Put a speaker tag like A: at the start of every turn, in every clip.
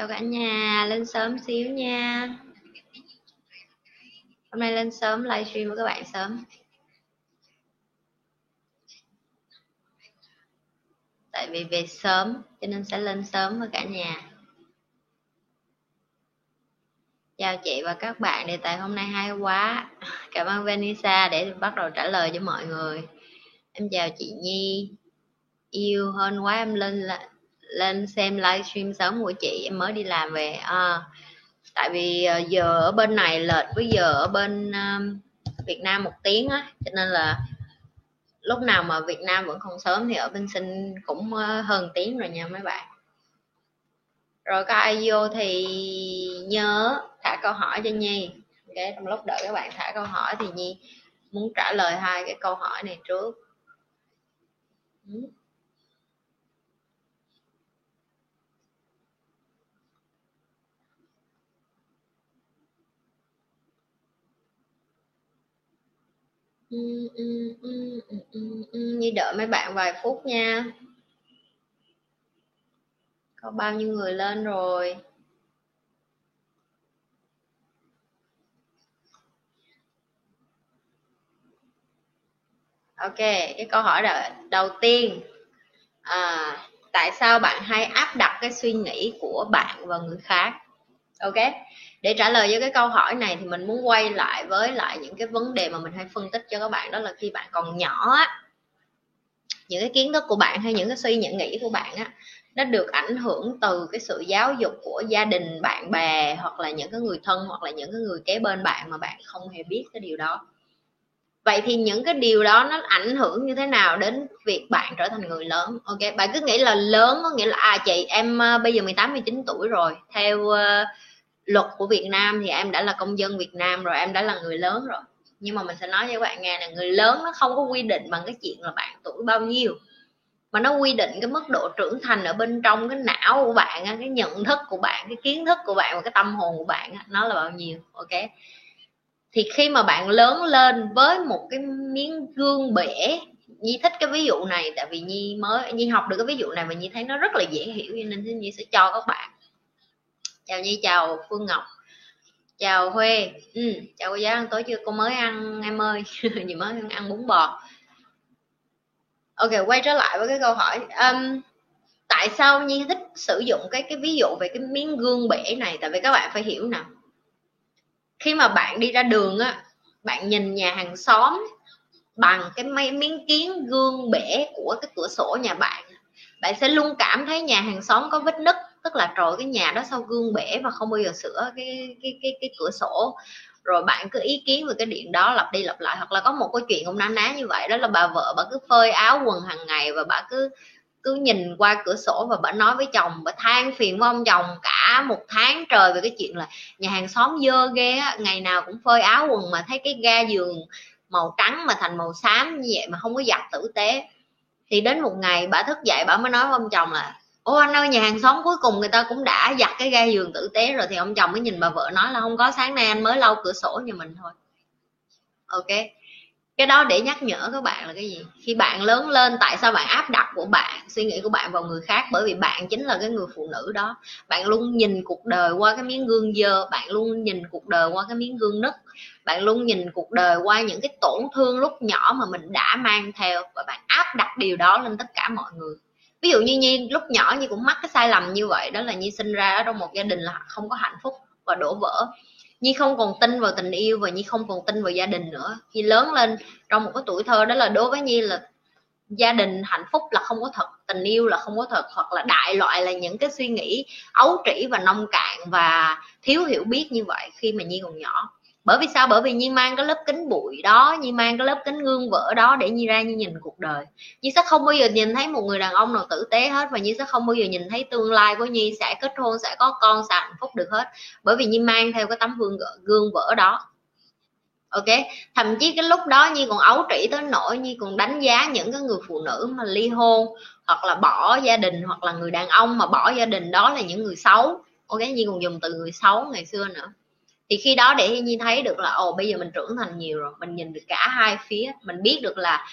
A: chào cả nhà, lên sớm xíu nha. Hôm nay lên sớm livestream với các bạn sớm. Tại vì về sớm, cho nên sẽ lên sớm với cả nhà. Chào chị và các bạn, đề tài hôm nay hay quá. Cảm ơn Vanessa để bắt đầu trả lời cho mọi người. Em chào chị Nhi. Yêu hơn quá, em lên lên xem livestream sớm của chị em mới đi làm về. À, tại vì ờ, giờ ở bên này lệch với giờ ở bên um, Việt Nam một tiếng á cho nên là lúc nào mà Việt Nam vẫn còn sớm thì ở bên sinh cũng hơn tiếng rồi nha mấy bạn. Rồi có ai vô thì nhớ thả câu hỏi cho nhi. Ok trong lúc đợi các bạn thả câu hỏi thì nhi muốn trả lời hai cái câu hỏi này trước. Ừ. Ừ, ừ, ừ, Nhi đợi mấy bạn vài phút nha. Có bao nhiêu người lên rồi? Ok cái câu hỏi đầu tiên à, tại sao bạn hay áp đặt cái suy nghĩ của bạn vào người khác? Ok để trả lời cho cái câu hỏi này thì mình muốn quay lại với lại những cái vấn đề mà mình hay phân tích cho các bạn đó là khi bạn còn nhỏ á những cái kiến thức của bạn hay những cái suy nhận nghĩ của bạn á nó được ảnh hưởng từ cái sự giáo dục của gia đình bạn bè hoặc là những cái người thân hoặc là những cái người kế bên bạn mà bạn không hề biết cái điều đó. Vậy thì những cái điều đó nó ảnh hưởng như thế nào đến việc bạn trở thành người lớn? Ok bạn cứ nghĩ là lớn có nghĩa là à chị em à, bây giờ 18 19 tuổi rồi theo uh, luật của Việt Nam thì em đã là công dân Việt Nam rồi, em đã là người lớn rồi. Nhưng mà mình sẽ nói với các bạn nghe là người lớn nó không có quy định bằng cái chuyện là bạn tuổi bao nhiêu, mà nó quy định cái mức độ trưởng thành ở bên trong cái não của bạn cái nhận thức của bạn, cái kiến thức của bạn và cái tâm hồn của bạn nó là bao nhiêu, ok? Thì khi mà bạn lớn lên với một cái miếng gương bể, Nhi thích cái ví dụ này, tại vì Nhi mới, Nhi học được cái ví dụ này mà Nhi thấy nó rất là dễ hiểu nên Nhi sẽ cho các bạn chào Nhi chào Phương Ngọc. Chào Huê. Ừ, chào cô giáo ăn tối chưa? Cô mới ăn em ơi. Gì mới ăn bún bò. Ok quay trở lại với cái câu hỏi. Um, tại sao nhi thích sử dụng cái cái ví dụ về cái miếng gương bể này? Tại vì các bạn phải hiểu nào khi mà bạn đi ra đường á bạn nhìn nhà hàng xóm bằng cái mấy miếng kiến gương bể của cái cửa sổ nhà bạn bạn sẽ luôn cảm thấy nhà hàng xóm có vết nứt tức là trời cái nhà đó sau gương bể và không bao giờ sửa cái cái cái cái cửa sổ. Rồi bạn cứ ý kiến về cái điện đó lặp đi lặp lại. Hoặc là có một câu chuyện cũng ná ná như vậy, đó là bà vợ bà cứ phơi áo quần hàng ngày và bà cứ cứ nhìn qua cửa sổ và bà nói với chồng, bà than phiền với ông chồng cả một tháng trời về cái chuyện là nhà hàng xóm dơ ghê á, ngày nào cũng phơi áo quần mà thấy cái ga giường màu trắng mà thành màu xám như vậy mà không có giặt tử tế. Thì đến một ngày bà thức dậy bà mới nói với ông chồng là ô anh ơi, nhà hàng xóm cuối cùng người ta cũng đã giặt cái ga giường tử tế rồi thì ông chồng mới nhìn bà vợ nói là không có, sáng nay anh mới lau cửa sổ nhà mình thôi. Ok. Cái đó để nhắc nhở các bạn là cái gì? Khi bạn lớn lên, tại sao bạn áp đặt của bạn, suy nghĩ của bạn vào người khác? Bởi vì bạn chính là cái người phụ nữ đó. Bạn luôn nhìn cuộc đời qua cái miếng gương dơ, bạn luôn nhìn cuộc đời qua cái miếng gương nứt. Bạn luôn nhìn cuộc đời qua những cái tổn thương lúc nhỏ mà mình đã mang theo và bạn áp đặt điều đó lên tất cả mọi người ví dụ như nhi lúc nhỏ nhi cũng mắc cái sai lầm như vậy, đó là nhi sinh ra ở trong một gia đình là không có hạnh phúc và đổ vỡ. Nhi không còn tin vào tình yêu và nhi không còn tin vào gia đình nữa. Khi lớn lên, trong một cái tuổi thơ đó là đối với nhi là gia đình hạnh phúc là không có thật, tình yêu là không có thật, hoặc là đại loại là những cái suy nghĩ ấu trĩ và nông cạn và thiếu hiểu biết như vậy khi mà nhi còn nhỏ bởi vì sao? Bởi vì nhi mang cái lớp kính bụi đó, nhi mang cái lớp kính gương vỡ đó để nhi ra nhi nhìn cuộc đời. Nhi sẽ không bao giờ nhìn thấy một người đàn ông nào tử tế hết và nhi sẽ không bao giờ nhìn thấy tương lai của nhi sẽ kết hôn, sẽ có con, sẽ hạnh phúc được hết. Bởi vì nhi mang theo cái tấm gương gương vỡ đó. Ok? Thậm chí cái lúc đó nhi còn ấu trĩ tới nỗi nhi còn đánh giá những cái người phụ nữ mà ly hôn hoặc là bỏ gia đình hoặc là người đàn ông mà bỏ gia đình đó là những người xấu. Ok? Nhi còn dùng từ người xấu ngày xưa nữa thì khi đó để nhi thấy được là, ồ, bây giờ mình trưởng thành nhiều rồi, mình nhìn được cả hai phía, mình biết được là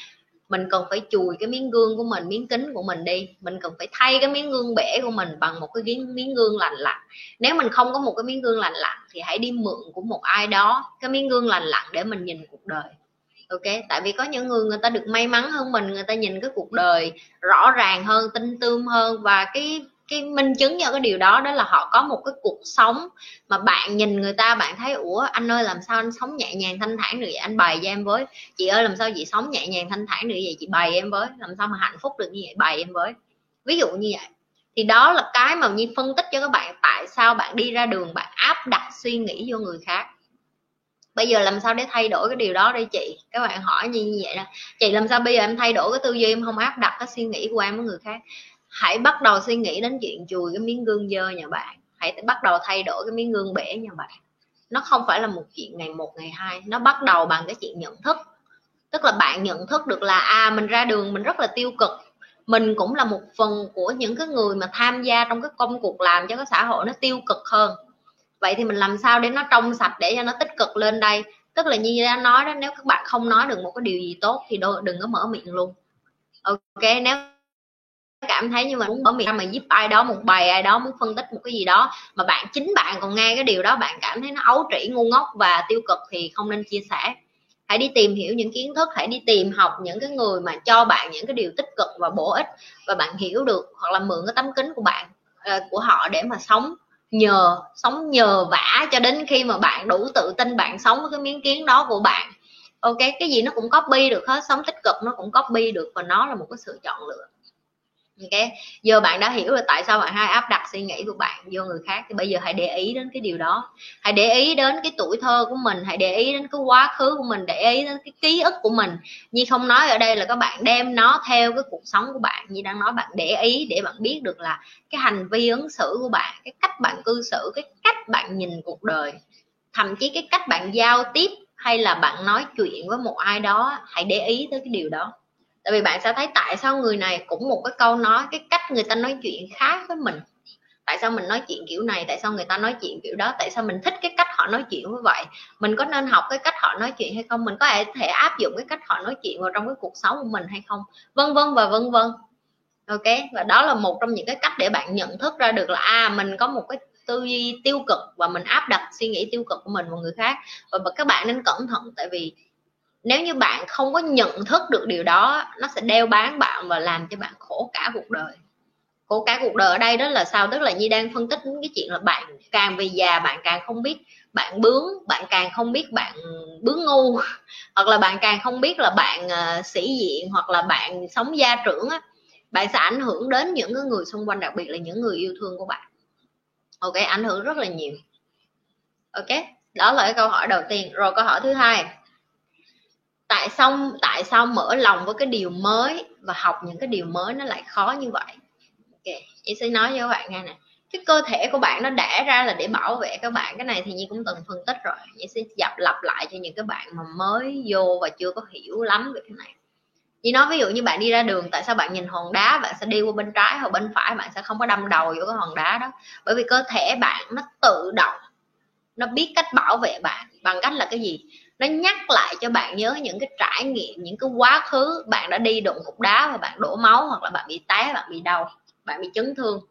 A: mình cần phải chùi cái miếng gương của mình, miếng kính của mình đi, mình cần phải thay cái miếng gương bể của mình bằng một cái miếng miếng gương lành lặn. Nếu mình không có một cái miếng gương lành lặn thì hãy đi mượn của một ai đó cái miếng gương lành lặn để mình nhìn cuộc đời. Ok? Tại vì có những người người ta được may mắn hơn mình, người ta nhìn cái cuộc đời rõ ràng hơn, tinh tươm hơn và cái cái minh chứng cho cái điều đó đó là họ có một cái cuộc sống mà bạn nhìn người ta bạn thấy ủa anh ơi làm sao anh sống nhẹ nhàng thanh thản được vậy? Anh bày cho em với. Chị ơi làm sao chị sống nhẹ nhàng thanh thản được vậy? Chị bày em với. Làm sao mà hạnh phúc được như vậy? Bày em với. Ví dụ như vậy. Thì đó là cái mà như phân tích cho các bạn tại sao bạn đi ra đường bạn áp đặt suy nghĩ vô người khác. Bây giờ làm sao để thay đổi cái điều đó đây chị? Các bạn hỏi như, như vậy đó chị làm sao bây giờ em thay đổi cái tư duy em không áp đặt cái suy nghĩ của em với người khác? Hãy bắt đầu suy nghĩ đến chuyện chùi cái miếng gương dơ nhà bạn. Hãy bắt đầu thay đổi cái miếng gương bể nhà bạn. Nó không phải là một chuyện ngày một, ngày hai. Nó bắt đầu bằng cái chuyện nhận thức. Tức là bạn nhận thức được là à mình ra đường mình rất là tiêu cực. Mình cũng là một phần của những cái người mà tham gia trong cái công cuộc làm cho cái xã hội nó tiêu cực hơn. Vậy thì mình làm sao để nó trong sạch, để cho nó tích cực lên đây? Tức là như đã nói đó, nếu các bạn không nói được một cái điều gì tốt thì đừng có mở miệng luôn. Ok, nếu cảm thấy như mình muốn mở miệng mà giúp ai đó một bài ai đó muốn phân tích một cái gì đó mà bạn chính bạn còn nghe cái điều đó bạn cảm thấy nó ấu trĩ ngu ngốc và tiêu cực thì không nên chia sẻ. Hãy đi tìm hiểu những kiến thức hãy đi tìm học những cái người mà cho bạn những cái điều tích cực và bổ ích và bạn hiểu được hoặc là mượn cái tấm kính của bạn uh, của họ để mà sống nhờ sống nhờ vả cho đến khi mà bạn đủ tự tin bạn sống với cái miếng kiến đó của bạn. Ok cái gì nó cũng copy được hết sống tích cực nó cũng copy được và nó là một cái sự chọn lựa ok. Giờ bạn đã hiểu là tại sao bạn hay áp đặt suy nghĩ của bạn vô người khác thì bây giờ hãy để ý đến cái điều đó. Hãy để ý đến cái tuổi thơ của mình, hãy để ý đến cái quá khứ của mình, để ý đến cái ký ức của mình. Như không nói ở đây là các bạn đem nó theo cái cuộc sống của bạn như đang nói bạn để ý để bạn biết được là cái hành vi ứng xử của bạn, cái cách bạn cư xử, cái cách bạn nhìn cuộc đời. Thậm chí cái cách bạn giao tiếp hay là bạn nói chuyện với một ai đó, hãy để ý tới cái điều đó tại vì bạn sẽ thấy tại sao người này cũng một cái câu nói, cái cách người ta nói chuyện khác với mình. Tại sao mình nói chuyện kiểu này, tại sao người ta nói chuyện kiểu đó, tại sao mình thích cái cách họ nói chuyện như vậy? Mình có nên học cái cách họ nói chuyện hay không? Mình có thể áp dụng cái cách họ nói chuyện vào trong cái cuộc sống của mình hay không? Vân vân và vân vân. Ok, và đó là một trong những cái cách để bạn nhận thức ra được là à mình có một cái tư duy tiêu cực và mình áp đặt suy nghĩ tiêu cực của mình vào người khác. Và các bạn nên cẩn thận, tại vì nếu như bạn không có nhận thức được điều đó nó sẽ đeo bám bạn và làm cho bạn khổ cả cuộc đời. Khổ cả cuộc đời ở đây đó là sao? Tức là như đang phân tích cái chuyện là bạn càng về già bạn càng không biết bạn bướng bạn càng không biết bạn bướng ngu. Hoặc là bạn càng không biết là bạn uh, sĩ diện hoặc là bạn sống gia trưởng á bạn sẽ ảnh hưởng đến những cái người xung quanh đặc biệt là những người yêu thương của bạn. Ok ảnh hưởng rất là nhiều. Ok đó là cái câu hỏi đầu tiên. Rồi câu hỏi thứ hai tại sao tại sao mở lòng với cái điều mới và học những cái điều mới nó lại khó như vậy? Ok, chị sẽ nói với các bạn nghe nè. Cái cơ thể của bạn nó đẻ ra là để bảo vệ các bạn. Cái này thì nhi cũng từng phân tích rồi. Chị sẽ dập lặp lại cho những cái bạn mà mới vô và chưa có hiểu lắm về cái này. Chị nói ví dụ như bạn đi ra đường, tại sao bạn nhìn hòn đá, bạn sẽ đi qua bên trái hoặc bên phải, bạn sẽ không có đâm đầu vô cái hòn đá đó? Bởi vì cơ thể bạn nó tự động, nó biết cách bảo vệ bạn bằng cách là cái gì? Nó nhắc lại cho bạn nhớ những cái trải nghiệm, những cái quá khứ. Bạn đã đi đụng cục đá và bạn đổ máu, hoặc là bạn bị té, bạn bị đau, bạn bị chấn thương.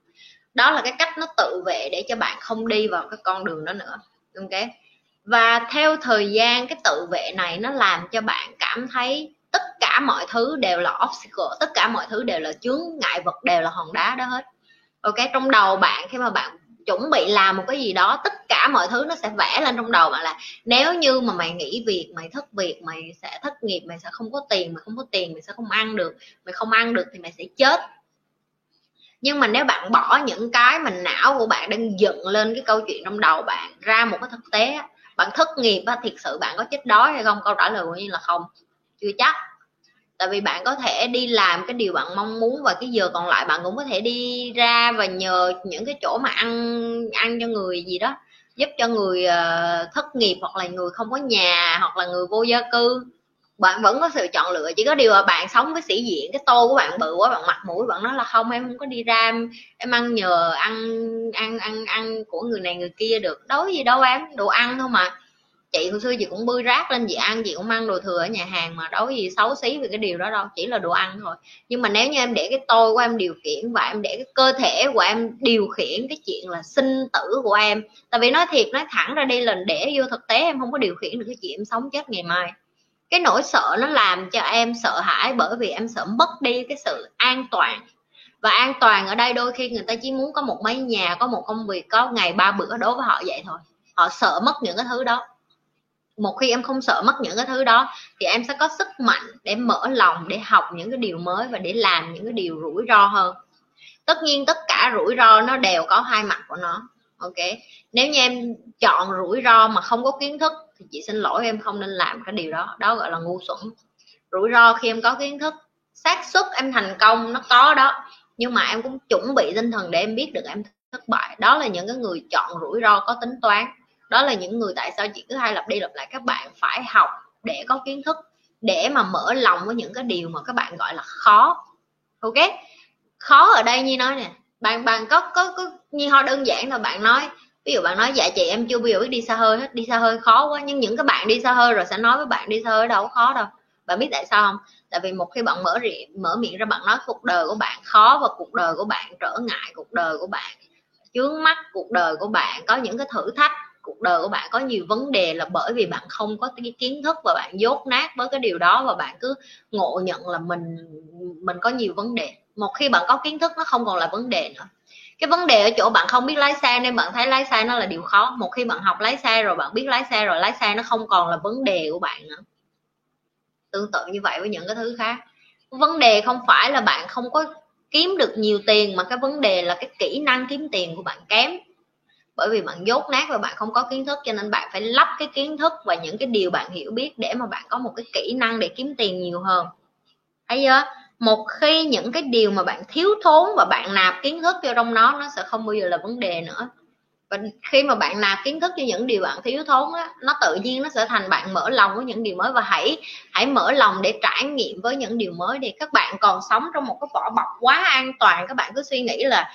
A: Đó là cái cách nó tự vệ để cho bạn không đi vào cái con đường đó nữa. Ok? Và theo thời gian, cái tự vệ này nó làm cho bạn cảm thấy tất cả mọi thứ đều là obstacle, tất cả mọi thứ đều là chướng ngại vật, đều là hòn đá đó hết. Ok? Trong đầu bạn, khi mà bạn chuẩn bị làm một cái gì đó, tất cả mọi thứ nó sẽ vẽ lên trong đầu bạn là, nếu như mà mày nghỉ việc, mày thất việc, mày sẽ thất nghiệp, mày sẽ không có tiền, mày không có tiền, mày sẽ không ăn được, mày không ăn được thì mày sẽ chết. Nhưng mà nếu bạn bỏ những cái mà não của bạn đang dựng lên cái câu chuyện trong đầu bạn ra một cái thực tế bạn thất nghiệp á, thiệt sự bạn có chết đói hay không? Câu trả lời của như là không, chưa chắc tại vì bạn có thể đi làm cái điều bạn mong muốn và cái giờ còn lại bạn cũng có thể đi ra và nhờ những cái chỗ mà ăn ăn cho người gì đó giúp cho người uh, thất nghiệp hoặc là người không có nhà hoặc là người vô gia cư. Bạn vẫn có sự chọn lựa chỉ có điều là bạn sống với sĩ diện cái tô của bạn bự quá bạn mặt mũi bạn nói là không em không có đi ra em, em ăn nhờ ăn ăn ăn ăn của người này người kia được. Đối gì đâu em đồ ăn thôi mà chị hồi xưa chị cũng bươi rác lên, chị ăn, chị cũng ăn đồ thừa ở nhà hàng mà đâu có gì xấu xí về cái điều đó đâu, chỉ là đồ ăn thôi. Nhưng mà nếu như em để cái tôi của em điều khiển và em để cái cơ thể của em điều khiển cái chuyện là sinh tử của em, tại vì nói thiệt, nói thẳng ra đây là để vô thực tế em không có điều khiển được cái chuyện em sống chết ngày mai. Cái nỗi sợ nó làm cho em sợ hãi bởi vì em sợ mất đi cái sự an toàn. Và an toàn ở đây đôi khi người ta chỉ muốn có một mái nhà, có một công việc, có ngày ba bữa đối với họ vậy thôi. Họ sợ mất những cái thứ đó một khi em không sợ mất những cái thứ đó, thì em sẽ có sức mạnh để mở lòng, để học những cái điều mới và để làm những cái điều rủi ro hơn. Tất nhiên tất cả rủi ro nó đều có hai mặt của nó, ok? Nếu như em chọn rủi ro mà không có kiến thức, thì chị xin lỗi em không nên làm cái điều đó. Đó gọi là ngu xuẩn. Rủi ro khi em có kiến thức, xác suất em thành công nó có đó, nhưng mà em cũng chuẩn bị tinh thần để em biết được em thất bại. Đó là những cái người chọn rủi ro có tính toán đó là những người tại sao chị cứ hay lặp đi lặp lại, các bạn phải học để có kiến thức, để mà mở lòng với những cái điều mà các bạn gọi là khó. Ok? Khó ở đây như nói nè, bạn bạn có có có như ho đơn giản là bạn nói, ví dụ bạn nói dạ chị, em chưa bao giờ biết đi xa hơi hết, đi xa hơi khó quá. Nhưng những cái bạn đi xa hơi rồi sẽ nói với bạn đi xa hơi đâu khó đâu. Bạn biết tại sao không? Tại vì một khi bạn mở miệng mở miệng ra bạn nói cuộc đời của bạn khó và cuộc đời của bạn trở ngại, cuộc đời của bạn, chướng mắt, cuộc đời của bạn có những cái thử thách cuộc đời của bạn có nhiều vấn đề là bởi vì bạn không có cái kiến thức và bạn dốt nát với cái điều đó và bạn cứ ngộ nhận là mình mình có nhiều vấn đề. Một khi bạn có kiến thức, nó không còn là vấn đề nữa. Cái vấn đề ở chỗ bạn không biết lái xe nên bạn thấy lái xe nó là điều khó. Một khi bạn học lái xe rồi, bạn biết lái xe rồi, lái xe nó không còn là vấn đề của bạn nữa. Tương tự như vậy với những cái thứ khác. Vấn đề không phải là bạn không có kiếm được nhiều tiền mà cái vấn đề là cái kỹ năng kiếm tiền của bạn kém bởi vì bạn dốt nát và bạn không có kiến thức, cho nên bạn phải lắp cái kiến thức và những cái điều bạn hiểu biết để mà bạn có một cái kỹ năng để kiếm tiền nhiều hơn. Thấy chưa? Một khi những cái điều mà bạn thiếu thốn và bạn nạp kiến thức vô trong nó nó sẽ không bao giờ là vấn đề nữa. Và khi mà bạn nạp kiến thức cho những điều bạn thiếu thốn á, nó tự nhiên nó sẽ thành bạn mở lòng với những điều mới. Và hãy hãy mở lòng để trải nghiệm với những điều mới đi. Các bạn còn sống trong một cái vỏ bọc quá an toàn, các bạn cứ suy nghĩ là,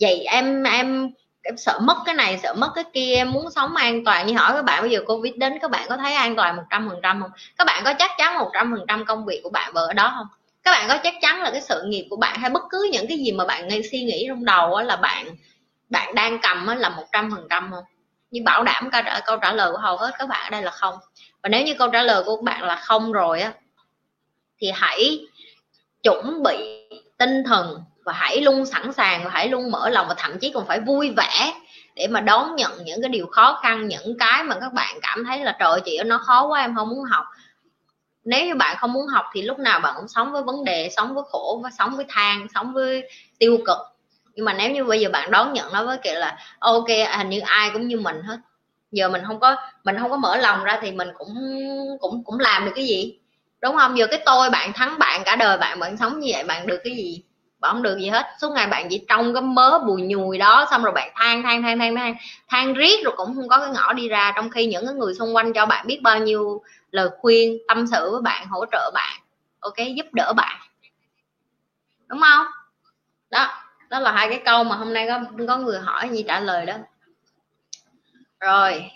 A: vậy em em em sợ mất cái này sợ mất cái kia em muốn sống an toàn. Như hỏi các bạn bây giờ covid đến các bạn có thấy an toàn một trăm phần trăm không? Các bạn có chắc chắn một trăm phần trăm công việc của bạn ở đó không? Các bạn có chắc chắn là cái sự nghiệp của bạn hay bất cứ những cái gì mà bạn ngay suy nghĩ trong đầu là bạn bạn đang cầm là một trăm phần trăm không? Nhưng bảo đảm câu trả, câu trả lời của hầu hết các bạn ở đây là không. Và nếu như câu trả lời của các bạn là không rồi á thì hãy chuẩn bị tinh thần và hãy luôn sẵn sàng và hãy luôn mở lòng và thậm chí còn phải vui vẻ để mà đón nhận những cái điều khó khăn, những cái mà các bạn cảm thấy là, trời chị nó khó quá, em không muốn học. Nếu như bạn không muốn học thì lúc nào bạn cũng sống với vấn đề, sống với khổ và sống với than, sống với tiêu cực. Nhưng mà nếu như bây giờ bạn đón nhận nó với kiểu là ok, hình như ai cũng như mình hết. Giờ mình không có, mình không có mở lòng ra thì mình cũng cũng cũng làm được cái gì? Đúng không? Giờ cái tôi bạn thắng bạn cả đời bạn bạn sống như vậy bạn được cái gì? Bạn không được gì hết. Suốt ngày bạn chỉ trong cái mớ bùi nhùi đó, xong rồi bạn than than than than than than riết rồi cũng không có cái ngõ đi ra. Trong khi những cái người xung quanh cho bạn biết bao nhiêu lời khuyên, tâm sự với bạn, hỗ trợ bạn, ok, giúp đỡ bạn. Đúng không? Đó đó là hai cái câu mà hôm nay có có người hỏi, nhi trả lời đó. Rồi,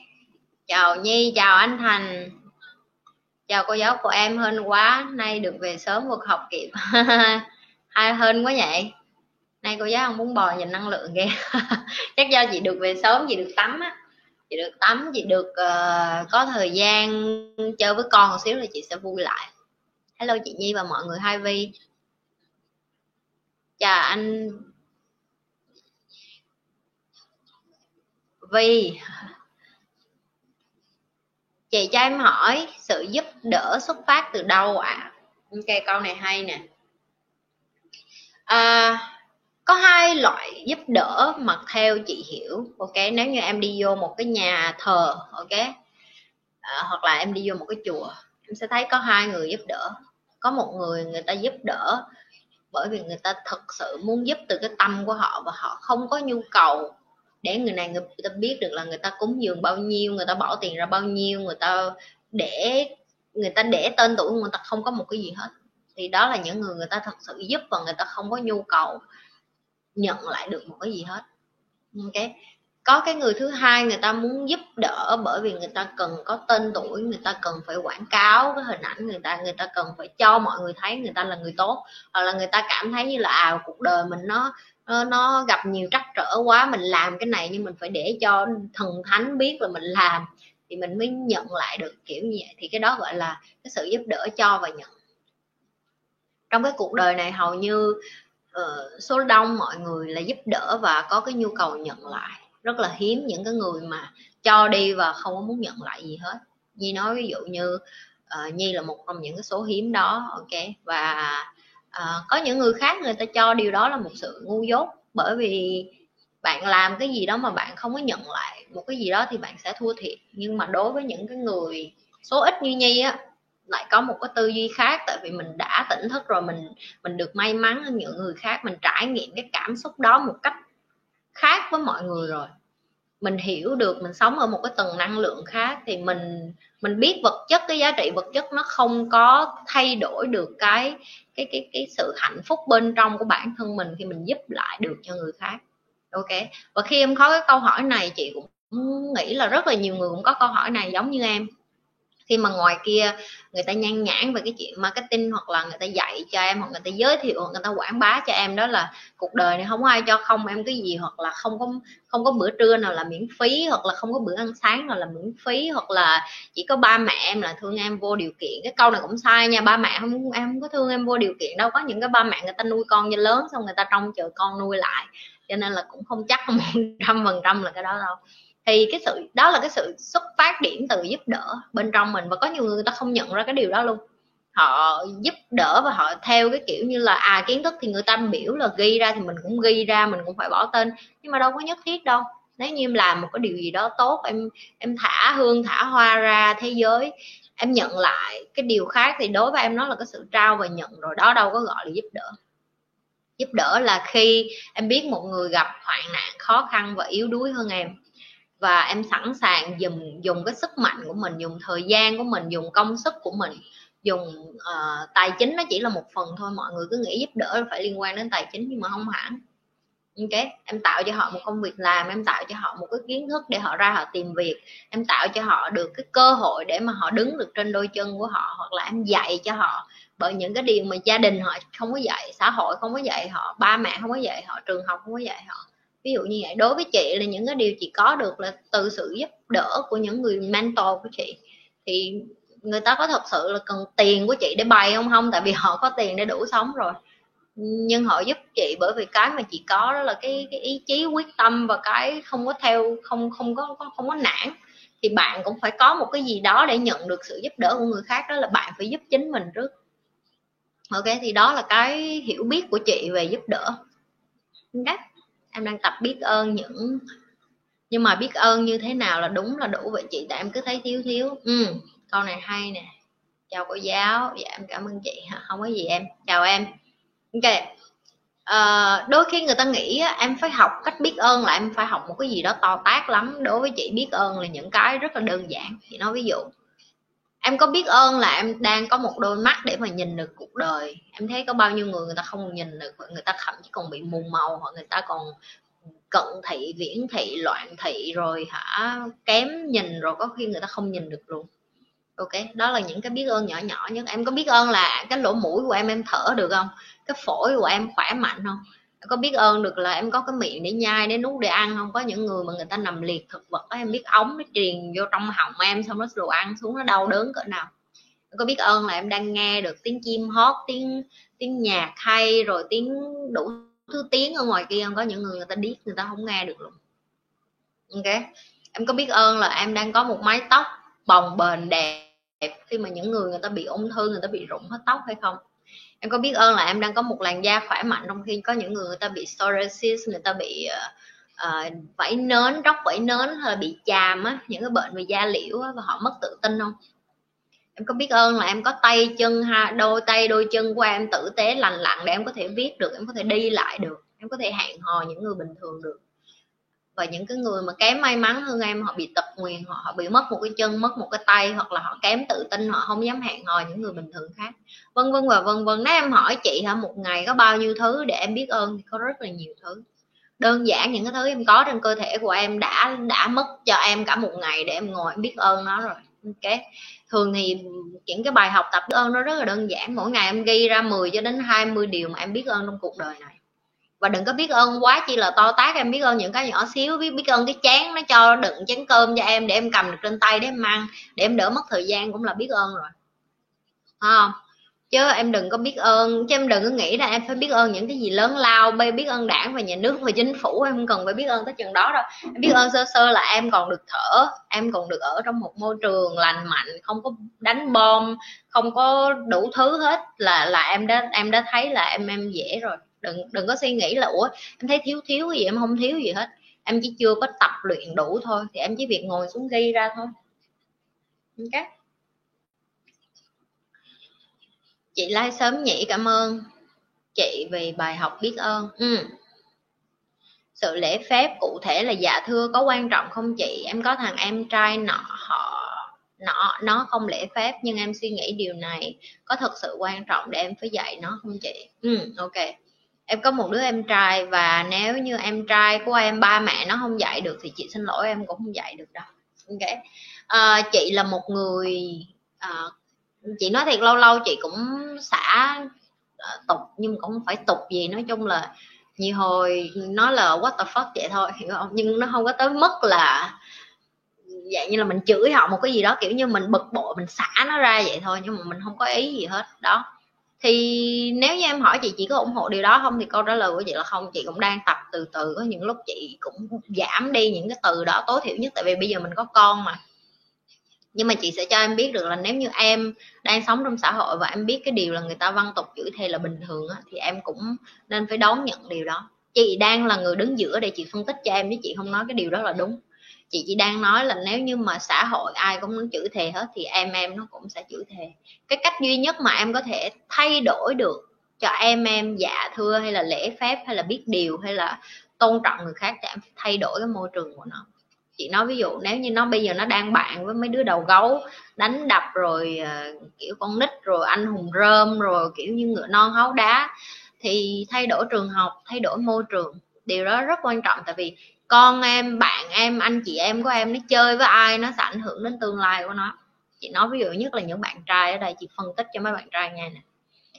A: chào nhi, chào anh thành. Chào cô giáo của em hơn quá, nay được về sớm cuộc học kịp. ai hơn quá vậy? Nay cô giáo không muốn bò nhìn năng lượng ghê chắc do chị được về sớm chị được tắm á. Chị được tắm chị được uh, có thời gian chơi với con một xíu rồi chị sẽ vui lại. Hello chị nhi và mọi người hai vi chào anh Vi chị cho em hỏi sự giúp đỡ xuất phát từ đâu ạ? À? ok câu này hay nè à, có hai loại giúp đỡ mà theo chị hiểu ok? Nếu như em đi vô một cái nhà thờ ok? À, hoặc là em đi vô một cái chùa em sẽ thấy có hai người giúp đỡ. Có một người người ta giúp đỡ bởi vì người ta thật sự muốn giúp từ cái tâm của họ và họ không có nhu cầu để người này người ta biết được là người ta cúng dường bao nhiêu người ta bỏ tiền ra bao nhiêu người ta để người ta để tên tuổi người ta không có một cái gì hết thì đó là những người người ta thật sự giúp và người ta không có nhu cầu nhận lại được một cái gì hết. Ok. Có cái người thứ hai người ta muốn giúp đỡ bởi vì người ta cần có tên tuổi người ta cần phải quảng cáo cái hình ảnh người ta người ta cần phải cho mọi người thấy người ta là người tốt. Hoặc là người ta cảm thấy như là à cuộc đời mình nó nó, nó gặp nhiều trắc trở quá mình làm cái này nhưng mình phải để cho thần thánh biết là mình làm thì mình mới nhận lại được kiểu như vậy. Thì cái đó gọi là cái sự giúp đỡ cho và nhận trong cái cuộc đời này hầu như uh, số đông mọi người là giúp đỡ và có cái nhu cầu nhận lại. Rất là hiếm những cái người mà cho đi và không có muốn nhận lại gì hết. Nhi nói ví dụ như uh, Nhi là một trong những cái số hiếm đó ok? Và uh, có những người khác người ta cho điều đó là một sự ngu dốt bởi vì bạn làm cái gì đó mà bạn không có nhận lại. Một cái gì đó thì bạn sẽ thua thiệt. Nhưng mà đối với những cái người số ít như Nhi á lại có một cái tư duy khác, tại vì mình đã tỉnh thức rồi, mình mình được may mắn hơn những người khác, mình trải nghiệm cái cảm xúc đó một cách khác với mọi người rồi. Mình hiểu được mình sống ở một cái tầng năng lượng khác thì mình mình biết vật chất, cái giá trị vật chất nó không có thay đổi được cái cái cái cái sự hạnh phúc bên trong của bản thân mình khi mình giúp lại được cho người khác. Ok. Và khi em có cái câu hỏi này, chị cũng nghĩ là rất là nhiều người cũng có câu hỏi này giống như em khi mà ngoài kia người ta nhan nhãn về cái chuyện marketing hoặc là người ta dạy cho em hoặc người ta giới thiệu hoặc người ta quảng bá cho em đó là cuộc đời này không có ai cho không, em cái gì hoặc là không có không có bữa trưa nào là miễn phí hoặc là không có bữa ăn sáng nào là miễn phí hoặc là chỉ có ba mẹ em là thương em vô điều kiện. Cái câu này cũng sai nha, ba mẹ không, em không có thương em vô điều kiện đâu. Có những cái ba mẹ người ta nuôi con như lớn xong người ta trông chờ con nuôi lại. Cho nên là cũng không chắc một trăm phần trăm là cái đó đâu thì cái sự đó là cái sự xuất phát điểm từ giúp đỡ bên trong mình và có nhiều người, ta không nhận ra cái điều đó luôn. Họ giúp đỡ và họ theo cái kiểu như là à kiến thức thì người ta biểu là ghi ra thì mình cũng ghi ra mình cũng phải bỏ tên nhưng mà đâu có nhất thiết đâu. Nếu như em làm một cái điều gì đó tốt em em thả hương thả hoa ra thế giới em nhận lại cái điều khác thì đối với em nó là cái sự trao và nhận rồi đó đâu có gọi là giúp đỡ. Giúp đỡ là khi em biết một người gặp hoạn nạn khó khăn và yếu đuối hơn em và em sẵn sàng dùng dùng cái sức mạnh của mình dùng thời gian của mình dùng công sức của mình dùng uh, tài chính nó chỉ là một phần thôi. Mọi người cứ nghĩ giúp đỡ phải liên quan đến tài chính nhưng mà không hẳn. Ok em tạo cho họ một công việc làm em tạo cho họ một cái kiến thức để họ ra họ tìm việc. Em tạo cho họ được cái cơ hội để mà họ đứng được trên đôi chân của họ hoặc là em dạy cho họ. Bởi những cái điều mà gia đình họ không có dạy xã hội không có dạy họ ba mẹ không có dạy họ trường học không có dạy họ ví dụ như vậy. Đối với chị là những cái điều chị có được là từ sự giúp đỡ của những người mentor của chị. Thì người ta có thật sự là cần tiền của chị để bày không? Không tại vì họ có tiền để đủ sống rồi. Nhưng họ giúp chị bởi vì cái mà chị có đó là cái, cái ý chí quyết tâm và cái không có theo không không có không có nản. Thì bạn cũng phải có một cái gì đó để nhận được sự giúp đỡ của người khác đó là bạn phải giúp chính mình trước. Ok thì đó là cái hiểu biết của chị về giúp đỡ. Okay em đang tập biết ơn những nhưng mà biết ơn như thế nào là đúng là đủ vậy chị tại em cứ thấy thiếu thiếu. Ừ câu này hay nè. Chào cô giáo. Dạ em cảm ơn chị. Không có gì em. Chào em. Ok. À, đôi khi người ta nghĩ em phải học cách biết ơn là em phải học một cái gì đó to tát lắm. Đối với chị biết ơn là những cái rất là đơn giản. Chị nói ví dụ em có biết ơn là em đang có một đôi mắt để mà nhìn được cuộc đời. Em thấy có bao nhiêu người người ta không nhìn được người ta thậm chí còn bị mù màu hoặc người ta còn cận thị, viễn thị, loạn thị, rồi hả, kém nhìn, rồi có khi người ta không nhìn được luôn. Ok, đó là những cái biết ơn nhỏ nhỏ nhất. Em có biết ơn là cái lỗ mũi của em em thở được không? Cái phổi của em khỏe mạnh không? Có biết ơn được là em có cái miệng để nhai, để nuốt, để ăn không? Có những người mà người ta nằm liệt thực vật em biết ống nó truyền vô trong họng em, xong nó đồ ăn xuống, nó đau đớn cỡ nào. Em có biết ơn là em đang nghe được tiếng chim hót, tiếng tiếng nhạc hay rồi tiếng đủ thứ tiếng ở ngoài kia không? Có những người người ta điếc, người ta không nghe được luôn. Ok. Em có biết ơn là em đang có một mái tóc bồng bềnh đẹp khi mà những người người ta bị ung thư, người ta bị rụng hết tóc hay không? Em có biết ơn là em đang có một làn da khỏe mạnh trong khi có những người người ta bị psoriasis người ta bị uh, vảy nến róc vảy nến hay là bị chàm á những cái bệnh về da liễu á, và họ mất tự tin không? Em có biết ơn là em có tay chân ha đôi tay đôi chân của em tử tế lành lặn để em có thể viết được em có thể đi lại được em có thể hẹn hò những người bình thường được và những cái người mà kém may mắn hơn em họ bị tật nguyền họ, họ bị mất một cái chân mất một cái tay hoặc là họ kém tự tin họ không dám hẹn hò những người bình thường khác. Vân vân và vân vân nếu em hỏi chị hả một ngày có bao nhiêu thứ để em biết ơn thì có rất là nhiều thứ. Đơn giản những cái thứ em có trên cơ thể của em đã đã mất cho em cả một ngày để em ngồi em biết ơn nó rồi. Ok. Thường thì những cái bài học tập biết ơn nó rất là đơn giản. Mỗi ngày em ghi ra 10 cho đến 20 điều mà em biết ơn trong cuộc đời này và đừng có biết ơn quá chi là to tát, em biết ơn những cái nhỏ xíu, biết biết ơn cái chén nó cho đựng chén cơm cho em để em cầm được trên tay để em ăn, để em đỡ mất thời gian cũng là biết ơn rồi. Không? Chứ em đừng có biết ơn, chứ em đừng có nghĩ là em phải biết ơn những cái gì lớn lao bây biết ơn đảng và nhà nước và chính phủ, em không cần phải biết ơn tới chừng đó đâu. Em biết ơn sơ sơ là em còn được thở, em còn được ở trong một môi trường lành mạnh, không có đánh bom, không có đủ thứ hết là là em đã em đã thấy là em em dễ rồi đừng đừng có suy nghĩ là, ủa, em thấy thiếu thiếu gì, em không thiếu gì hết. Em chỉ chưa có tập luyện đủ thôi, thì em chỉ việc ngồi xuống ghi ra thôi. Ok. Chị like sớm nhỉ, cảm ơn. Chị vì bài học biết ơn. Ừ. sự lễ phép cụ thể là dạ thưa có quan trọng không chị? Em có thằng em trai nọ, họ, nọ, nó không lễ phép, nhưng em suy nghĩ điều này có thật sự quan trọng để em phải dạy nó không chị? Ừ ok em có một đứa em trai và nếu như em trai của em ba mẹ nó không dạy được thì chị xin lỗi em cũng không dạy được đâu. Ok. À, chị là một người à, chị nói thiệt lâu lâu chị cũng xả uh, tục nhưng cũng không phải tục gì nói chung là nhiều hồi nó là what the fuck vậy thôi hiểu không? Nhưng nó không có tới mức là dạng như là mình chửi họ một cái gì đó kiểu như mình bực bội mình xả nó ra vậy thôi nhưng mà mình không có ý gì hết. Đó thì nếu như em hỏi chị chỉ có ủng hộ điều đó không thì câu trả lời của chị là không. Chị cũng đang tập từ từ có những lúc chị cũng giảm đi những cái từ đó tối thiểu nhất tại vì bây giờ mình có con mà. Nhưng mà chị sẽ cho em biết được là nếu như em đang sống trong xã hội và em biết cái điều là người ta văn tục chửi thề là bình thường á, thì em cũng nên phải đón nhận điều đó. Chị đang là người đứng giữa để chị phân tích cho em chứ chị không nói cái điều đó là đúng chị chỉ đang nói là nếu như mà xã hội ai cũng muốn chửi thề hết thì em em nó cũng sẽ chửi thề. Cái cách duy nhất mà em có thể thay đổi được cho em em dạ thưa hay là lễ phép hay là biết điều hay là tôn trọng người khác thì em thay đổi cái môi trường của nó. Chị nói ví dụ nếu như nó bây giờ nó đang bạn với mấy đứa đầu gấu đánh đập rồi uh, kiểu con nít rồi anh hùng rơm rồi kiểu như ngựa non háu đá thì thay đổi trường học thay đổi môi trường. Điều đó rất quan trọng tại vì con em, bạn em, anh chị em của em nó chơi với ai nó sẽ ảnh hưởng đến tương lai của nó. Chị nói ví dụ nhất là những bạn trai ở đây, chị phân tích cho mấy bạn trai nghe nè.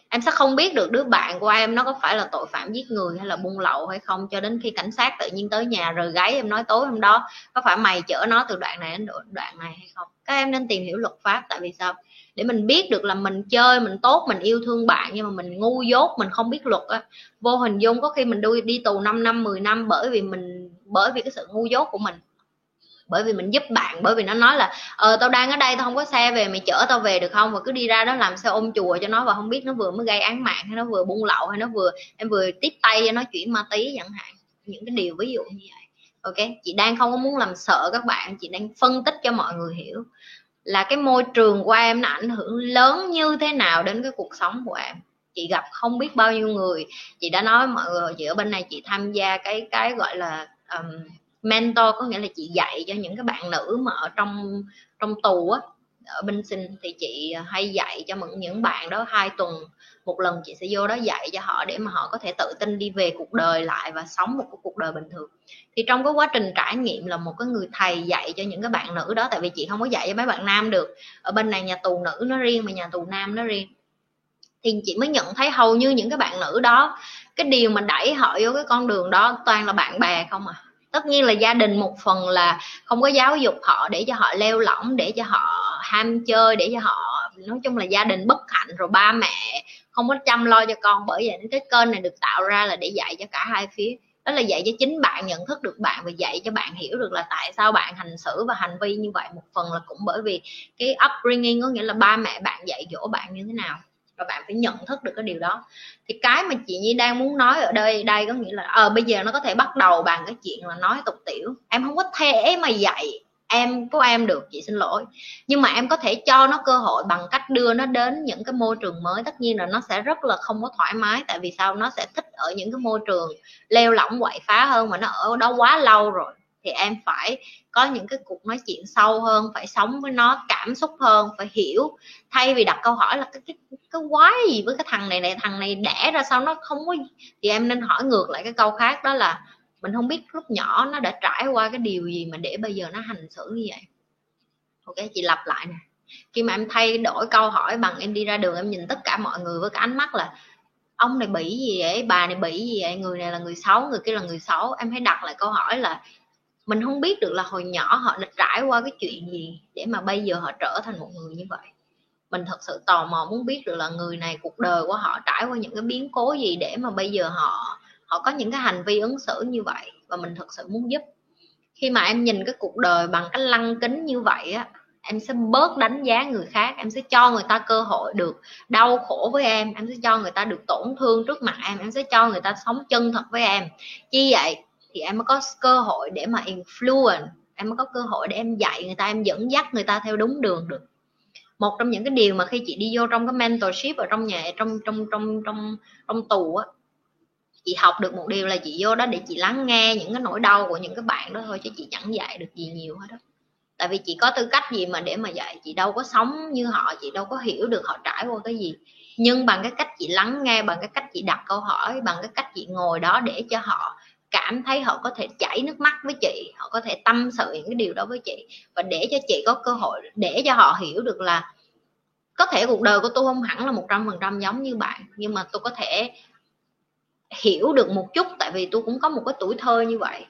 A: Em sẽ không biết được đứa bạn của em nó có phải là tội phạm giết người hay là buôn lậu hay không, cho đến khi cảnh sát tự nhiên tới nhà rồi gáy em nói tối hôm đó có phải mày chở nó từ đoạn này đến đoạn này hay không. Các em nên tìm hiểu luật pháp, tại vì sao? Để mình biết được là mình chơi, mình tốt, mình yêu thương bạn nhưng mà mình ngu dốt, mình không biết luật á. Vô hình dung có khi mình đi đi tù 5 năm 10 năm bởi vì mình bởi vì cái sự ngu dốt của mình. Bởi vì mình giúp bạn, bởi vì nó nói là ờ tao đang ở đây, tao không có xe về, mày chở tao về được không? Và cứ đi ra đó làm xe ôm chùa cho nó và không biết nó vừa mới gây án mạng, hay nó vừa buôn lậu, hay nó vừa, em vừa tiếp tay cho nó chuyển ma túy chẳng hạn. Những cái điều ví dụ như vậy. Ok? Chị đang không có muốn làm sợ các bạn, chị đang phân tích cho mọi người hiểu là cái môi trường của em nó ảnh hưởng lớn như thế nào đến cái cuộc sống của em. Chị gặp không biết bao nhiêu người, chị đã nói mọi người, chị ở bên này chị tham gia cái cái gọi là um, mentor có nghĩa là chị dạy cho những cái bạn nữ mà ở trong trong tù á ở bên sinh thì chị hay dạy cho những những bạn đó hai tuần một lần chị sẽ vô đó dạy cho họ để mà họ có thể tự tin đi về cuộc đời lại và sống một cái cuộc đời bình thường. Thì trong cái quá trình trải nghiệm là một cái người thầy dạy cho những cái bạn nữ đó tại vì chị không có dạy cho mấy bạn nam được. Ở bên này nhà tù nữ nó riêng mà nhà tù nam nó riêng. Thì chị mới nhận thấy hầu như những cái bạn nữ đó cái điều mà đẩy họ vô cái con đường đó toàn là bạn bè không à. Tất nhiên là gia đình một phần là không có giáo dục họ để cho họ leo lỏng, để cho họ ham chơi, để cho họ, nói chung là gia đình bất hạnh rồi ba mẹ không có chăm lo cho con bởi vậy cái kênh này được tạo ra là để dạy cho cả hai phía. Đó là dạy cho chính bạn, nhận thức được bạn và dạy cho bạn hiểu được là tại sao bạn hành xử và hành vi như vậy. Một phần là cũng bởi vì cái upbringing có nghĩa là ba mẹ bạn dạy dỗ bạn như thế nào và bạn phải nhận thức được cái điều đó. Thì cái mà chị Nhi đang muốn nói ở đây đây có nghĩa là ờ à, bây giờ nó có thể bắt đầu bằng cái chuyện là nói tục tiểu. Em không có thể mà dạy em của em được chị xin lỗi. Nhưng mà em có thể cho nó cơ hội bằng cách đưa nó đến những cái môi trường mới. Tất nhiên là nó sẽ rất là không có thoải mái tại vì sao? Nó sẽ thích ở những cái môi trường leo lỏng quậy phá hơn mà nó ở đó quá lâu rồi thì em phải có những cái cuộc nói chuyện sâu hơn, phải sống với nó, cảm xúc hơn, phải hiểu. Thay vì đặt câu hỏi là cái cái cái quái gì với cái thằng này này, thằng này đẻ ra sao nó không có thì em nên hỏi ngược lại cái câu khác đó là, mình không biết lúc nhỏ nó đã trải qua cái điều gì mà để bây giờ nó hành xử như vậy. Ok, chị lặp lại nè. Khi mà em thay đổi câu hỏi bằng em đi ra đường, em nhìn tất cả mọi người với cái ánh mắt là, ông này bị gì vậy? Bà này bị gì vậy? Người này là người xấu, người kia là người xấu. Em hãy đặt lại câu hỏi là mình không biết được là hồi nhỏ họ đã trải qua cái chuyện gì để mà bây giờ họ trở thành một người như vậy. Mình thật sự tò mò muốn biết được là người này, cuộc đời của họ trải qua những cái biến cố gì để mà bây giờ họ họ có những cái hành vi ứng xử như vậy. Và mình thật sự muốn giúp. Khi mà em nhìn cái cuộc đời bằng cái lăng kính như vậy á, em sẽ bớt đánh giá người khác, em sẽ cho người ta cơ hội được đau khổ với em em sẽ cho người ta được tổn thương trước mặt em em sẽ cho người ta sống chân thật với em. Chi vậy? Thì em mới có cơ hội để mà influence, em mới có cơ hội để em dạy người ta, em dẫn dắt người ta theo đúng đường được. Một trong những cái điều mà khi chị đi vô trong cái mentorship ở trong nhà, trong trong trong trong trong tù á, chị học được một điều là chị vô đó để chị lắng nghe những cái nỗi đau của những cái bạn đó thôi chứ chị chẳng dạy được gì nhiều hết đó tại vì chị có tư cách gì mà để mà dạy, chị đâu có sống như họ, chị đâu có hiểu được họ trải qua cái gì. Nhưng bằng cái cách chị lắng nghe, bằng cái cách chị đặt câu hỏi, bằng cái cách chị ngồi đó để cho họ cảm thấy họ có thể chảy nước mắt với chị họ có thể tâm sự những cái điều đó với chị. Và để cho chị có cơ hội để cho họ hiểu được là có thể cuộc đời của tôi không hẳn là một trăm phần trăm giống như bạn nhưng mà tôi có thể hiểu được một chút tại vì tôi cũng có một cái tuổi thơ như vậy.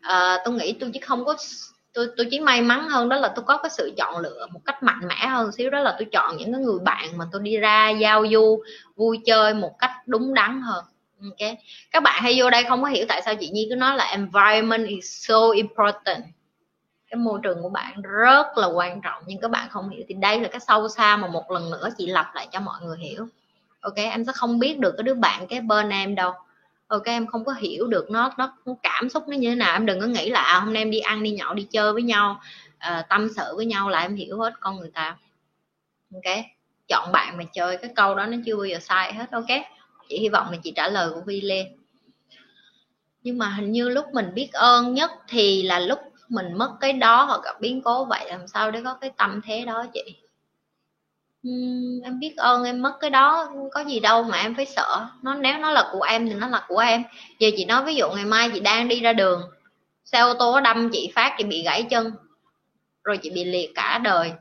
A: À, tôi nghĩ tôi chứ không có tôi tôi chỉ may mắn hơn đó là tôi có cái sự chọn lựa một cách mạnh mẽ hơn xíu đó là tôi chọn những cái người bạn mà tôi đi ra giao du vui chơi một cách đúng đắn hơn ok. Các bạn hay vô đây không có hiểu tại sao chị nhi cứ nói là environment is so important. Cái môi trường của bạn rất là quan trọng nhưng các bạn không hiểu thì đây là cái sâu xa mà một lần nữa chị lặp lại cho mọi người hiểu. Ok em sẽ không biết được cái đứa bạn cái bên em đâu. Ok em không có hiểu được nó nó cảm xúc nó như thế nào. Em đừng có nghĩ là à, hôm nay em đi ăn đi nhậu đi chơi với nhau uh, tâm sự với nhau là em hiểu hết con người ta. Ok chọn bạn mà chơi. Cái câu đó nó chưa bao giờ sai hết. Ok chị hy vọng là chị trả lời của vi lê. Nhưng mà hình như lúc mình biết ơn nhất thì là lúc mình mất cái đó hoặc gặp biến cố vậy làm sao để có cái tâm thế đó chị? Uhm, em biết ơn em mất cái đó có gì đâu mà em phải sợ. Nó nếu nó là của em thì nó là của em. Giờ chị nói ví dụ ngày mai chị đang đi ra đường xe ô tô đâm chị phát chị bị gãy chân rồi chị bị liệt cả đời.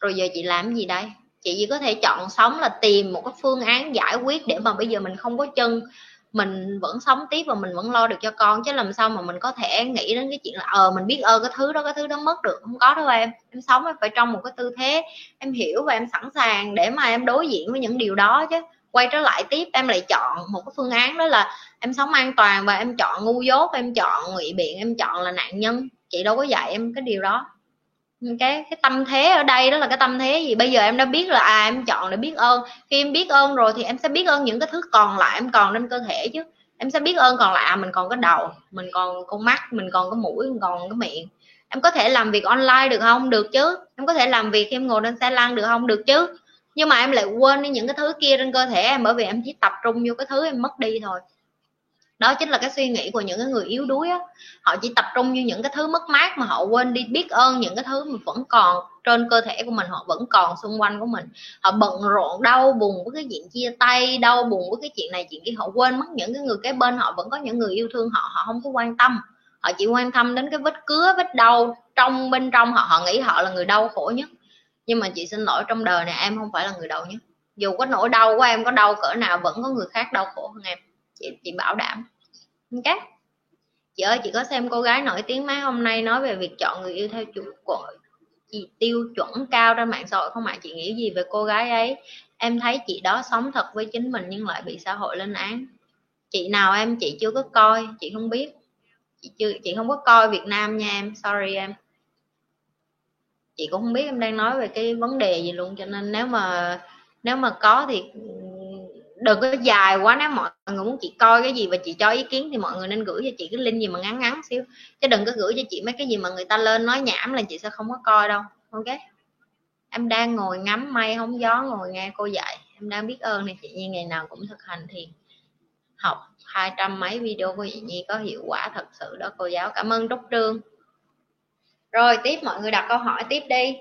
A: Rồi giờ chị làm gì đây? Chị chỉ có thể chọn sống là tìm một cái phương án giải quyết để mà bây giờ mình không có chân, mình vẫn sống tiếp và mình vẫn lo được cho con. Chứ làm sao mà mình có thể nghĩ đến cái chuyện là ờ mình biết ơn cái thứ đó, cái thứ đó mất được. Không có đâu em. Em sống em phải trong một cái tư thế, em hiểu và em sẵn sàng để mà em đối diện với những điều đó chứ. Quay trở lại tiếp, em lại chọn một cái phương án đó là em sống an toàn và em chọn ngu dốt, em chọn ngụy biện, em chọn là nạn nhân. Chị đâu có dạy em cái điều đó cái cái tâm thế ở đây đó là cái tâm thế gì? Bây giờ em đã biết là à em chọn để biết ơn. Khi em biết ơn rồi thì em sẽ biết ơn những cái thứ còn lại em còn trên cơ thể chứ. Em sẽ biết ơn còn lại à, mình còn cái đầu mình còn con mắt mình còn cái mũi mình còn cái miệng. Em có thể làm việc online được không? Được chứ. Em có thể làm việc khi em ngồi trên xe lăn được không? Được chứ. Nhưng mà em lại quên đi những cái thứ kia trên cơ thể em bởi vì em chỉ tập trung vô cái thứ em mất đi thôi đó chính là cái suy nghĩ của những cái người yếu đuối á. Họ chỉ tập trung như những cái thứ mất mát mà họ quên đi, biết ơn những cái thứ mà vẫn còn trên cơ thể của mình, họ vẫn còn xung quanh của mình. Họ bận rộn, đau buồn với cái chuyện chia tay, đau buồn với cái chuyện này, chuyện kia, họ quên mất những cái người kế bên, họ vẫn có những người yêu thương họ họ không có quan tâm. Họ chỉ quan tâm đến cái vết cứa, vết đau trong, bên trong họ họ nghĩ họ là người đau khổ nhất. Nhưng mà chị xin lỗi, trong đời này em không phải là người đau nhất. Dù có nỗi đau của em có đau cỡ nào, vẫn có người khác đau khổ hơn em. Chị chị bảo đảm ok chị ơi, chị có xem cô gái nổi tiếng mấy hôm nay nói về việc chọn người yêu theo chủ của chị tiêu chuẩn cao trên mạng xã hội không ạ? Chị nghĩ gì về cô gái ấy? Em thấy chị đó sống thật với chính mình nhưng lại bị xã hội lên án. Chị nào em, chị chưa có coi, chị không biết. Chị chưa, chị không có coi Việt Nam nha em, sorry em. Chị cũng không biết em đang nói về cái vấn đề gì luôn, cho nên nếu mà nếu mà có thì đừng có dài quá, nếu mọi người muốn chị coi cái gì và chị cho ý kiến thì mọi người nên gửi cho chị cái link gì mà ngắn ngắn xíu. Chứ đừng có gửi cho chị mấy cái gì mà người ta lên nói nhảm là chị sẽ không có coi đâu, ok? Em đang ngồi ngắm mây, hóng gió ngồi nghe cô dạy. Em đang biết ơn này chị Nhi ngày nào cũng thực hành thiền, học hai trăm mấy video của chị Nhi có hiệu quả thật sự đó cô giáo. Cảm ơn Trúc Trương. Rồi, tiếp, mọi người đặt câu hỏi tiếp đi.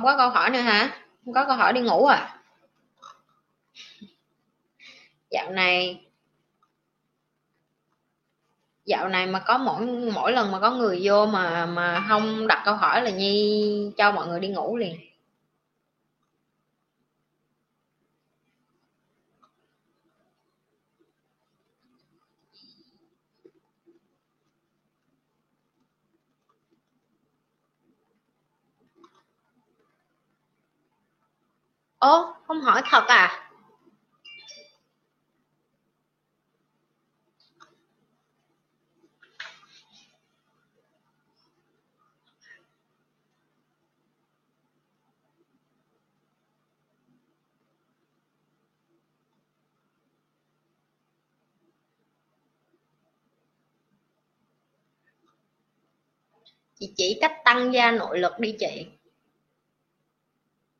A: Không có câu hỏi nữa hả? Không có câu hỏi đi ngủ à? Dạo này dạo này mà có mỗi mỗi lần mà có người vô mà mà không đặt câu hỏi là nhi cho mọi người đi ngủ liền. Ố không hỏi thật à? Chị chỉ cách tăng gia nội lực đi chị.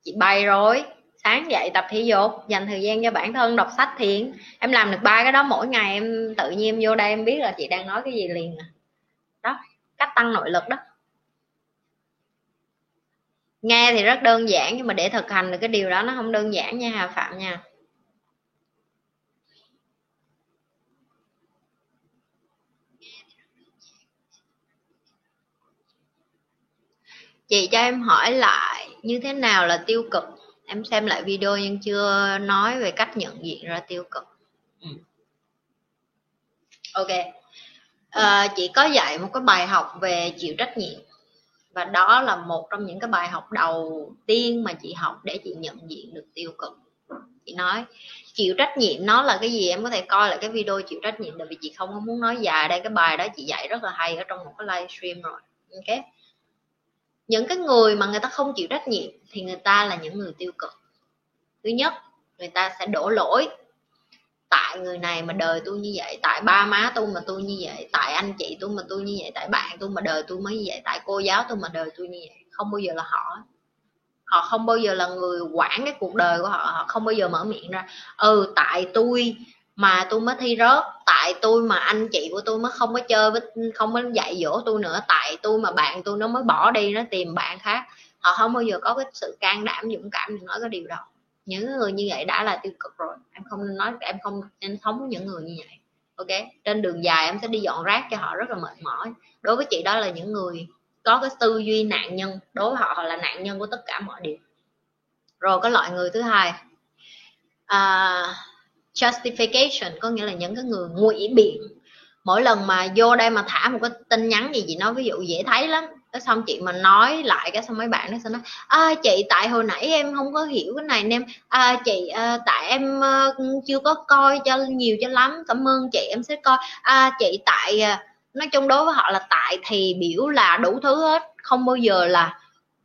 A: Chị bày rồi sáng dậy tập thể dục, dành thời gian cho bản thân, đọc sách thiền. Em làm được ba cái đó, mỗi ngày em tự nhiên em vô đây em biết là chị đang nói cái gì liền à. Đó, cách tăng nội lực đó. Nghe thì rất đơn giản, nhưng mà để thực hành được cái điều đó nó không đơn giản nha hà phạm nha. Chị cho em hỏi lại, như thế nào là tiêu cực? Em xem lại video nhưng chưa nói về cách nhận diện ra tiêu cực. Ừ. ok. À, chị có dạy một cái bài học về chịu trách nhiệm. Và đó là một trong những cái bài học đầu tiên mà chị học để chị nhận diện được tiêu cực. Chị nói chịu trách nhiệm nó là cái gì? Em có thể coi lại cái video chịu trách nhiệm tại vì chị không có muốn nói dài đây. Cái bài đó chị dạy rất là hay ở trong một cái livestream rồi. Ok những cái người mà người ta không chịu trách nhiệm thì người ta là những người tiêu cực. Thứ nhất, người ta sẽ đổ lỗi. Tại người này mà đời tôi như vậy, tại ba má tôi mà tôi như vậy, tại anh chị tôi mà tôi như vậy, tại bạn tôi mà đời tôi mới như vậy, tại cô giáo tôi mà đời tôi như vậy. Không bao giờ là họ. Họ không bao giờ là người quản cái cuộc đời của họ. Họ không bao giờ mở miệng ra ừ tại tôi mà tôi mới thi rớt. Tại tôi mà anh chị của tôi mới không có chơi với không có dạy dỗ tôi nữa. Tại tôi mà bạn tôi nó mới bỏ đi nó tìm bạn khác. Họ không bao giờ có cái sự can đảm dũng cảm để nói cái điều đó. Những người như vậy đã là tiêu cực rồi. Em không nên nói em không em sống những người như vậy. Ok? Trên đường dài em sẽ đi dọn rác cho họ rất là mệt mỏi. Đối với chị đó là những người có cái tư duy nạn nhân. Đối với họ họ là nạn nhân của tất cả mọi điều. Rồi có loại người thứ hai. À, justification có nghĩa là những cái người ngụy biện. Mỗi lần mà vô đây mà thả một cái tin nhắn gì chị nói ví dụ dễ thấy lắm cái xong chị mà nói lại cái xong mấy bạn nó sẽ nói à, chị tại hồi nãy em không có hiểu cái này nên à, chị à, tại em à, chưa có coi cho nhiều cho lắm cảm ơn chị em sẽ coi. À, chị tại à, nói chung đối với họ là tại thì biểu là đủ thứ hết không bao giờ là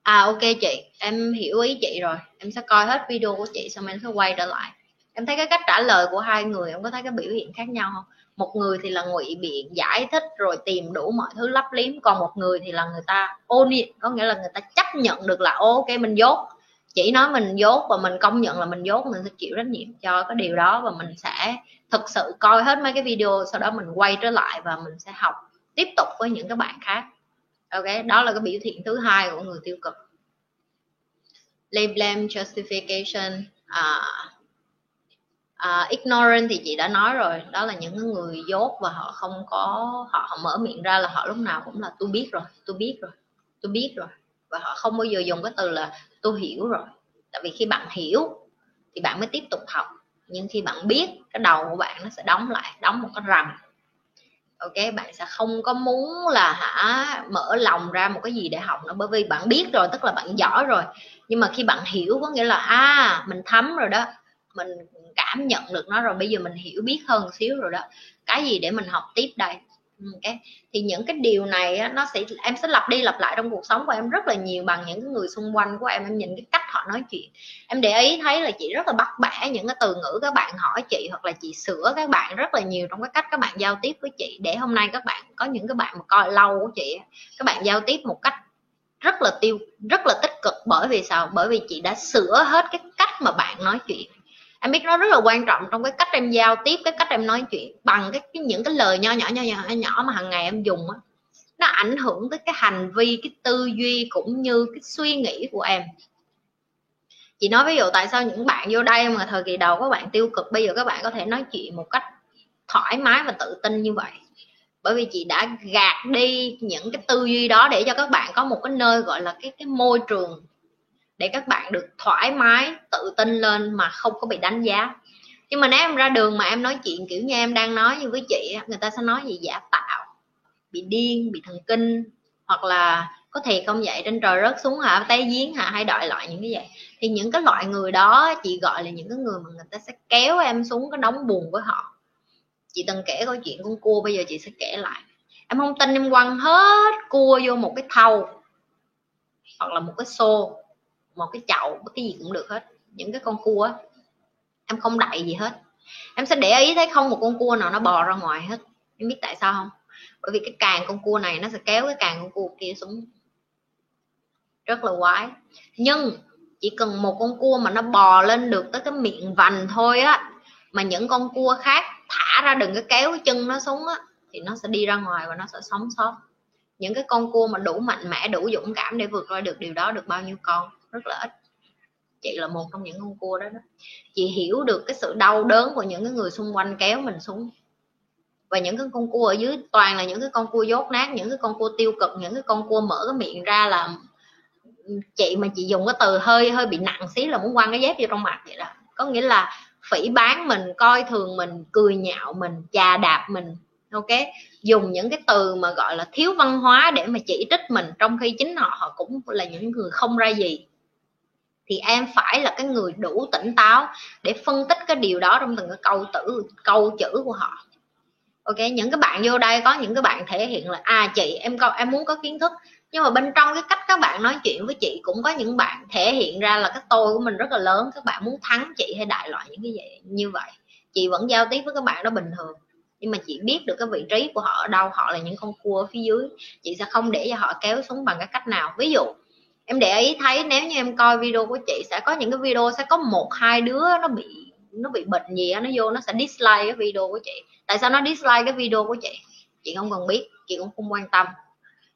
A: à ok chị em hiểu ý chị rồi em sẽ coi hết video của chị xong em sẽ quay trở lại em thấy cái cách trả lời của hai người em có thấy cái biểu hiện khác nhau không? Một người thì là ngụy biện giải thích rồi tìm đủ mọi thứ lấp liếm còn một người thì là người ta ôn có nghĩa là người ta chấp nhận được là ok mình dốt. Chỉ nói mình dốt và mình công nhận là mình dốt mình sẽ chịu trách nhiệm cho cái điều đó và mình sẽ thực sự coi hết mấy cái video sau đó mình quay trở lại và mình sẽ học tiếp tục với những các bạn khác. Ok đó là cái biểu hiện thứ hai của người tiêu cực. Blame justification à, uh, ignorant thì chị đã nói rồi. Đó là những người dốt và họ không có họ, họ mở miệng ra là họ lúc nào cũng là tôi biết rồi tôi biết rồi tôi biết rồi. Và họ không bao giờ dùng cái từ là tôi hiểu rồi. Tại vì khi bạn hiểu thì bạn mới tiếp tục học. Nhưng khi bạn biết cái đầu của bạn nó sẽ đóng lại đóng một cái rầm ok bạn sẽ không có muốn là hả mở lòng ra một cái gì để học nữa. Bởi vì bạn biết rồi tức là bạn giỏi rồi. Nhưng mà khi bạn hiểu có nghĩa là à mình thấm rồi đó. Mình cảm nhận được nó rồi bây giờ mình hiểu biết hơn xíu rồi đó. Cái gì để mình học tiếp đây? Ừ, okay. thì những cái điều này á, nó sẽ em sẽ lặp đi lặp lại trong cuộc sống của em rất là nhiều bằng những người xung quanh của em em nhìn cái cách họ nói chuyện. Em để ý thấy là chị rất là bắt bẻ những cái từ ngữ các bạn hỏi chị hoặc là chị sửa các bạn rất là nhiều trong cái cách các bạn giao tiếp với chị. Để hôm nay các bạn có những cái bạn mà coi lâu của chị các bạn giao tiếp một cách rất là tiêu rất là tích cực. Bởi vì sao? Bởi vì chị đã sửa hết cái cách mà bạn nói chuyện em biết nó rất là quan trọng trong cái cách em giao tiếp cái cách em nói chuyện bằng cái, cái những cái lời nho nhỏ nho nhỏ nhỏ mà hàng ngày em dùng á. Nó ảnh hưởng tới cái hành vi cái tư duy cũng như cái suy nghĩ của em. Chị nói ví dụ tại sao những bạn vô đây mà thời kỳ đầu các bạn tiêu cực bây giờ các bạn có thể nói chuyện một cách thoải mái và tự tin như vậy. Bởi vì chị đã gạt đi những cái tư duy đó để cho các bạn có một cái nơi gọi là cái cái môi trường để các bạn được thoải mái, tự tin lên mà không có bị đánh giá. Nhưng mà nếu em ra đường mà em nói chuyện kiểu như em đang nói như với chị người ta sẽ nói gì giả tạo, bị điên, bị thần kinh, hoặc là có thiệt không vậy trên trời rớt xuống hả té giếng hả, hay đợi loại những cái vậy. Thì những cái loại người đó chị gọi là những cái người mà người ta sẽ kéo em xuống cái đóng buồn với họ. Chị từng kể câu chuyện con cua, bây giờ chị sẽ kể lại. Em không tin em quăng hết cua vô một cái thau, hoặc là một cái xô một cái chậu cái gì cũng được hết. Những cái con cua em không đậy gì hết. Em sẽ để ý thấy không một con cua nào nó bò ra ngoài hết. Em biết tại sao không? Bởi vì cái càng con cua này nó sẽ kéo cái càng con cua kia xuống. Rất là quái. Nhưng chỉ cần một con cua mà nó bò lên được tới cái miệng vành thôi á, mà những con cua khác thả ra đừng cái kéo cái chân nó xuống á, thì nó sẽ đi ra ngoài và nó sẽ sống sót. Những cái con cua mà đủ mạnh mẽ, đủ dũng cảm để vượt qua được điều đó được bao nhiêu con? Rất là ít. Chị là một trong những con cua đó, đó. Chị hiểu được cái sự đau đớn của những cái người xung quanh kéo mình xuống. Và những cái con cua ở dưới toàn là những cái con cua dốt nát những cái con cua tiêu cực những cái con cua mở cái miệng ra là chị mà chị dùng cái từ hơi hơi bị nặng xí là muốn quăng cái dép vô trong mặt vậy đó. Có nghĩa là phỉ bán mình coi thường mình cười nhạo mình chà đạp mình ok? Dùng những cái từ mà gọi là thiếu văn hóa để mà chỉ trích mình trong khi chính họ họ cũng là những người không ra gì thì em phải là cái người đủ tỉnh táo để phân tích cái điều đó trong từng cái câu tử, câu chữ của họ. Ok, những cái bạn vô đây có những cái bạn thể hiện là à chị, em có, em muốn có kiến thức. Nhưng mà bên trong cái cách các bạn nói chuyện với chị cũng có những bạn thể hiện ra là cái tôi của mình rất là lớn, các bạn muốn thắng chị hay đại loại những cái gì như vậy. Chị vẫn giao tiếp với các bạn đó bình thường, nhưng mà chị biết được cái vị trí của họ ở đâu, họ là những con cua ở phía dưới. Chị sẽ không để cho họ kéo xuống bằng cái cách nào. Ví dụ em để ý thấy nếu như em coi video của chị sẽ có những cái video sẽ có một hai đứa nó bị nó bị bệnh gì đó, nó vô nó sẽ dislike cái video của chị. Tại sao nó dislike cái video của chị? Chị không cần biết chị cũng không quan tâm.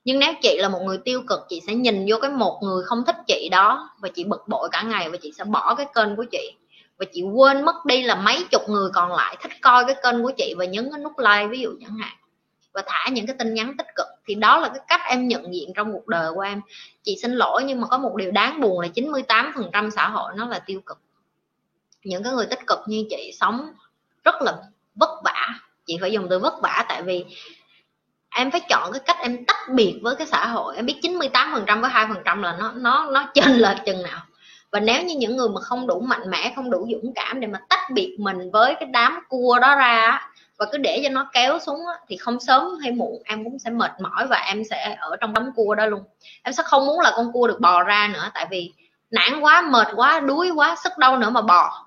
A: Nhưng nếu chị là một người tiêu cực chị sẽ nhìn vô cái một người không thích chị đó và chị bực bội cả ngày và chị sẽ bỏ cái kênh của chị. Và chị quên mất đi là mấy chục người còn lại thích coi cái kênh của chị và nhấn cái nút like ví dụ chẳng hạn. Và thả những cái tin nhắn tích cực thì đó là cái cách em nhận diện trong cuộc đời của em. Chị xin lỗi nhưng mà có một điều đáng buồn là 98 phần trăm xã hội nó là tiêu cực. Những cái người tích cực như chị sống rất là vất vả. Chị phải dùng từ vất vả tại vì em phải chọn cái cách em tách biệt với cái xã hội. Em biết 98 phần trăm với hai phần trăm là nó nó nó chênh lệch chừng nào. Và nếu như những người mà không đủ mạnh mẽ, không đủ dũng cảm để mà tách biệt mình với cái đám cua đó ra và cứ để cho nó kéo xuống thì không sớm hay muộn em cũng sẽ mệt mỏi và em sẽ ở trong đống cua đó luôn. Em sẽ không muốn là con cua được bò ra nữa, tại vì nản quá, mệt quá, đuối quá, sức đâu nữa mà bò.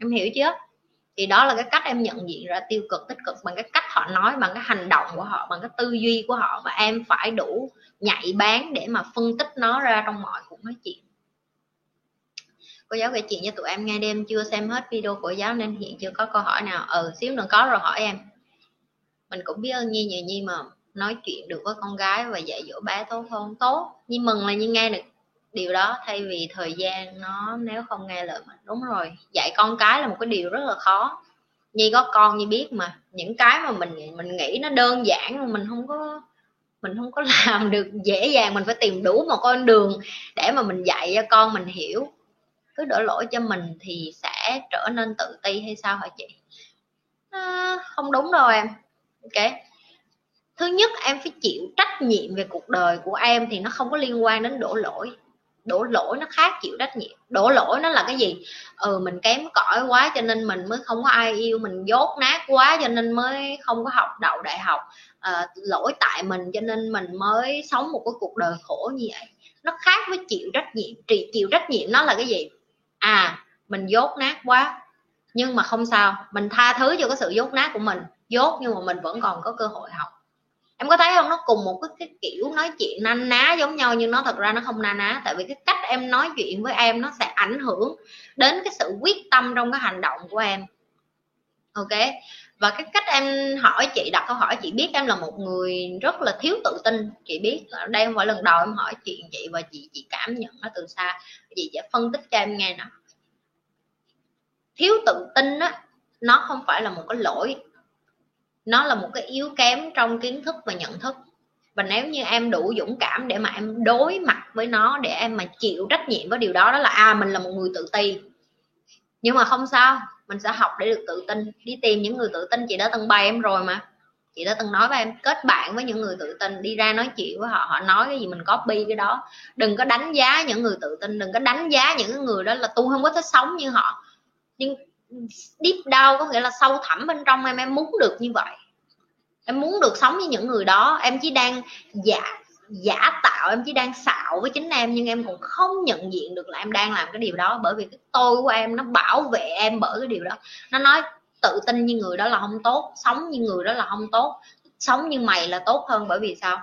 A: Em hiểu chưa? Thì đó là cái cách em nhận diện ra tiêu cực, tích cực bằng cái cách họ nói, bằng cái hành động của họ, bằng cái tư duy của họ. Và em phải đủ nhạy bén để mà phân tích nó ra trong mọi cuộc nói chuyện cô giáo kể chuyện cho tụi em nghe đêm, chưa xem hết video của giáo nên hiện chưa có câu hỏi nào. Ừ xíu nữa có rồi hỏi em. Mình cũng biết ơn nhi nhiều nhi mà nói chuyện được với con gái và dạy dỗ bé tốt hơn. Tốt, nhi mừng là nhi nghe được điều đó, thay vì thời gian nó nếu không nghe lời mình. Đúng rồi, dạy con cái là một cái điều rất là khó. Nhi có con, nhi biết mà. Những cái mà mình mình nghĩ nó đơn giản mà mình không có, mình không có làm được dễ dàng, mình phải tìm đủ một con đường để mà mình dạy cho con mình hiểu cứ đổ lỗi cho mình thì sẽ trở nên tự ti hay sao hả chị? À, không đúng đâu em. Ok. Thứ nhất em phải chịu trách nhiệm về cuộc đời của em thì nó không có liên quan đến đổ lỗi. Đổ lỗi nó khác chịu trách nhiệm. Đổ lỗi nó là cái gì? Ừ mình kém cỏi quá cho nên mình mới không có ai yêu mình dốt nát quá cho nên mới không có học đậu đại học. À, lỗi tại mình cho nên mình mới sống một cái cuộc đời khổ như vậy. Nó khác với chịu trách nhiệm. Chịu trách nhiệm nó là cái gì? À mình dốt nát quá. Nhưng mà không sao mình tha thứ cho cái sự dốt nát của mình. Dốt nhưng mà mình vẫn còn có cơ hội học. Em có thấy không? Nó cùng một cái, cái kiểu nói chuyện na ná giống nhau nhưng nó thật ra nó không na ná. Tại vì cái cách em nói chuyện với em nó sẽ ảnh hưởng đến cái sự quyết tâm trong cái hành động của em. Ok? Và cái cách em hỏi chị, đặt câu hỏi, chị biết em là một người rất là thiếu tự tin. Chị biết đây không phải lần đầu em hỏi chuyện chị và chị chị cảm nhận nó từ xa. Chị sẽ phân tích cho em nghe nè thiếu tự tin á, nó không phải là một cái lỗi. Nó là một cái yếu kém trong kiến thức và nhận thức. Và nếu như em đủ dũng cảm để mà em đối mặt với nó, để em mà chịu trách nhiệm với điều đó đó là à mình là một người tự ti. Nhưng mà không sao mình sẽ học để được tự tin, đi tìm những người tự tin. Chị đã từng bày em rồi mà. Chị đã từng nói với em, kết bạn với những người tự tin, đi ra nói chuyện với họ họ nói cái gì mình copy cái đó. Đừng có đánh giá những người tự tin, đừng có đánh giá những người đó là tu không có thích sống như họ. Nhưng deep down có nghĩa là sâu thẳm bên trong em em muốn được như vậy. Em muốn được sống với những người đó. Em chỉ đang giả giả tạo em chỉ đang xạo với chính em nhưng em còn không nhận diện được là em đang làm cái điều đó bởi vì cái tôi của em nó bảo vệ em bởi cái điều đó. Nó nói tự tin như người đó là không tốt, sống như người đó là không tốt, sống như mày là tốt hơn bởi vì sao?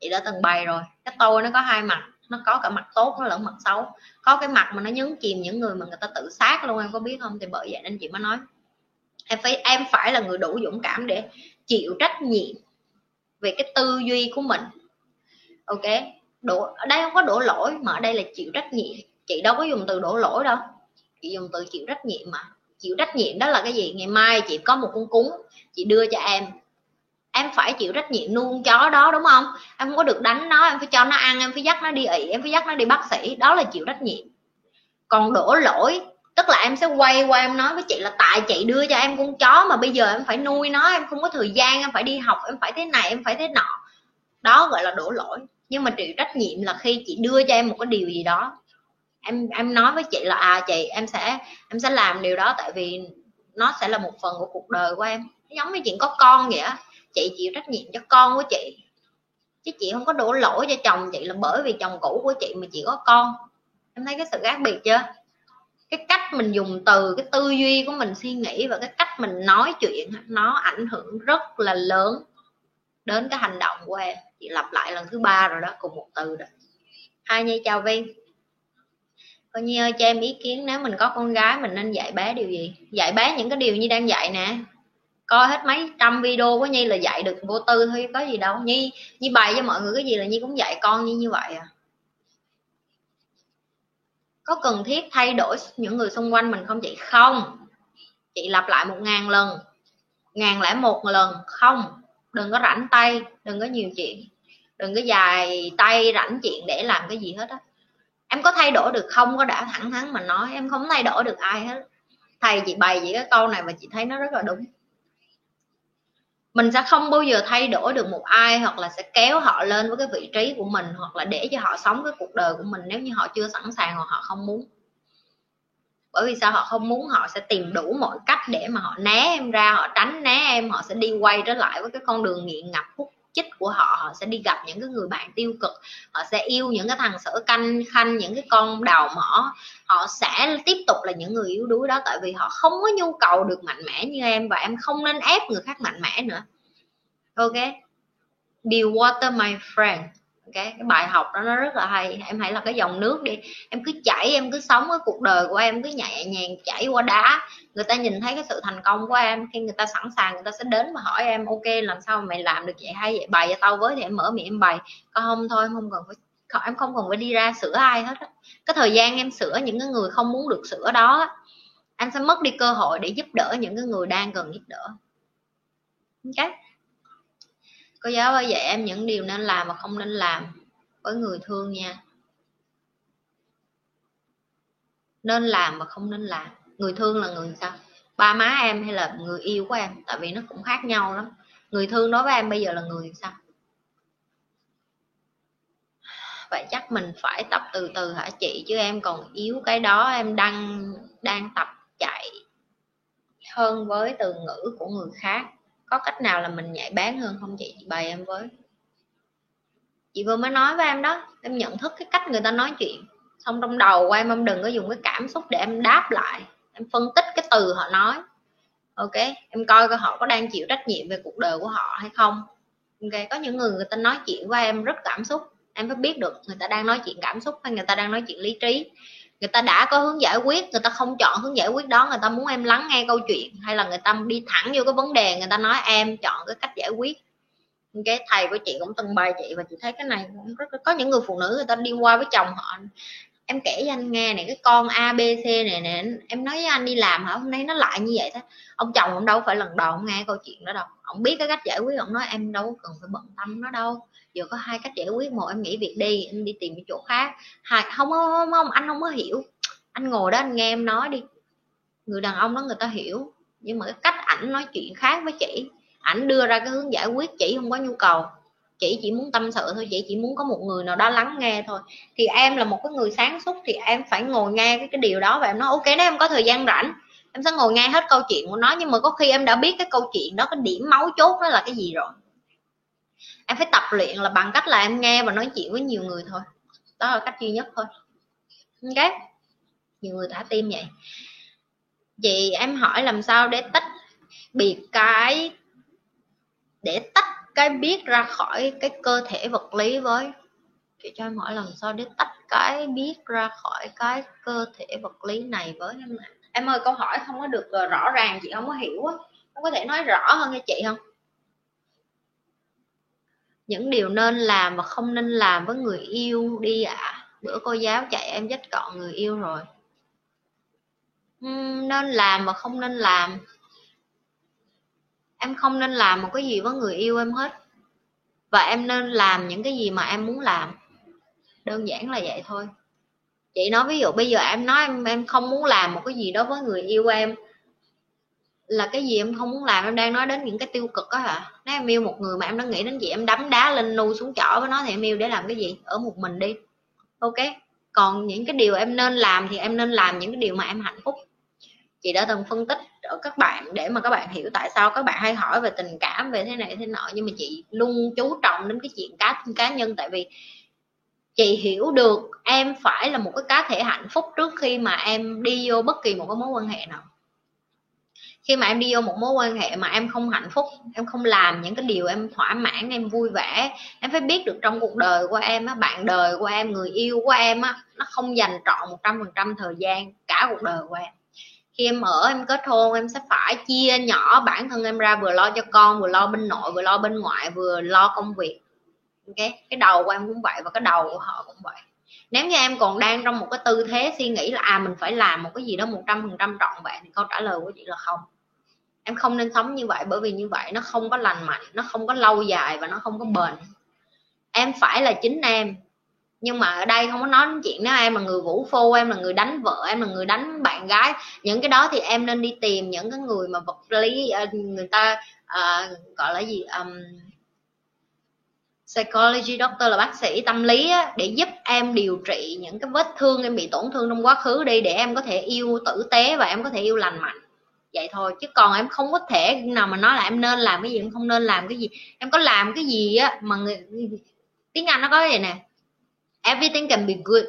A: Chị đã từng bày rồi, cái tôi nó có hai mặt, nó có cả mặt tốt, nó lẫn mặt xấu. Có cái mặt mà nó nhấn chìm những người mà người ta tự sát luôn, em có biết không? Thì bởi vậy nên chị mới nói, em phải em phải là người đủ dũng cảm để chịu trách nhiệm về cái tư duy của mình ok. Đổ, ở đây không có đổ lỗi mà ở đây là chịu trách nhiệm. Chị đâu có dùng từ đổ lỗi đâu. Chị dùng từ chịu trách nhiệm mà. Chịu trách nhiệm đó là cái gì? Ngày mai chị có một con cúng, chị đưa cho em. Em phải chịu trách nhiệm nuôi con chó đó, đúng không? Em không có được đánh nó, em phải cho nó ăn, em phải dắt nó đi ị, em phải dắt nó đi bác sĩ. Đó là chịu trách nhiệm. Còn đổ lỗi, tức là em sẽ quay qua em nói với chị là tại chị đưa cho em con chó mà bây giờ em phải nuôi nó, em không có thời gian, em phải đi học, em phải thế này, em phải thế nọ. Đó gọi là đổ lỗi nhưng mà chịu trách nhiệm là khi chị đưa cho em một cái điều gì đó, em em nói với chị là à chị, em sẽ em sẽ làm điều đó tại vì nó sẽ là một phần của cuộc đời của em. Giống như chuyện có con vậy á, chị chịu trách nhiệm cho con của chị. Chứ chị không có đổ lỗi cho chồng chị là bởi vì chồng cũ của chị mà chị có con. Em thấy cái sự khác biệt chưa? Cái cách mình dùng từ, cái tư duy của mình suy nghĩ và cái cách mình nói chuyện nó ảnh hưởng rất là lớn đến cái hành động của em chị lặp lại lần thứ ba rồi đó, cùng một từ đó. Hai nhi chào viên coi nhi ơi cho em ý kiến, nếu mình có con gái mình nên dạy bé điều gì? Dạy bé những cái điều như đang dạy nè. Coi hết mấy trăm video của nhi là dạy được vô tư thôi, có gì đâu. Nhi nhi bày cho mọi người cái gì là nhi cũng dạy con như như vậy à. Có cần thiết thay đổi những người xung quanh mình không chị? Không. Chị lặp lại một ngàn lần. Ngàn lẻ một lần. Không. Đừng có rảnh tay. Đừng có nhiều chuyện đừng có dài tay rảnh chuyện để làm cái gì hết á. Em có thay đổi được không? Có đã thẳng thắn mà nói, em không thay đổi được ai hết. Thầy chị bày vậy cái câu này mà chị thấy nó rất là đúng. Mình sẽ không bao giờ thay đổi được một ai hoặc là sẽ kéo họ lên với cái vị trí của mình hoặc là để cho họ sống cái cuộc đời của mình nếu như họ chưa sẵn sàng hoặc họ không muốn. Bởi vì sao? Họ không muốn, họ sẽ tìm đủ mọi cách để mà họ né em ra, họ tránh né em, họ sẽ đi quay trở lại với cái con đường nghiện ngập hút chích của họ họ sẽ đi gặp những cái người bạn tiêu cực, họ sẽ yêu những cái thằng sở canh, khanh, những cái con đào mỏ. Họ sẽ tiếp tục là những người yếu đuối đó tại vì họ không có nhu cầu được mạnh mẽ như em và em không nên ép người khác mạnh mẽ nữa. Ok? Be water, my friend cái cái bài học đó, nó rất là hay. Em hãy là cái dòng nước đi. Em cứ chảy, em cứ sống cái cuộc đời của em, cứ nhẹ nhàng chảy qua đá. Người ta nhìn thấy cái sự thành công của em, khi người ta sẵn sàng, người ta sẽ đến và hỏi em, ok, làm sao mày làm được vậy? Hay vậy? Bày cho tao với thì em mở miệng em bày. Có không thôi em không cần phải em không cần phải đi ra sửa ai hết cái thời gian em sửa những cái người không muốn được sửa đó anh sẽ mất đi cơ hội để giúp đỡ những cái người đang cần giúp đỡ. Okay cô giáo ơi dạy em những điều nên làm và không nên làm với người thương nha. Nên làm và không nên làm. Người thương là người sao? Ba má em hay là người yêu của em? Tại vì nó cũng khác nhau lắm. Người thương đối với em bây giờ là người sao? Vậy chắc mình phải tập từ từ hả chị? Chứ em còn yếu cái đó, em đang đang tập chạy hơn với từ ngữ của người khác có cách nào là mình nhạy bén hơn không chị? Chị bày em với. Chị vừa mới nói với em đó, em nhận thức cái cách người ta nói chuyện. Xong trong đầu của em em đừng có dùng cái cảm xúc để em đáp lại. Em phân tích cái từ họ nói. Ok, em coi coi họ có đang chịu trách nhiệm về cuộc đời của họ hay không. Ok, có những người người ta nói chuyện với em rất cảm xúc. Em phải biết được người ta đang nói chuyện cảm xúc hay người ta đang nói chuyện lý trí người ta đã có hướng giải quyết, người ta không chọn hướng giải quyết đó, người ta muốn em lắng nghe câu chuyện hay là người ta đi thẳng vô cái vấn đề, người ta nói em chọn cái cách giải quyết. Cái thầy của chị cũng từng bài chị và chị thấy cái này cũng rất có những người phụ nữ người ta đi qua với chồng họ, em kể cho anh nghe này, cái con abc này nè, em nói với anh đi làm hả? Hôm nay nó lại như vậy thế ông chồng cũng đâu phải lần đầu ông nghe câu chuyện đó đâu. Ông biết cái cách giải quyết, ông nói em đâu cần phải bận tâm nó đâu giờ có hai cách giải quyết một em nghỉ việc đi em đi tìm cái chỗ khác. Hai không không không anh không có hiểu. Anh ngồi đó anh nghe em nói đi. Người đàn ông đó người ta hiểu. Nhưng mà cái cách ảnh nói chuyện khác với chị. Ảnh đưa ra cái hướng giải quyết chị không có nhu cầu. Chị chỉ muốn tâm sự thôi chị chỉ muốn có một người nào đó lắng nghe thôi. Thì em là một cái người sáng suốt thì em phải ngồi nghe cái, cái điều đó và em nói ok nếu em có thời gian rảnh em sẽ ngồi nghe hết câu chuyện của nó. Nhưng mà có khi em đã biết cái câu chuyện đó cái điểm máu chốt đó là cái gì rồi em phải tập luyện là bằng cách là em nghe và nói chuyện với nhiều người thôi. Đó là cách duy nhất thôi. Ok? Nhiều người thả tim vậy. Chị em hỏi làm sao để tách biệt cái, để tách cái biết ra khỏi cái cơ thể vật lý với? Chị cho em hỏi làm sao để tách cái biết ra khỏi cái cơ thể vật lý này với em em ơi, câu hỏi không có được ờ, rõ ràng, chị không có hiểu á. Không có thể nói rõ hơn cho chị không? Những điều nên làm và không nên làm với người yêu đi ạ. À. bữa cô giáo chạy em dắt gọn người yêu rồi. Uhm, nên làm và không nên làm. Em không nên làm một cái gì với người yêu em hết. Và em nên làm những cái gì mà em muốn làm. Đơn giản là vậy thôi. Chị nói ví dụ bây giờ em nói em em không muốn làm một cái gì đó với người yêu em là cái gì em không muốn làm, em đang nói đến những cái tiêu cực đó hả? Nếu em yêu một người mà em đã nghĩ đến gì, em đấm đá lên nu xuống chỏ với nó thì em yêu để làm cái gì? Ở một mình đi. Ok? Còn những cái điều em nên làm thì em nên làm những cái điều mà em hạnh phúc. Chị đã từng phân tích ở các bạn để mà các bạn hiểu tại sao các bạn hay hỏi về tình cảm, về thế này thế nọ, nhưng mà chị luôn chú trọng đến cái chuyện cá cá nhân. Tại vì chị hiểu được em phải là một cái cá thể hạnh phúc trước khi mà em đi vô bất kỳ một cái mối quan hệ nào khi mà em đi vô một mối quan hệ mà em không hạnh phúc, em không làm những cái điều em thỏa mãn, em vui vẻ, em phải biết được trong cuộc đời của em á, bạn đời của em, người yêu của em á, nó không dành trọn một trăm phần trăm thời gian cả cuộc đời của em. Khi em ở, em kết hôn, em sẽ phải chia nhỏ bản thân em ra, vừa lo cho con, vừa lo bên nội, vừa lo bên ngoại, vừa lo công việc. Ok? Cái đầu của em cũng vậy và cái đầu của họ cũng vậy nếu như em còn đang trong một cái tư thế suy nghĩ là à mình phải làm một cái gì đó một trăm phần trăm trọn vẹn thì câu trả lời của chị là không. Em không nên sống như vậy bởi vì như vậy nó không có lành mạnh nó không có lâu dài và nó không có bền. Em phải là chính em. Nhưng mà ở đây không có nói đến chuyện nếu em là người vũ phu em là người đánh vợ em là người đánh bạn gái những cái đó thì em nên đi tìm những cái người mà vật lý ờ, người ta uh, gọi là gì um, psychology doctor là bác sĩ tâm lý á, để giúp em điều trị những cái vết thương em bị tổn thương trong quá khứ đi để em có thể yêu tử tế và em có thể yêu lành mạnh. Vậy thôi chứ còn em không có thể nào mà nói là em nên làm cái gì em không nên làm cái gì. Em có làm cái gì á mà người tiếng anh nó có vậy nè? Everything can be good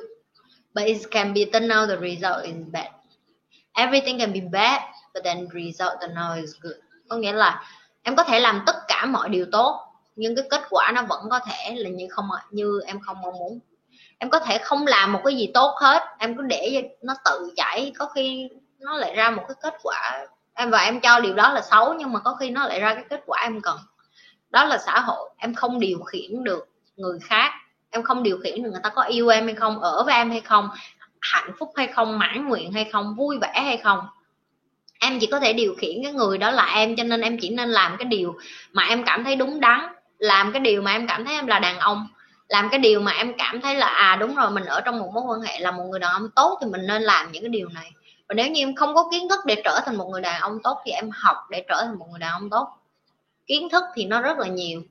A: but it can be turn out the result is bad. Everything can be bad but then result turn out is good. Có nghĩa là em có thể làm tất cả mọi điều tốt nhưng cái kết quả nó vẫn có thể là như không, như em không mong muốn. Em có thể không làm một cái gì tốt hết, em cứ để nó tự chảy, có khi nó lại ra một cái kết quả. Em và em cho điều đó là xấu, nhưng mà có khi nó lại ra cái kết quả em cần. Đó là xã hội, em không điều khiển được người khác. Em không điều khiển được người ta có yêu em hay không, ở với em hay không, hạnh phúc hay không, mãn nguyện hay không, vui vẻ hay không. Em chỉ có thể điều khiển cái người đó là em, cho nên em chỉ nên làm cái điều mà em cảm thấy đúng đắn làm cái điều mà em cảm thấy em là đàn ông, làm cái điều mà em cảm thấy là à đúng rồi, mình ở trong một mối quan hệ là một người đàn ông tốt thì mình nên làm những cái điều này. Và nếu như em không có kiến thức để trở thành một người đàn ông tốt thì em học để trở thành một người đàn ông tốt. Kiến thức thì nó rất là nhiều.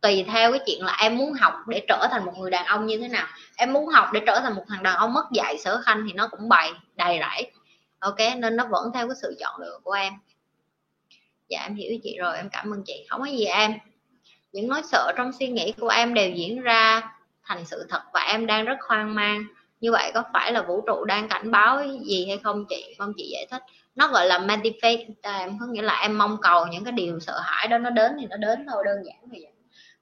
A: Tùy theo cái chuyện là em muốn học để trở thành một người đàn ông như thế nào. Em muốn học để trở thành một thằng đàn ông mất dạy, sở khanh thì nó cũng bày, đầy rẫy. Ok, nên nó vẫn theo cái sự chọn lựa của em. Dạ em hiểu chị rồi. Em cảm ơn chị. Không có gì em những nỗi sợ trong suy nghĩ của em đều diễn ra thành sự thật và em đang rất hoang mang. Như vậy có phải là vũ trụ đang cảnh báo gì hay không chị? Mong chị giải thích. Nó gọi là manifest à, em có nghĩa là em mong cầu những cái điều sợ hãi đó nó đến thì nó đến thôi, đơn giản vậy.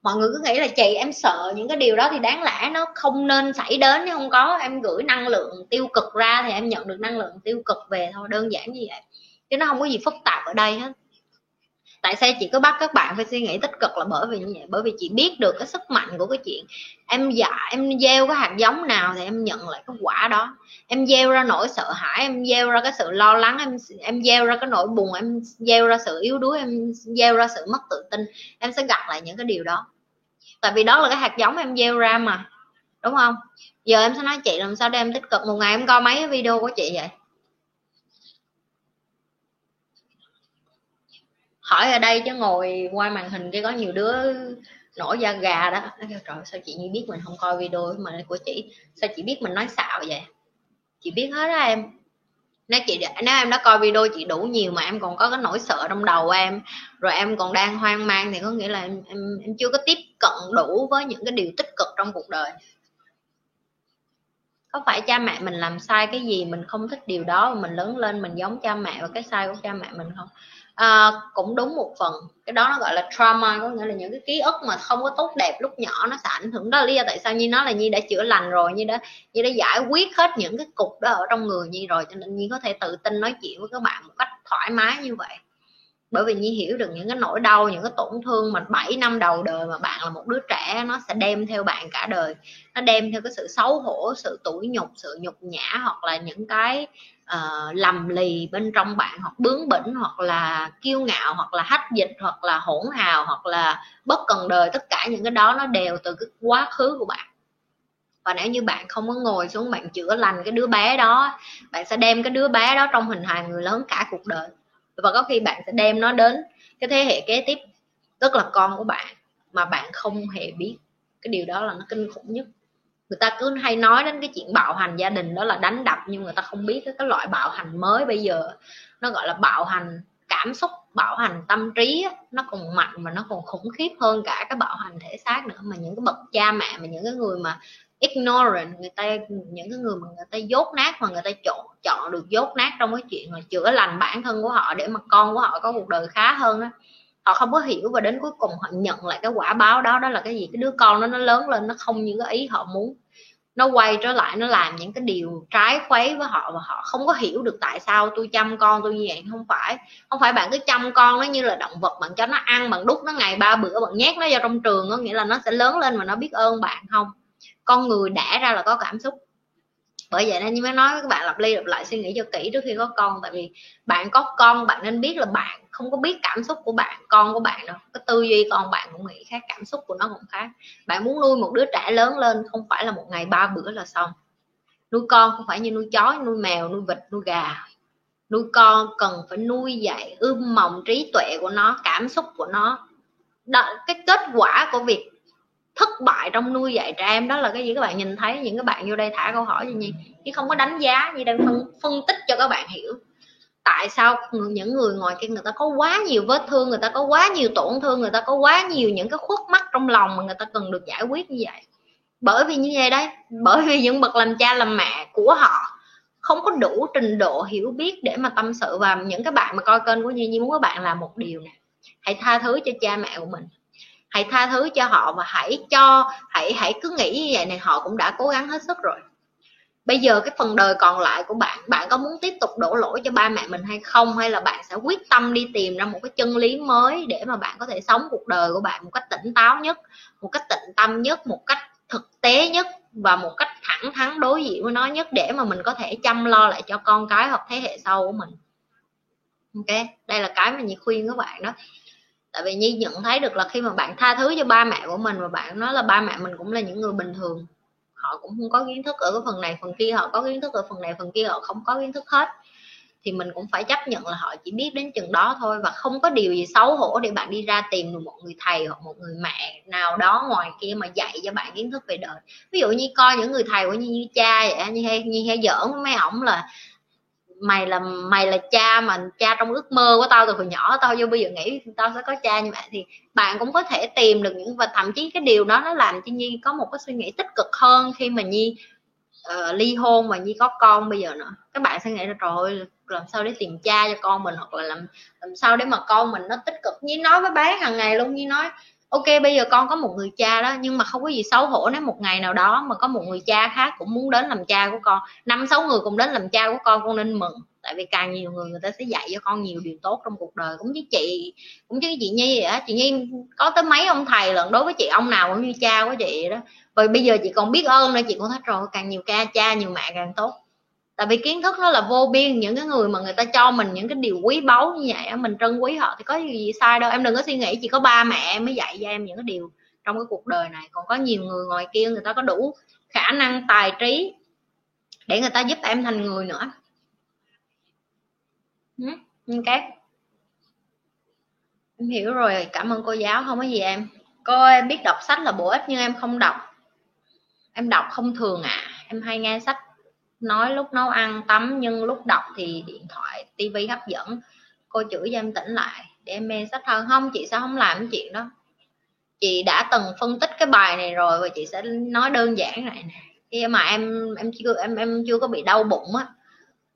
A: Mọi người cứ nghĩ là chị em sợ những cái điều đó thì đáng lẽ nó không nên xảy đến, nếu không có em gửi năng lượng tiêu cực ra thì em nhận được năng lượng tiêu cực về thôi, đơn giản như vậy. Chứ nó không có gì phức tạp ở đây hết tại sao chị cứ bắt các bạn phải suy nghĩ tích cực là bởi vì như vậy? Bởi vì chị biết được cái sức mạnh của cái chuyện em dạ em gieo cái hạt giống nào thì em nhận lại cái quả đó. Em gieo ra nỗi sợ hãi, em gieo ra cái sự lo lắng, em em gieo ra cái nỗi buồn, em gieo ra sự yếu đuối, em gieo ra sự mất tự tin, em sẽ gặp lại những cái điều đó. Tại vì đó là cái hạt giống em gieo ra mà, đúng không? Giờ em sẽ nói chị làm sao để em tích cực, một ngày em coi mấy cái video của chị vậy? Hỏi ở đây chứ ngồi qua màn hình kia có nhiều đứa nổi da gà đó. Trời sao chị như biết mình không coi video mà của chị? Sao chị biết mình nói xạo vậy? Chị biết hết á em. Nếu chị nếu em đã coi video chị đủ nhiều mà em còn có cái nỗi sợ trong đầu em rồi em còn đang hoang mang thì có nghĩa là em em, em chưa có tiếp cận đủ với những cái điều tích cực trong cuộc đời. Có phải cha mẹ mình làm sai cái gì mình không thích điều đó mà mình lớn lên mình giống cha mẹ và cái sai của cha mẹ mình không? À, cũng đúng một phần. Cái đó nó gọi là trauma có nghĩa là những cái ký ức mà không có tốt đẹp lúc nhỏ nó sẽ ảnh hưởng đó. Lý do tại sao nhi nói là nhi đã chữa lành rồi như đã như đã giải quyết hết những cái cục đó ở trong người nhi rồi cho nên nhi có thể tự tin nói chuyện với các bạn một cách thoải mái như vậy bởi vì nhi hiểu được những cái nỗi đau những cái tổn thương mà 7 năm đầu đời mà bạn là một đứa trẻ nó sẽ đem theo bạn cả đời. Nó đem theo cái sự xấu hổ sự tủi nhục sự nhục nhã hoặc là những cái uh, lầm lì bên trong bạn hoặc bướng bỉnh hoặc là kiêu ngạo hoặc là hách dịch hoặc là hỗn hào hoặc là bất cần đời. Tất cả những cái đó nó đều từ cái quá khứ của bạn. Và nếu như bạn không có ngồi xuống bạn chữa lành cái đứa bé đó bạn sẽ đem cái đứa bé đó trong hình hài người lớn cả cuộc đời và có khi bạn sẽ đem nó đến cái thế hệ kế tiếp tức là con của bạn mà bạn không hề biết. Cái điều đó là nó kinh khủng nhất. Người ta cứ hay nói đến cái chuyện bạo hành gia đình đó là đánh đập nhưng người ta không biết cái, cái loại bạo hành mới bây giờ. Nó gọi là bạo hành cảm xúc bạo hành tâm trí nó còn mạnh và nó còn khủng khiếp hơn cả cái bạo hành thể xác nữa. Mà những cái bậc cha mẹ mà những cái người mà ignorant, người ta, những cái người mà người ta dốt nát mà người ta chọn chọn được dốt nát trong cái chuyện là chữa lành bản thân của họ để mà con của họ có cuộc đời khá hơn á. Họ không có hiểu và đến cuối cùng họ nhận lại cái quả báo đó đó là cái gì? Cái đứa con nó nó lớn lên, nó không như cái ý họ muốn. Nó quay trở lại, nó làm những cái điều trái khuấy với họ và họ không có hiểu được tại sao tôi chăm con tôi như vậy. Không phải không phải bạn cứ chăm con nó như là động vật bạn cho nó ăn, bạn đút nó ngày ba bữa bạn nhét nó vào trong trường có nghĩa là nó sẽ lớn lên và nó biết ơn bạn không? Con người đẻ ra là có cảm xúc. Bởi vậy nên như mới nói với các bạn lặp đi lặp lại suy nghĩ cho kỹ trước khi có con. Tại vì bạn có con bạn nên biết là bạn không có biết cảm xúc của bạn con của bạn đâu. Cái tư duy con bạn cũng nghĩ khác cảm xúc của nó cũng khác. Bạn muốn nuôi một đứa trẻ lớn lên không phải là một ngày ba bữa là xong. Nuôi con không phải như nuôi chó nuôi mèo nuôi vịt nuôi gà. Nuôi con cần phải nuôi dạy ươm mầm trí tuệ của nó cảm xúc của nó. Đó, cái kết quả của việc thất bại trong nuôi dạy trẻ em. Đó là cái gì? Các bạn nhìn thấy những cái bạn vô đây thả câu hỏi gì nhi chứ không có đánh giá, như đang phân phân tích cho các bạn hiểu. Tại sao những người ngoài kia, người ta có quá nhiều vết thương, người ta có quá nhiều tổn thương, người ta có quá nhiều những cái khuất mắt trong lòng mà người ta cần được giải quyết như vậy? Bởi vì như vậy đấy, bởi vì những bậc làm cha làm mẹ của họ không có đủ trình độ hiểu biết để mà tâm sự. Và những cái bạn mà coi kênh của Nhi Nhi muốn các bạn làm một điều nè, hãy tha thứ cho cha mẹ của mình hãy tha thứ cho họ và hãy cho, hãy hãy cứ nghĩ như vậy này, họ cũng đã cố gắng hết sức rồi. Bây giờ cái phần đời còn lại của bạn bạn có muốn tiếp tục đổ lỗi cho ba mẹ mình hay không? Hay là bạn sẽ quyết tâm đi tìm ra một cái chân lý mới để mà bạn có thể sống cuộc đời của bạn một cách tỉnh táo nhất, một cách tịnh tâm nhất, một cách thực tế nhất và một cách thẳng thắn đối diện với nó nhất để mà mình có thể chăm lo lại cho con cái hoặc thế hệ sau của mình? Ok, đây là cái mà nhi khuyên các bạn đó tại vì nhi nhận thấy được là khi mà bạn tha thứ cho ba mẹ của mình và bạn nói là ba mẹ mình cũng là những người bình thường họ cũng không có kiến thức ở cái phần này phần kia họ có kiến thức ở phần này phần kia họ không có kiến thức hết thì mình cũng phải chấp nhận là họ chỉ biết đến chừng đó thôi và không có điều gì xấu hổ để bạn đi ra tìm được một người thầy hoặc một người mẹ nào đó ngoài kia mà dạy cho bạn kiến thức về đời. Ví dụ như coi những người thầy của như, như cha vậy như hay như hay giỡn với mấy ổng là mày là mày là cha mà cha trong ước mơ của tao từ hồi nhỏ tao vô bây giờ nghĩ tao sẽ có cha như vậy thì bạn cũng có thể tìm được những và thậm chí cái điều đó nó làm cho nhi có một cái suy nghĩ tích cực hơn khi mà nhi uh, ly hôn mà nhi có con bây giờ nữa. Các bạn sẽ nghĩ là trời ơi làm sao để tìm cha cho con mình hoặc là làm làm sao để mà con mình nó tích cực? Nhi nói với bé hàng ngày luôn nhi nói ok, bây giờ con có một người cha đó, nhưng mà không có gì xấu hổ nếu một ngày nào đó mà có một người cha khác cũng muốn đến làm cha của con. Năm, sáu người cùng đến làm cha của con con nên mừng. Tại vì càng nhiều người người ta sẽ dạy cho con nhiều điều tốt trong cuộc đời. Cũng như chị, cũng như chị nhi vậy á. Chị nhi có tới mấy ông thầy lận, đối với chị ông nào cũng như cha của chị đó. Rồi bây giờ chị còn biết ơn nữa chị cũng thấy rồi càng nhiều ca, cha nhiều mẹ càng tốt tại vì kiến thức nó là vô biên, những cái người mà người ta cho mình những cái điều quý báu như vậy mình trân quý họ thì có gì sai đâu. Em đừng có suy nghĩ chỉ có ba mẹ em mới dạy cho em những cái điều trong cái cuộc đời này. Còn có nhiều người ngoài kia, người ta có đủ khả năng, tài trí để người ta giúp em thành người nữa. Ừ, ừ, ok em hiểu rồi, cảm ơn cô giáo, không có gì em. Cô, em biết đọc sách là bổ ích nhưng em không đọc. Em đọc không thường à em hay nghe sách nói lúc nấu ăn, tắm, nhưng lúc đọc thì điện thoại tivi hấp dẫn. Cô chửi cho em tỉnh lại, để em mê sách hơn. Không, chị sao không làm cái chuyện đó? Chị đã từng phân tích cái bài này rồi và chị sẽ nói đơn giản này nè. Khi mà em em chưa em em chưa có bị đau bụng á,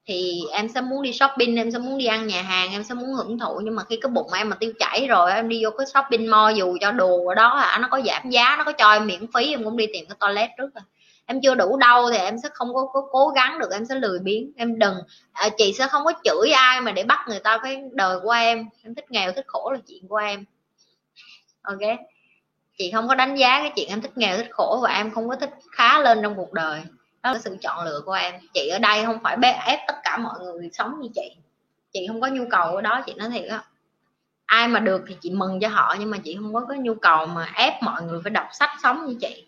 A: thì em sẽ muốn đi shopping, em sẽ muốn đi ăn nhà hàng, em sẽ muốn hưởng thụ. Nhưng mà khi cái bụng em mà tiêu chảy rồi em đi vô cái shopping mall dù cho đồ ở đó hả nó có giảm giá, nó có cho em miễn phí, em cũng đi tìm cái toilet trước rồi em chưa đủ đau thì em sẽ không có, có cố gắng được em sẽ lười biếng. Em đừng à, chị sẽ không có chửi ai mà để bắt người ta phải đời của em. Em thích nghèo thích khổ là chuyện của em. Ok? Chị không có đánh giá cái chuyện em thích nghèo thích khổ và em không có thích khá lên trong cuộc đời. Đó là sự chọn lựa của em. Chị ở đây không phải bé ép tất cả mọi người sống như chị. Chị không có nhu cầu ở đó chị nói thiệt á. Ai mà được thì chị mừng cho họ nhưng mà chị không có cái nhu cầu mà ép mọi người phải đọc sách sống như chị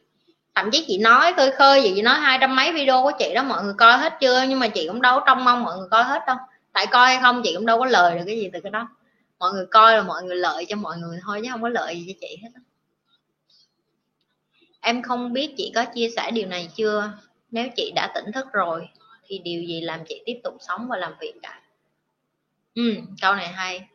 A: thậm chí chị nói khơi khơi gì chị nói hai trăm mấy video của chị đó mọi người coi hết chưa? Nhưng mà chị cũng đâu trông mong mọi người coi hết đâu. Tại coi hay không chị cũng đâu có lời được cái gì từ cái đó. Mọi người coi là mọi người lợi cho mọi người thôi chứ không có lợi gì cho chị hết đó. em không biết chị có chia sẻ điều này chưa? Nếu chị đã tỉnh thức rồi thì điều gì làm chị tiếp tục sống và làm việc cả ừ, câu này hay.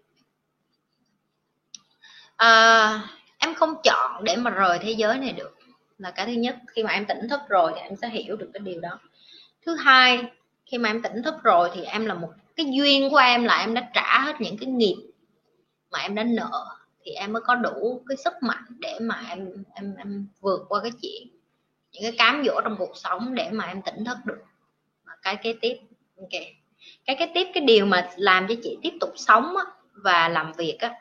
A: À, em không chọn để mà rời thế giới này được là cái thứ nhất khi mà em tỉnh thức rồi thì em sẽ hiểu được cái điều đó. Thứ hai khi mà em tỉnh thức rồi thì em là một cái duyên của em là em đã trả hết những cái nghiệp mà em đã nợ thì em mới có đủ cái sức mạnh để mà em em em vượt qua cái chuyện những cái cám dỗ trong cuộc sống để mà em tỉnh thức được. Cái kế tiếp ok. Cái kế tiếp cái điều mà làm cho chị tiếp tục sống á, và làm việc á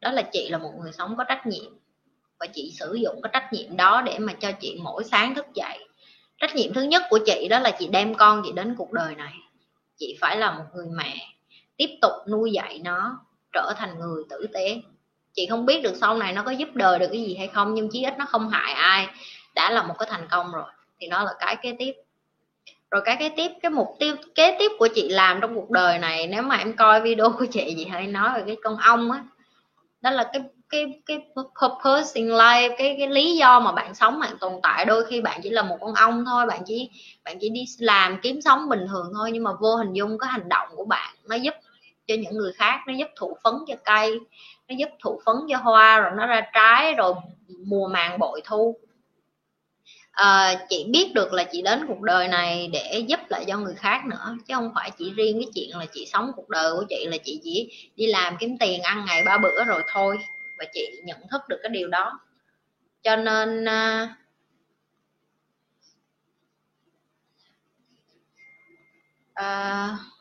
A: đó là chị là một người sống có trách nhiệm và chị sử dụng cái trách nhiệm đó để mà cho chị mỗi sáng thức dậy. Trách nhiệm thứ nhất của chị đó là chị đem con chị đến cuộc đời này. Chị phải là một người mẹ, tiếp tục nuôi dạy nó trở thành người tử tế. Chị không biết được sau này nó có giúp đời được cái gì hay không, nhưng chí ít nó không hại ai, đã là một cái thành công rồi. Thì đó là cái kế tiếp. Rồi cái kế tiếp, cái mục tiêu, kế tiếp của chị làm trong cuộc đời này, nếu mà em coi video của chị chị hay nói về cái con ong á, đó là cái cái cái purpose in life cái cái lý do mà bạn sống bạn tồn tại đôi khi bạn chỉ là một con ong thôi bạn chỉ bạn chỉ đi làm kiếm sống bình thường thôi nhưng mà vô hình dung cái hành động của bạn nó giúp cho những người khác nó giúp thụ phấn cho cây nó giúp thụ phấn cho hoa rồi nó ra trái rồi mùa màng bội thu. À, chị biết được là chị đến cuộc đời này để giúp lại cho người khác nữa chứ không phải chỉ riêng cái chuyện là chị sống cuộc đời của chị là chị chỉ đi làm kiếm tiền ăn ngày ba bữa rồi thôi và chị nhận thức được cái điều đó. Cho nên uh,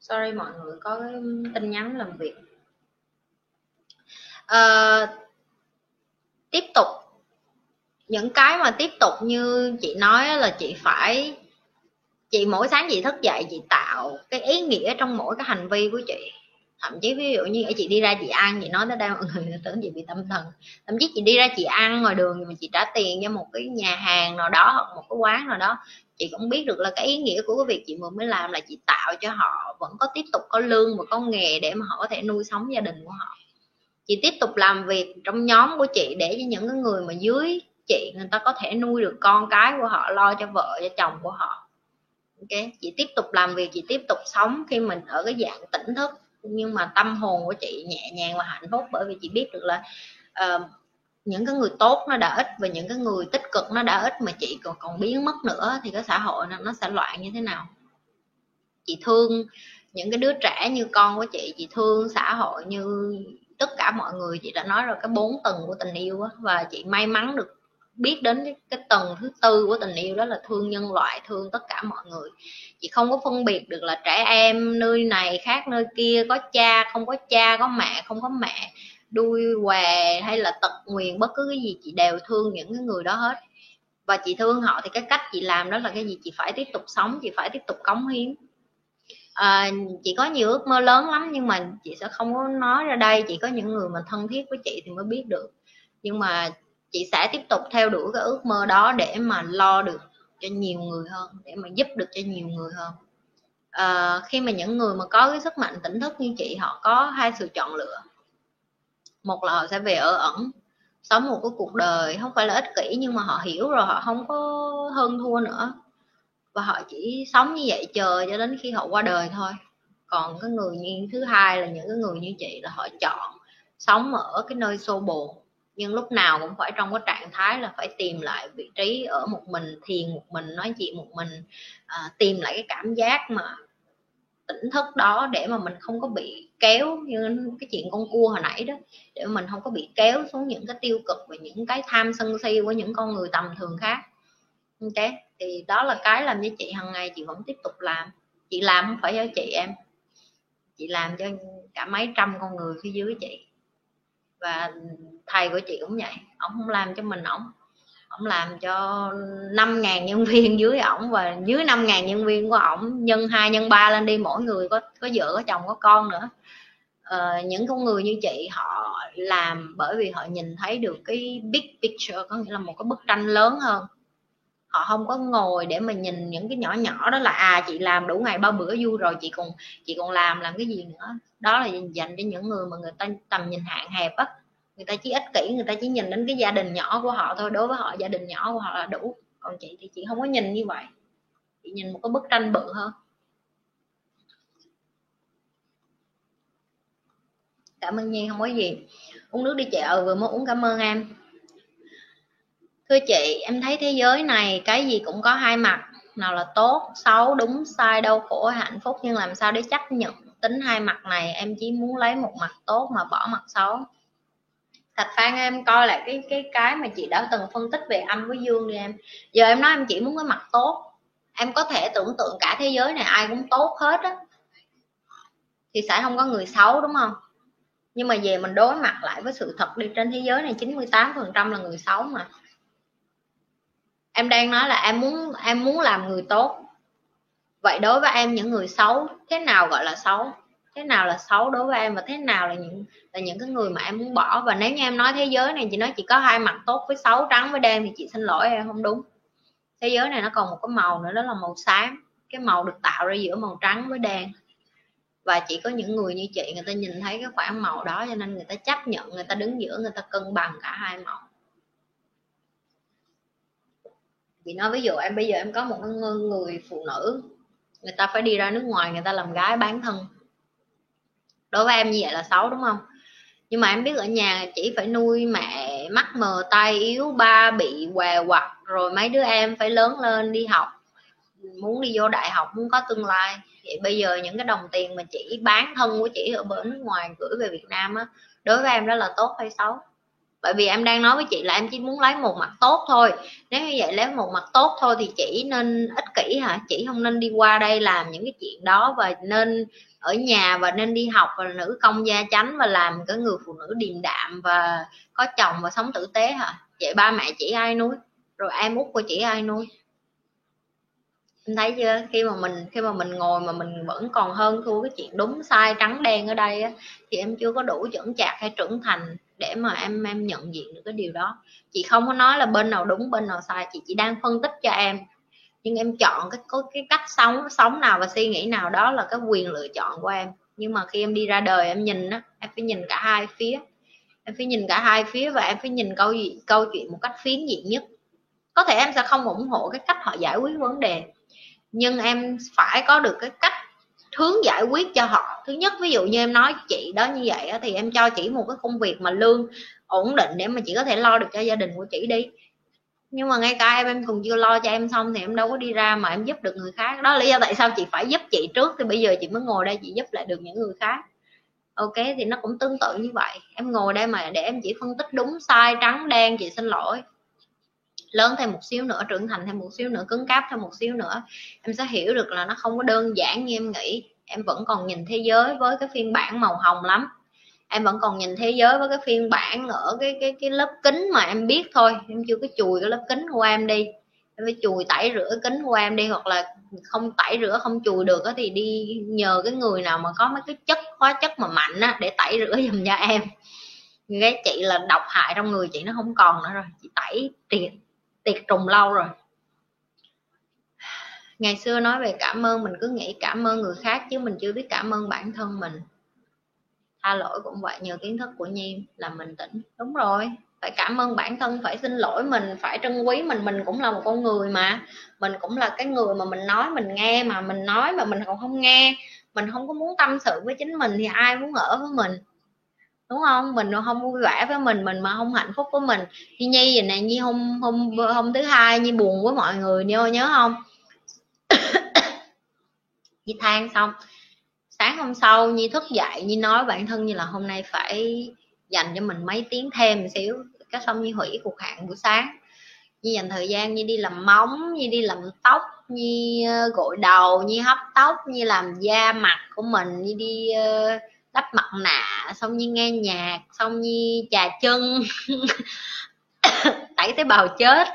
A: sorry mọi người có cái tin nhắn làm việc. À, tiếp tục. Những cái mà tiếp tục như chị nói là chị phải chị mỗi sáng chị thức dậy chị tạo cái ý nghĩa trong mỗi cái hành vi của chị. Thậm chí ví dụ như chị đi ra chị ăn chị nói tới đây mọi người tưởng chị bị tâm thần. Thậm chí chị đi ra chị ăn ngoài đường mà chị trả tiền cho một cái nhà hàng nào đó hoặc một cái quán nào đó chị cũng biết được là cái ý nghĩa của cái việc chị vừa mới làm là chị tạo cho họ vẫn có tiếp tục có lương và có nghề để mà họ có thể nuôi sống gia đình của họ. Chị tiếp tục làm việc trong nhóm của chị để cho những cái người mà dưới chị người ta có thể nuôi được con cái của họ lo cho vợ cho chồng của họ. Ok chị tiếp tục làm việc chị tiếp tục sống khi mình ở cái dạng tỉnh thức. Nhưng mà tâm hồn của chị nhẹ nhàng và hạnh phúc bởi vì chị biết được là uh, những cái người tốt nó đã ít và những cái người tích cực nó đã ít mà chị còn còn biến mất nữa thì cái xã hội nó, nó sẽ loạn như thế nào? Chị thương những cái đứa trẻ như con của chị chị thương xã hội như tất cả mọi người. Chị đã nói rồi cái bốn tầng của tình yêu á và chị may mắn được biết đến cái, cái tầng thứ tư của tình yêu đó là thương nhân loại thương tất cả mọi người. Chị không có phân biệt được là trẻ em nơi này khác nơi kia có cha không có cha có mẹ không có mẹ đuôi què hay là tật nguyền bất cứ cái gì chị đều thương những cái người đó hết. Và chị thương họ thì cái cách chị làm đó là cái gì? Chị phải tiếp tục sống chị phải tiếp tục cống hiến. À, chị có nhiều ước mơ lớn lắm nhưng mà chị sẽ không có nói ra đây. Chỉ có những người mà thân thiết với chị thì mới biết được. Nhưng mà chị sẽ tiếp tục theo đuổi cái ước mơ đó để mà lo được cho nhiều người hơn để mà giúp được cho nhiều người hơn. À, khi mà những người mà có cái sức mạnh tỉnh thức như chị họ có hai sự chọn lựa một là họ sẽ về ở ẩn sống một cái cuộc đời không phải là ích kỷ nhưng mà họ hiểu rồi họ không có hơn thua nữa. Và họ chỉ sống như vậy chờ cho đến khi họ qua đời thôi. Còn cái người như thứ hai là những cái người như chị là họ chọn sống ở cái nơi xô bồ. Nhưng lúc nào cũng phải trong cái trạng thái là phải tìm lại vị trí ở một mình thiền một mình nói chuyện một mình à, tìm lại cái cảm giác mà tỉnh thức đó để mà mình không có bị kéo như cái chuyện con cua hồi nãy đó, để mình không có bị kéo xuống những cái tiêu cực và những cái tham sân si của những con người tầm thường khác. Ok, thì đó là cái làm với chị hàng ngày chị vẫn tiếp tục làm. Chị làm không phải cho chị em, chị làm cho cả mấy trăm con người phía dưới chị. Và thầy của chị cũng vậy ông không làm cho mình ổng. Ông làm cho 5.000 nhân viên dưới ổng và dưới 5.000 nhân viên của ổng, nhân hai, nhân ba lên đi, mỗi người có có vợ, có chồng, có con nữa. Ờ, những con người như chị họ làm bởi vì họ nhìn thấy được cái big picture, có nghĩa là một cái bức tranh lớn hơn. Họ không có ngồi để mà nhìn những cái nhỏ nhỏ đó là à chị làm đủ ngày ba bữa vui rồi, chị còn chị còn làm làm cái gì nữa. Đó là dành cho những người mà người ta tầm nhìn hạn hẹp á. Người ta chỉ ích kỷ, người ta chỉ nhìn đến cái gia đình nhỏ của họ thôi, đối với họ gia đình nhỏ của họ là đủ. Còn chị thì chị không có nhìn như vậy. Chị nhìn một cái bức tranh bự hơn. Cảm ơn nhi, không có gì. Uống nước đi chị chợ vừa mới uống, cảm ơn em. Thưa chị, em thấy thế giới này, cái gì cũng có hai mặt. Nào là tốt, xấu, đúng, sai, đau khổ, hạnh phúc, nhưng làm sao để chấp nhận tính hai mặt này? Em chỉ muốn lấy một mặt tốt mà bỏ mặt xấu. Thạch phan em coi lại cái cái cái mà chị đã từng phân tích về âm với dương đi em. Giờ em nói em chỉ muốn cái mặt tốt. Em có thể tưởng tượng cả thế giới này, ai cũng tốt hết á. Thì sẽ không có người xấu, đúng không? Nhưng mà về mình đối mặt lại với sự thật đi, trên thế giới này 98 phần trăm là người xấu mà. Em đang nói là em muốn em muốn làm người tốt. Vậy đối với em, những người xấu, thế nào gọi là xấu? Thế nào là xấu đối với em và thế nào là những là những cái người mà em muốn bỏ? Và nếu như em nói thế giới này, chị nói chỉ có hai mặt tốt với xấu, trắng với đen thì chị xin lỗi em, không đúng. Thế giới này nó còn một cái màu nữa, đó là màu xám. Cái màu được tạo ra giữa màu trắng với đen và chỉ có những người như chị, người ta nhìn thấy cái khoảng màu đó cho nên người ta chấp nhận, người ta đứng giữa, người ta cân bằng cả hai màu. Vì nói ví dụ em, bây giờ em có một người phụ nữ, người ta phải đi ra nước ngoài, người ta làm gái bán thân. Đối với em như vậy là xấu, đúng không? Nhưng mà em biết ở nhà chỉ phải nuôi mẹ, mắt mờ, tay yếu, ba bị què quặt, rồi mấy đứa em phải lớn lên đi học muốn đi vô đại học, muốn có tương lai. Vậy bây giờ những cái đồng tiền mà chỉ bán thân của chị ở bên nước ngoài gửi về Việt Nam á, đối với em đó là tốt hay xấu? Bởi vì em đang nói với chị là em chỉ muốn lấy một mặt tốt thôi. Nếu như vậy lấy một mặt tốt thôi thì chỉ nên ích kỷ hả? Chỉ không nên đi qua đây làm những cái chuyện đó và nên ở nhà và nên đi học và nữ công gia chánh và làm cái người phụ nữ điềm đạm và có chồng và sống tử tế hả? Vậy ba mẹ chị ai nuôi? Rồi em út của chị ai nuôi? Em thấy chưa? Khi mà mình khi mà mình ngồi mà mình vẫn còn hơn thua cái chuyện đúng sai trắng đen ở đây á, thì em chưa có đủ chuẩn chạc hay trưởng thành để mà em em nhận diện được cái điều đó. Chị không có nói là bên nào đúng bên nào sai chị chỉ đang phân tích cho em. Nhưng em chọn cái có cái cách sống sống nào và suy nghĩ nào đó là cái quyền lựa chọn của em. Nhưng mà khi em đi ra đời em nhìn á em phải nhìn cả hai phía. Em phải nhìn cả hai phía và em phải nhìn câu gì câu chuyện một cách phiến diện nhất. Có thể em sẽ không ủng hộ cái cách họ giải quyết vấn đề nhưng em phải có được cái cách hướng giải quyết cho họ. Thứ nhất, ví dụ như em nói chị đó như vậy thì em cho chị một cái công việc mà lương ổn định để mà chị có thể lo được cho gia đình của chị đi. Nhưng mà ngay cả em em còn chưa lo cho em xong thì em đâu có đi ra mà em giúp được người khác. Đó là lý do tại sao chị phải giúp chị trước, thì bây giờ chị mới ngồi đây chị giúp lại được những người khác. Ok, thì nó cũng tương tự như vậy. Em ngồi đây mà để em chỉ phân tích đúng, sai, trắng, đen, chị xin lỗi lớn thêm một xíu nữa, trưởng thành thêm một xíu nữa, cứng cáp thêm một xíu nữa, em sẽ hiểu được là nó không có đơn giản như em nghĩ. Em vẫn còn nhìn thế giới với cái phiên bản màu hồng lắm. Em vẫn còn nhìn thế giới với cái phiên bản ở cái cái cái lớp kính mà em biết thôi. Em chưa có chùi cái lớp kính của em đi. Em phải chùi tẩy rửa kính của em đi hoặc là không tẩy rửa, không chùi được thì đi nhờ cái người nào mà có mấy cái chất, hóa chất mà mạnh á để tẩy rửa giùm cho em. Cái chị là độc hại trong người chị nó không còn nữa rồi, chị tẩy tiền tiệt trùng lâu rồi. Ngày xưa nói về cảm ơn, mình cứ nghĩ cảm ơn người khác chứ mình chưa biết cảm ơn bản thân mình. Tha lỗi cũng vậy, nhờ kiến thức của nhi là mình tỉnh. Đúng rồi, phải cảm ơn bản thân, phải xin lỗi mình, phải trân quý mình mình cũng là một con người mà. Mình cũng là cái người mà mình nói mình nghe, mà mình nói mà mình còn không nghe. Mình không có muốn tâm sự với chính mình thì ai muốn ở với mình? Đúng không? Mình không vui vẻ với mình mình mà không hạnh phúc với mình. Như nhi vậy nè nhi hôm hôm hôm thứ hai nhi buồn với mọi người nhớ nhớ không? Nhi than xong. Sáng hôm sau nhi thức dậy nhi nói bản thân như là hôm nay phải dành cho mình mấy tiếng thêm một xíu. Cái xong nhi hủy cuộc hẹn buổi sáng. Nhi dành thời gian như đi làm móng như đi làm tóc như ờ, gội đầu như hấp tóc như làm da mặt của mình như đi uh, đắp mặt nạ, xong như nghe nhạc, xong như trà chân. Tẩy tế bào chết.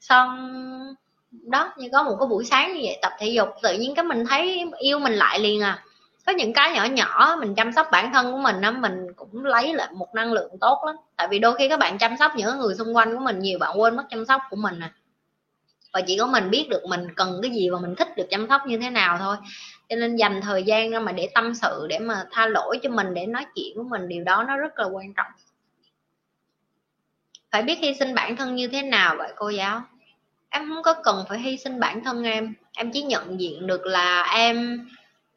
A: Xong, đó, như có một cái buổi sáng như vậy, tập thể dục, tự nhiên cái mình thấy yêu mình lại liền à. Có những cái nhỏ nhỏ, mình chăm sóc bản thân của mình á, mình cũng lấy lại một năng lượng tốt lắm. Tại vì đôi khi các bạn chăm sóc những người xung quanh của mình nhiều, bạn quên mất chăm sóc của mình à. Và chỉ có mình biết được mình cần cái gì và mình thích được chăm sóc như thế nào thôi cho nên dành thời gian ra mà để tâm sự, để mà tha lỗi cho mình, để nói chuyện của mình, điều đó nó rất là quan trọng. Phải biết hy sinh bản thân như thế nào vậy, cô giáo? Em không có cần phải hy sinh bản thân em. Em chỉ nhận diện được là em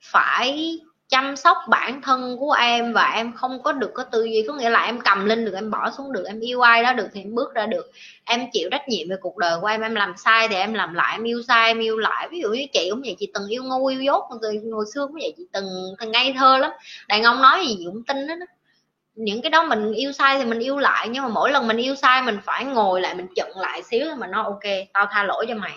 A: phải chăm sóc bản thân của em và em không có được có tư duy có nghĩa là em cầm lên được em bỏ xuống được em yêu ai đó được thì em bước ra được. Em chịu trách nhiệm về cuộc đời của em em làm sai thì em làm lại em yêu sai em yêu lại. Ví dụ như chị cũng vậy chị từng yêu ngu yêu dốt từ hồi xưa cũng vậy chị từng từng ngây thơ lắm. Đàn ông nói gì cũng tin đó, đó những cái đó mình yêu sai thì mình yêu lại nhưng mà mỗi lần mình yêu sai mình phải ngồi lại mình chận lại xíu mà nó ok tao tha lỗi cho mày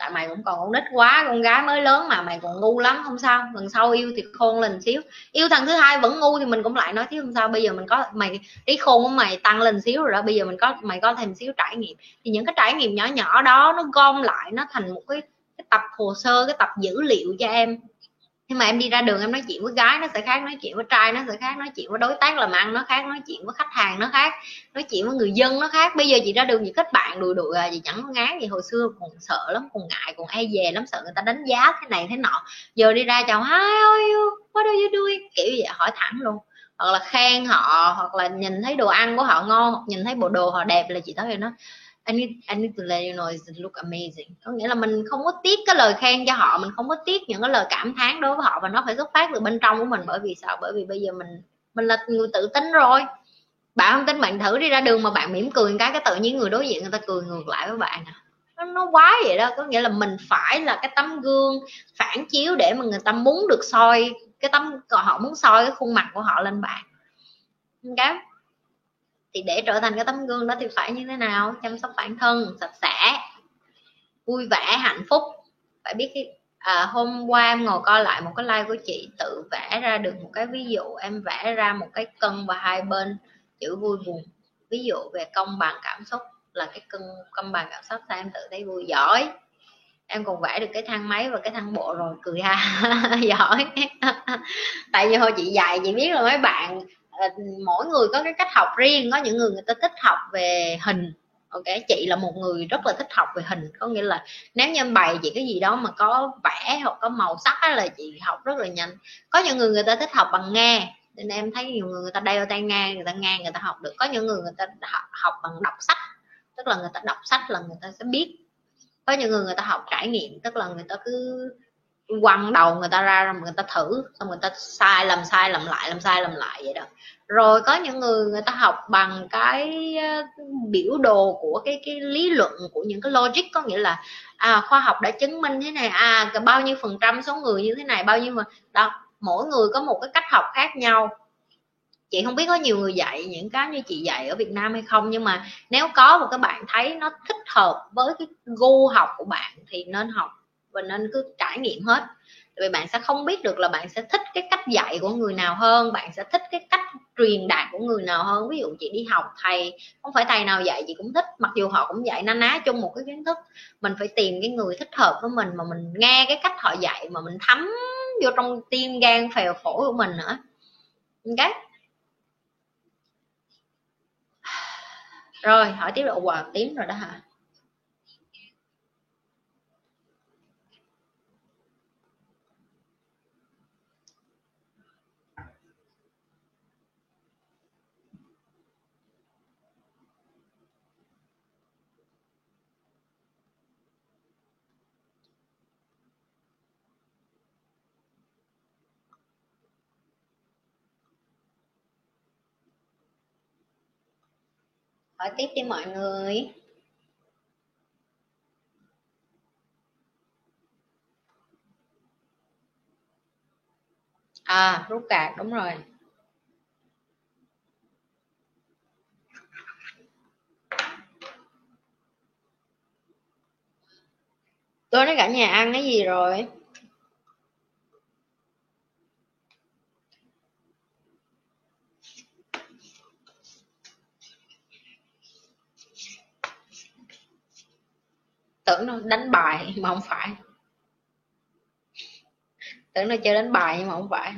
A: tại mày cũng còn con nít quá con gái mới lớn mà mày còn ngu lắm không sao. Lần sau yêu thì khôn lên xíu. Yêu thằng thứ hai vẫn ngu thì mình cũng lại nói chứ không sao. Bây giờ mình có mày trí khôn của mày tăng lên xíu rồi đó. Bây giờ mình có mày có thêm xíu trải nghiệm. Thì những cái trải nghiệm nhỏ nhỏ đó nó gom lại nó thành một cái, cái tập hồ sơ cái tập dữ liệu cho em nhưng mà em đi ra đường em nói chuyện với gái nó sẽ khác, nói chuyện với trai nó sẽ khác, nói chuyện với đối tác làm ăn nó khác, nói chuyện với khách hàng nó khác, nói chuyện với người dân nó khác. Bây giờ chị ra đường chị kết bạn đùi đùi à chị chẳng có ngán gì. Hồi xưa còn sợ lắm, còn ngại, còn e về lắm, sợ người ta đánh giá thế này thế nọ. Giờ đi ra chào, hi, how you? What are you doing? Kiểu vậy, hỏi thẳng luôn. Hoặc là khen họ, hoặc là nhìn thấy đồ ăn của họ ngon, hoặc nhìn thấy bộ đồ họ đẹp là chị tới rồi nó I need, I need to let you know it look amazing. Có nghĩa là mình không có tiếc cái lời khen cho họ mình không có tiếc những cái lời cảm thán đối với họ và nó phải xuất phát từ bên trong của mình. Bởi vì sao? Bởi vì bây giờ mình mình là người tự tin rồi. Bạn không tin bạn thử đi ra đường mà bạn mỉm cười cái cái tự nhiên người đối diện người ta cười ngược lại với bạn à. Nó, nó quá vậy đó. Có nghĩa là mình phải là cái tấm gương phản chiếu để mà người ta muốn được soi cái tấm họ muốn soi cái khuôn mặt của họ lên bạn. Okay? Thì để trở thành cái tấm gương đó thì phải như thế nào? Chăm sóc bản thân sạch sẽ vui vẻ hạnh phúc. Phải biết cái à, hôm qua em ngồi coi lại một cái like của chị tự vẽ ra được một cái ví dụ em vẽ ra một cái cân và hai bên chữ vui buồn. Ví dụ về công bằng cảm xúc là cái cân công bằng cảm xúc sao em tự thấy vui giỏi. Em còn vẽ được cái thang máy và cái thang bộ rồi cười ha giỏi. Tại vì hồi chị dạy chị biết là mấy bạn mỗi người có cái cách học riêng có những người người ta thích học về hình ok chị là một người rất là thích học về hình có nghĩa là nếu như em bày chị cái gì đó mà có vẽ hoặc có màu sắc là chị học rất là nhanh có những người người ta thích học bằng nghe nên em thấy nhiều người người ta đeo tai nghe người ta nghe người ta học được có những người người ta học bằng đọc sách tức là người ta đọc sách là người ta sẽ biết có những người người ta học trải nghiệm tức là người ta cứ quăng đầu người ta ra người ta thử, xong người ta sai làm sai làm lại làm sai làm lại vậy đó. Rồi có những người người ta học bằng cái ờ, biểu đồ của cái cái lý luận của những cái logic, có nghĩa là à khoa học đã chứng minh thế này à bao nhiêu phần trăm số người như thế này, bao nhiêu mà đó, mỗi người có một cái cách học khác nhau. Chị không biết có nhiều người dạy những cái như chị dạy ở Việt Nam hay không, nhưng mà nếu có một cái bạn thấy nó thích hợp với cái gu học của bạn thì nên học và nên cứ trải nghiệm hết. Vì bạn sẽ không biết được là bạn sẽ thích cái cách dạy của người nào hơn, bạn sẽ thích cái cách truyền đạt của người nào hơn. Ví dụ chị đi học, thầy, không phải thầy nào dạy, chị cũng thích. Mặc dù họ cũng dạy na ná chung một cái kiến thức. Mình phải tìm cái người thích hợp với mình mà mình nghe cái cách họ dạy mà mình thấm vô trong tim gan phèo phổi của mình nữa. Ok? Rồi, hỏi tiếp độ quà tím rồi đó hả? Hỏi tiếp đi mọi người. À rút cạc, đúng rồi. Tôi nói cả nhà ăn cái gì rồi? Tưởng nó đánh bài mà không phải. Tưởng nó chơi đánh bài nhưng mà không phải.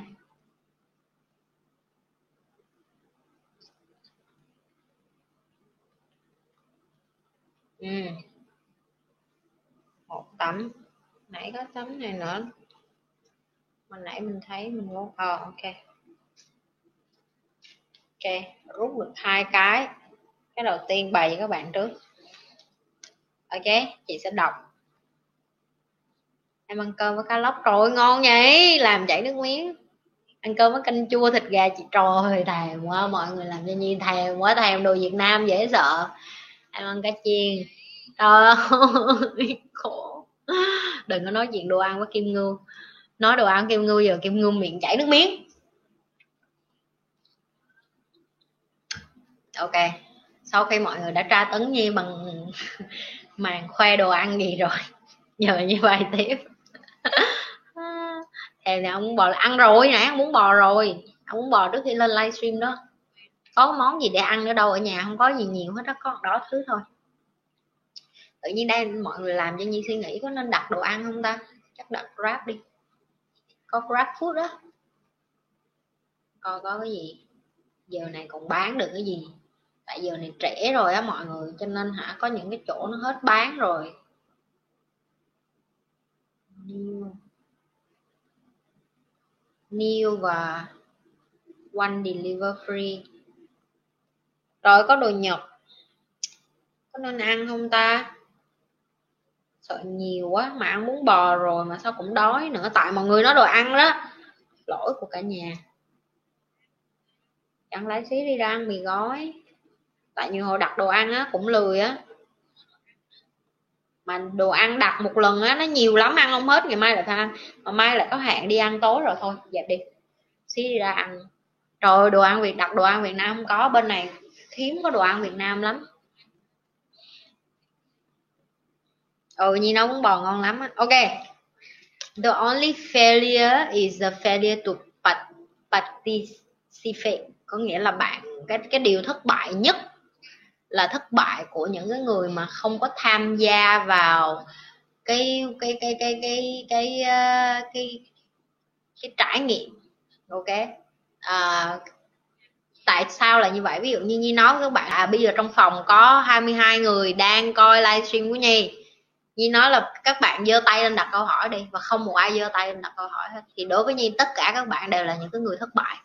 A: Ừ. một tấm. Nãy có tấm này nữa. Mà nãy mình thấy mình muốn ờ ok. Ok, rút được hai cái. Cái đầu tiên bày cho các bạn trước ok, chị sẽ đọc. Em ăn cơm với cá lóc rồi, ngon nhỉ? Làm chảy nước miếng. Ăn cơm với canh chua, thịt gà, chị trời, thèm quá, mọi người làm cho nhi thèm quá, thèm đồ việt nam dễ sợ. Em ăn cá chiên. Trời ơi khổ. Đừng có nói chuyện đồ ăn với kim ngưu. Nói đồ ăn kim ngưu giờ kim ngưu miệng chảy nước miếng. Ok, sau khi mọi người đã tra tấn nhi bằng màn khoe đồ ăn gì rồi. Giờ như vậy tiếp. Thèm là ông bò là ăn rồi nãy ông muốn bò rồi. Ông muốn bò trước khi lên livestream đó. Có món gì để ăn nữa đâu, ở nhà không có gì nhiều hết đó có đó thứ thôi. Tự nhiên đây mọi người làm cho nhi suy nghĩ có nên đặt đồ ăn không ta? Chắc đặt grab đi. Có grab food đó coi có cái gì. Giờ này còn bán được cái gì? Tại giờ này trễ rồi á mọi người, cho nên hả, có những cái chỗ nó hết bán rồi. New. New và one deliver free. Rồi có đồ nhật. Có nên ăn không ta? Sợ nhiều quá, mà ăn muốn bò rồi mà sao cũng đói nữa. Tại mọi người nói đồ ăn đó, lỗi của cả nhà. Chẳng lái xí đi ra ăn mì gói tại nhiều hồi đặt đồ ăn á, cũng lười á. Mà đồ ăn đặt một lần á, nó nhiều lắm, ăn không hết, ngày mai lại phải ăn. Mà mai lại có hạn đi ăn tối rồi thôi, dẹp đi. Xí đi ra ăn. Trời đồ ăn việt, đặt đồ ăn việt nam không có, bên này hiếm có đồ ăn việt nam lắm. Ừ nhi nấu bún bò ngon lắm á. Ok. The only failure is the failure to participate. Có nghĩa là bạn, cái cái điều thất bại nhất là thất bại của những cái người mà không có tham gia vào cái cái cái cái cái cái cái, cái, cái trải nghiệm. Ok. À, tại sao là như vậy? Ví dụ như nhi nói với các bạn là à, bây giờ trong phòng có 22 người đang coi livestream của nhi. Nhi nói là các bạn giơ tay lên đặt câu hỏi đi và không một ai giơ tay lên đặt câu hỏi hết. Thì đối với nhi tất cả các bạn đều là những cái người thất bại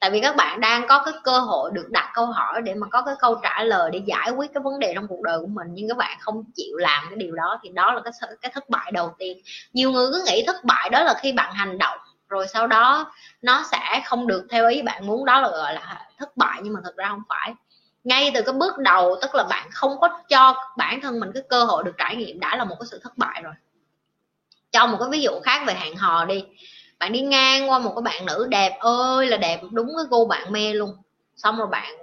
A: tại vì các bạn đang có cái cơ hội được đặt câu hỏi để mà có cái câu trả lời để giải quyết cái vấn đề trong cuộc đời của mình. Nhưng các bạn không chịu làm cái điều đó thì đó là cái cái thất bại đầu tiên. Nhiều người cứ nghĩ thất bại đó là khi bạn hành động, rồi sau đó nó sẽ không được theo ý bạn muốn, đó là, gọi là, thất bại. Nhưng mà thật ra không phải. Ngay từ cái bước đầu, tức là bạn không có cho bản thân mình cái cơ hội được trải nghiệm, đã là một cái sự thất bại rồi. Cho một cái ví dụ khác về hẹn hò đi bạn đi ngang qua một cái bạn nữ đẹp ơi là đẹp đúng cái gu bạn mê luôn. Xong rồi bạn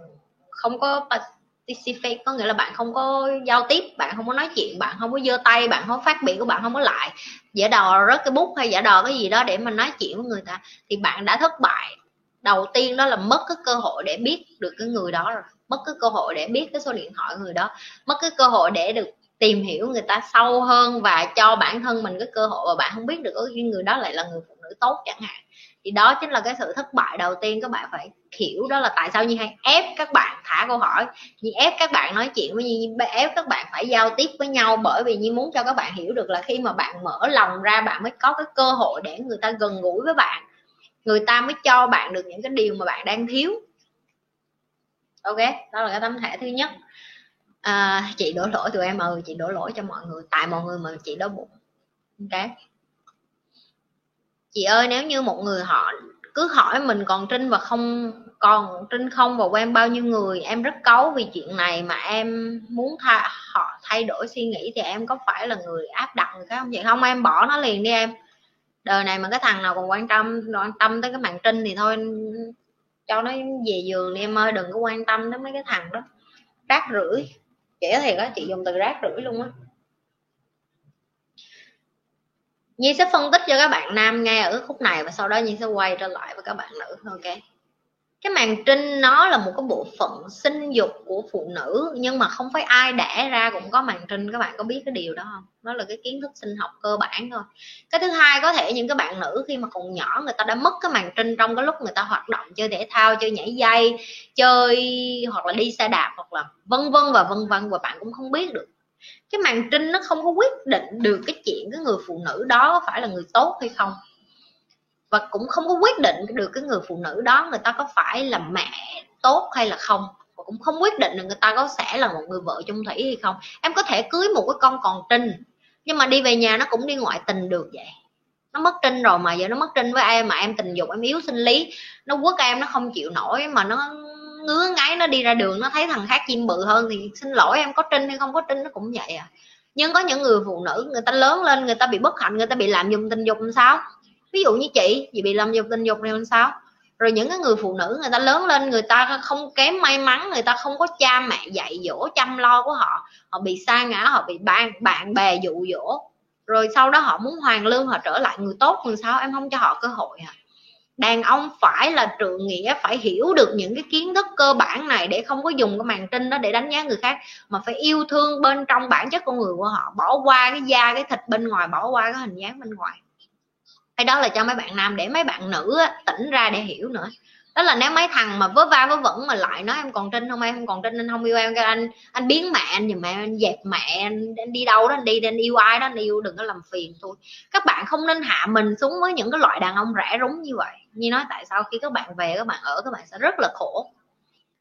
A: không có participate, có nghĩa là bạn không có giao tiếp, bạn không có nói chuyện, bạn không có giơ tay, bạn không phát biểu của bạn không có lại. Giả đò rớt cái bút hay giả đò cái gì đó để mà nói chuyện với người ta thì bạn đã thất bại. Đầu tiên đó là mất cái cơ hội để biết được cái người đó rồi, mất cái cơ hội để biết cái số điện thoại người đó, mất cái cơ hội để được tìm hiểu người ta sâu hơn và cho bản thân mình cái cơ hội và bạn không biết được cái người đó lại là người phụ nữ tốt chẳng hạn. Thì đó chính là cái sự thất bại đầu tiên, các bạn phải hiểu đó là tại sao như hay ép các bạn, thả câu hỏi. Như ép các bạn nói chuyện với như ép các bạn phải giao tiếp với nhau bởi vì như muốn cho các bạn hiểu được là khi mà bạn mở lòng ra bạn mới có cái cơ hội để người ta gần gũi với bạn. Người ta mới cho bạn được những cái điều mà bạn đang thiếu. Ok, đó là cái tấm thẻ thứ nhất à, chị đổ lỗi tụi em ừ chị đổ lỗi cho mọi người tại mọi người mà chị đau bụng. Ok. Chị ơi nếu như một người họ cứ hỏi mình còn trinh và không còn trinh không và quen bao nhiêu người em rất cấu vì chuyện này mà em muốn tha, họ thay đổi suy nghĩ thì em có phải là người áp đặt người khác không vậy không em bỏ nó liền đi em. Đời này mà cái thằng nào còn quan tâm quan tâm tới cái màn trinh thì thôi cho nó về giường đi em ơi đừng có quan tâm đến mấy cái thằng đó. Rác rưởi chị thiệt á, chị dùng từ rác rưởi luôn á. Nhi sẽ phân tích cho các bạn nam nghe ở khúc này và sau đó Nhi sẽ quay trở lại với các bạn nữ, ok? Cái màng trinh nó là một cái bộ phận sinh dục của phụ nữ, nhưng mà không phải ai đẻ ra cũng có màng trinh. Các bạn có biết cái điều đó không? Nó là cái kiến thức sinh học cơ bản thôi. Cái thứ hai, có thể những cái bạn nữ khi mà còn nhỏ, người ta đã mất cái màng trinh trong cái lúc người ta hoạt động chơi thể thao, chơi nhảy dây, chơi hoặc là đi xe đạp hoặc là vân vân và vân vân, và bạn cũng không biết được. Cái màng trinh nó không có quyết định được cái chuyện cái người phụ nữ đó có phải là người tốt hay không và cũng không có quyết định được cái người phụ nữ đó người ta có phải là mẹ tốt hay là không. Và cũng không quyết định được người ta có sẽ là một người vợ chung thủy hay không. Em có thể cưới một cái con còn trinh, nhưng mà đi về nhà nó cũng đi ngoại tình được vậy. Nó mất trinh rồi mà giờ nó mất trinh với em mà em tình dục, em yếu sinh lý. Nó quất em, nó không chịu nổi mà nó ngứa ngáy, nó đi ra đường, nó thấy thằng khác chim bự hơn thì xin lỗi em có trinh hay không có trinh, nó cũng vậy à. Nhưng có những người phụ nữ, người ta lớn lên, người ta bị bất hạnh, người ta bị làm dụng tình dục làm sao? Ví dụ như chị chị bị làm dục tình dục này làm sao? Rồi những cái người phụ nữ, người ta lớn lên, người ta không kém may mắn, người ta không có cha mẹ dạy dỗ, chăm lo của họ. Họ bị sa ngã, họ bị bạn bạn bè dụ dỗ. Rồi sau đó họ muốn hoàn lương, họ trở lại người tốt, làm sao? Em không cho họ cơ hội à. Đàn ông phải là trượng nghĩa, phải hiểu được những cái kiến thức cơ bản này để không có dùng cái màn trinh đó để đánh giá người khác, mà phải yêu thương bên trong bản chất con người của họ, bỏ qua cái da, cái thịt bên ngoài, bỏ qua cái hình dáng bên ngoài hay đó là cho mấy bạn nam để mấy bạn nữ á, tỉnh ra để hiểu nữa. Đó là nếu mấy thằng mà vớ va vớ vẩn mà lại nói em còn trinh không em không còn trinh anh không yêu em cái anh anh biến mẹ anh giùm mẹ anh dẹp mẹ anh, anh đi đâu đó anh đi anh yêu ai đó anh yêu đừng có làm phiền thôi các bạn không nên hạ mình xuống với những cái loại đàn ông rẻ rúng như vậy. Như nói tại sao khi các bạn về các bạn ở các bạn sẽ rất là khổ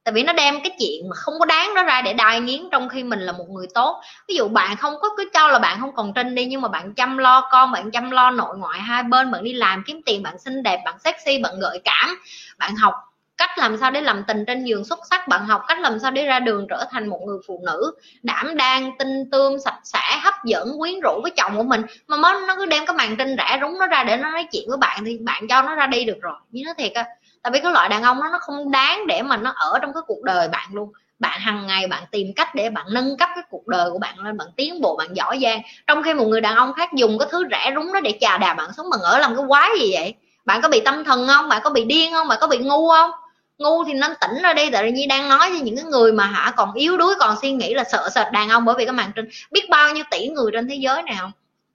A: tại vì nó đem cái chuyện mà không có đáng đó ra để đai nghiến trong khi mình là một người tốt. Ví dụ bạn không có cứ cho là bạn không còn trinh đi, nhưng mà bạn chăm lo con, bạn chăm lo nội ngoại hai bên, bạn đi làm kiếm tiền, bạn xinh đẹp, bạn sexy, bạn gợi cảm, bạn học cách làm sao để làm tình trên giường xuất sắc, bạn học cách làm sao để ra đường trở thành một người phụ nữ đảm đang, tinh tương sạch sẽ, hấp dẫn, quyến rũ với chồng của mình. Mà nó cứ đem cái màn trinh rẻ rúng nó ra để nó nói chuyện với bạn thì bạn cho nó ra đi được rồi. Như nó thiệt á tại vì cái loại đàn ông đó nó không đáng để mà nó ở trong cái cuộc đời bạn luôn. Bạn hàng ngày bạn tìm cách để bạn nâng cấp cái cuộc đời của bạn lên, bạn tiến bộ, bạn giỏi giang. Trong khi một người đàn ông khác dùng cái thứ rẻ rúng đó để chà đà bạn sống bạn ở làm cái quái gì vậy? Bạn có bị tâm thần không? Bạn có bị điên không? Bạn có bị ngu không? Ngu thì nên tỉnh ra đi, tại vì đang nói cho những cái người mà hả còn yếu đuối, còn suy nghĩ là sợ sệt đàn ông bởi vì cái màn trên biết bao nhiêu tỷ người trên thế giới này không?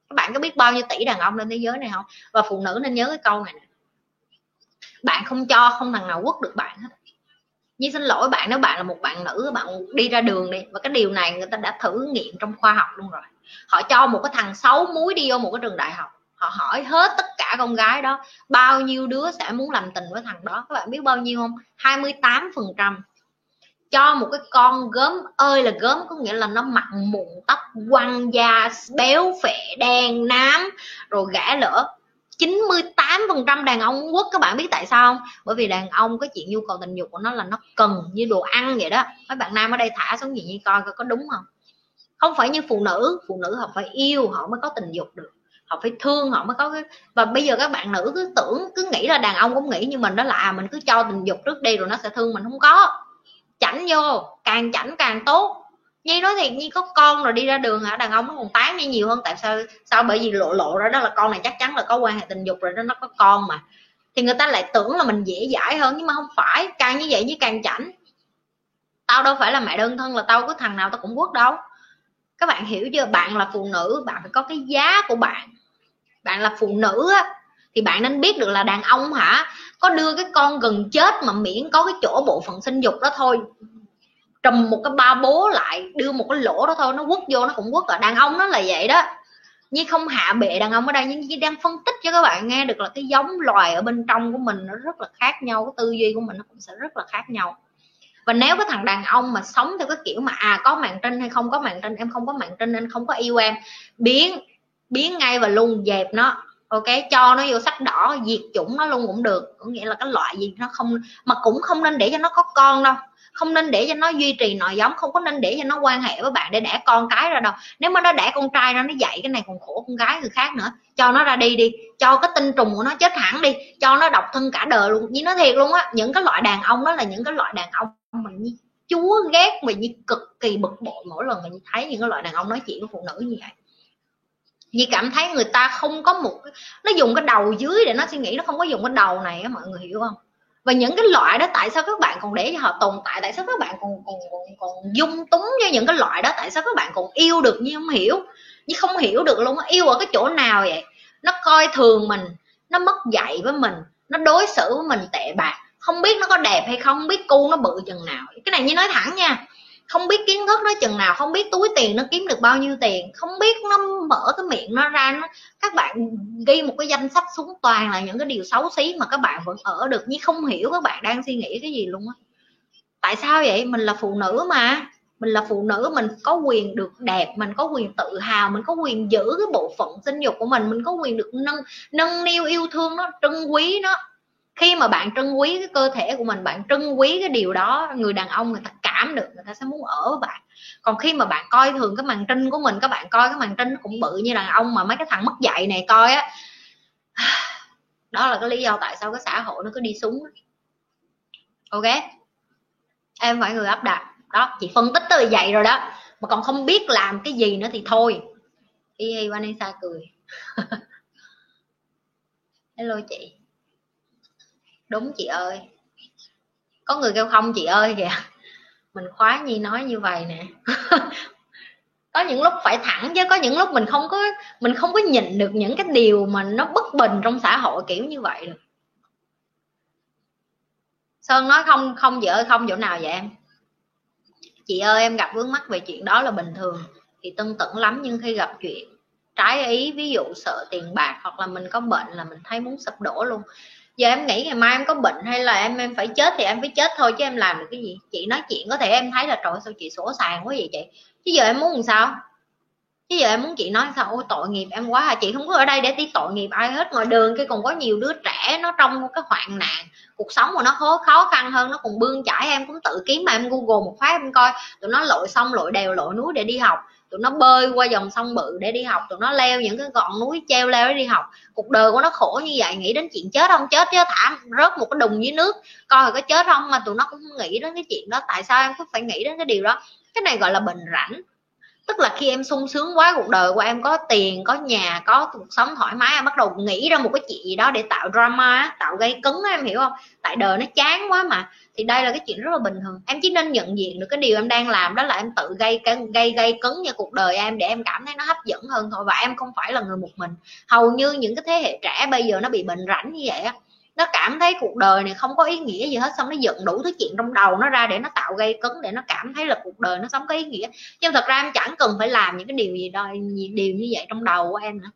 A: Các bạn có biết bao nhiêu tỷ đàn ông trên thế giới này không? Và phụ nữ nên nhớ cái câu này nè bạn không cho không thằng nào quất được bạn hết. Như xin lỗi bạn, nếu bạn là một bạn nữ, bạn đi ra đường đi, và cái điều này người ta đã thử nghiệm trong khoa học luôn rồi. Họ cho một cái thằng xấu muối đi vô một cái trường đại học. Họ hỏi hết tất cả con gái đó, bao nhiêu đứa sẽ muốn làm tình với thằng đó? Các bạn biết bao nhiêu không? 28 phần trăm. Cho một cái con gớm, ơi là gớm, có nghĩa là nó mặn mụn, tóc quăng da, béo phệ đen nám, rồi gã lỡ. 98 phần trăm đàn ông quốc các bạn biết tại sao không? Bởi vì đàn ông cái chuyện nhu cầu tình dục của nó là nó cần như đồ ăn vậy đó. Mấy bạn nam ở đây thả xuống gì như coi có đúng không? Không phải như phụ nữ phụ nữ họ phải yêu họ mới có tình dục được. Họ phải thương họ mới có cái và bây giờ các bạn nữ cứ tưởng cứ nghĩ là đàn ông cũng nghĩ như mình đó là à, mình cứ cho tình dục trước đi rồi nó sẽ thương mình. Không có. Chảnh vô càng chảnh càng tốt nhi nói thiệt, nhi có con rồi đi ra đường hả? Đàn ông nó còn tán nhi nhiều hơn, tại sao sao bởi vì lộ lộ ra đó là con này chắc chắn là có quan hệ tình dục rồi đó nó có con mà. Thì người ta lại tưởng là mình dễ dãi hơn, nhưng mà không phải, càng như vậy như càng chảnh. Tao đâu phải là mẹ đơn thân là tao có thằng nào tao cũng quất đâu. Các bạn hiểu chưa? Bạn là phụ nữ, bạn phải có cái giá của bạn. Bạn là phụ nữ á, thì bạn nên biết được là đàn ông hả, có đưa cái con gần chết mà miễn có cái chỗ bộ phận sinh dục đó thôi trùm một cái ba bố lại, đưa một cái lỗ đó thôi, nó quất vô, nó cũng quất ở đàn ông nó là vậy đó. Như không hạ bệ, đàn ông ở đây nhưng đang phân tích cho các bạn nghe được là cái giống loài ở bên trong của mình nó rất là khác nhau, cái tư duy của mình nó cũng sẽ rất là khác nhau. Và nếu cái thằng đàn ông mà sống theo cái kiểu mà à có mạng trinh hay không có mạng trinh, em không có mạng trinh, anh không có yêu em biến biến ngay và luôn dẹp nó, ok? Cho nó vô sách đỏ, diệt chủng nó luôn cũng được. Có nghĩa là cái loại gì nó không, mà cũng không nên để cho nó có con đâu không nên để cho nó duy trì nội giống, không có nên để cho nó quan hệ với bạn để đẻ con cái ra đâu. Nếu mà nó đẻ con trai ra, nó dạy cái này còn khổ con gái người khác nữa. Cho nó ra đi đi, cho cái tinh trùng của nó chết hẳn đi, cho nó độc thân cả đời luôn. Như nó thiệt luôn á, những cái loại đàn ông đó là những cái loại đàn ông mà như chúa ghét, mà như cực kỳ bực bội mỗi lần mình thấy những cái loại đàn ông nói chuyện với phụ nữ như vậy. Vì cảm thấy người ta không có một, nó dùng cái đầu dưới để nó suy nghĩ, nó không có dùng cái đầu này á, mọi người hiểu không? Và những cái loại đó tại sao các bạn còn để cho họ tồn tại? Tại sao các bạn còn còn còn, còn dung túng cho những cái loại đó? Tại sao các bạn còn yêu được như không hiểu? Như không hiểu được luôn yêu ở cái chỗ nào vậy? Nó coi thường mình nó mất dạy với mình nó đối xử với mình tệ bạc. Không biết nó có đẹp hay không biết cu nó bự chừng nào. Cái này như nói thẳng nha không biết kiến thức nó chừng nào, không biết túi tiền nó kiếm được bao nhiêu tiền, không biết nó mở cái miệng nó ra nó, các bạn ghi một cái danh sách xuống toàn là những cái điều xấu xí mà các bạn vẫn ở được nhưng không hiểu các bạn đang suy nghĩ cái gì luôn á. Tại sao vậy? Mình là phụ nữ mà. Mình là phụ nữ, mình có quyền được đẹp, mình có quyền tự hào, mình có quyền giữ cái bộ phận sinh dục của mình mình có quyền được nâng nâng niu yêu thương nó, trân quý nó khi mà bạn trân quý cái cơ thể của mình, bạn trân quý cái điều đó, người đàn ông người ta cảm được, người ta sẽ muốn ở với bạn. Còn khi mà bạn coi thường cái màn trinh của mình, các bạn coi cái màn trinh nó cũng bự như đàn ông mà mấy cái thằng mất dạy này coi á. Đó là cái lý do tại sao cái xã hội nó cứ đi xuống. Ok? Em phải người áp đặt. Đó, chị phân tích tới vậy rồi đó. Mà còn không biết làm cái gì nữa thì thôi. Y y Vanessa cười. Hello chị đúng chị ơi. Có người kêu không chị ơi kìa. Mình khóa nhi nói như vậy nè. Có những lúc phải thẳng chứ, có những lúc mình không có, mình không có nhìn được những cái điều mà nó bất bình trong xã hội kiểu như vậy được. Sơn nói không không vợ không chỗ nào vậy em? Chị ơi, em gặp vướng mắt về chuyện đó là bình thường, thì tân tửng lắm nhưng khi gặp chuyện trái ý, ví dụ sợ tiền bạc hoặc là mình có bệnh là mình thấy muốn sụp đổ luôn giờ em nghĩ ngày mai em có bệnh hay là em em phải chết thì em phải chết thôi chứ em làm được cái gì? Chị nói chuyện có thể em thấy là trời sao chị sổ sàng quá vậy chị? Chứ giờ em muốn làm sao? Chứ giờ em muốn chị nói sao? Ôi, tội nghiệp em quá à. Chị không có ở đây để tí tội nghiệp ai hết. Ngoài đường cái còn có nhiều đứa trẻ, nó trong cái hoạn nạn. Cuộc sống của nó khó khó khăn hơn, nó còn bươn chải. Em cũng tự kiếm mà em google một phát em coi. Tụi nó lội sông, lội đèo, lội núi để đi học tụi nó bơi qua dòng sông bự để đi học, tụi nó leo những cái gọn núi treo leo để đi học. Cuộc đời của nó khổ như vậy, nghĩ đến chuyện chết không? Chết chứ, thả rớt một cái đùng dưới nước, coi có chết không? Mà tụi nó cũng nghĩ đến cái chuyện đó, tại sao em cứ phải nghĩ đến cái điều đó? Cái này gọi là bệnh rảnh tức là khi em sung sướng quá cuộc đời của em, có tiền, có nhà, có cuộc sống thoải mái, em bắt đầu nghĩ ra một cái chuyện gì đó để tạo drama tạo gây cứng em hiểu không? Tại đời nó chán quá mà. Thì đây là cái chuyện rất là bình thường. Em chỉ nên nhận diện được cái điều em đang làm, đó là em tự gây gây gây cứng cho cuộc đời em để em cảm thấy nó hấp dẫn hơn thôi và em không phải là người một mình. Hầu như những cái thế hệ trẻ bây giờ nó bị bệnh rảnh như vậy á nó cảm thấy cuộc đời này không có ý nghĩa gì hết xong nó dựng đủ thứ chuyện trong đầu nó ra để nó tạo gây cấn để nó cảm thấy là cuộc đời nó sống có ý nghĩa. Nhưng thật ra em chẳng cần phải làm những cái điều gì đó điều như vậy trong đầu của em nữa.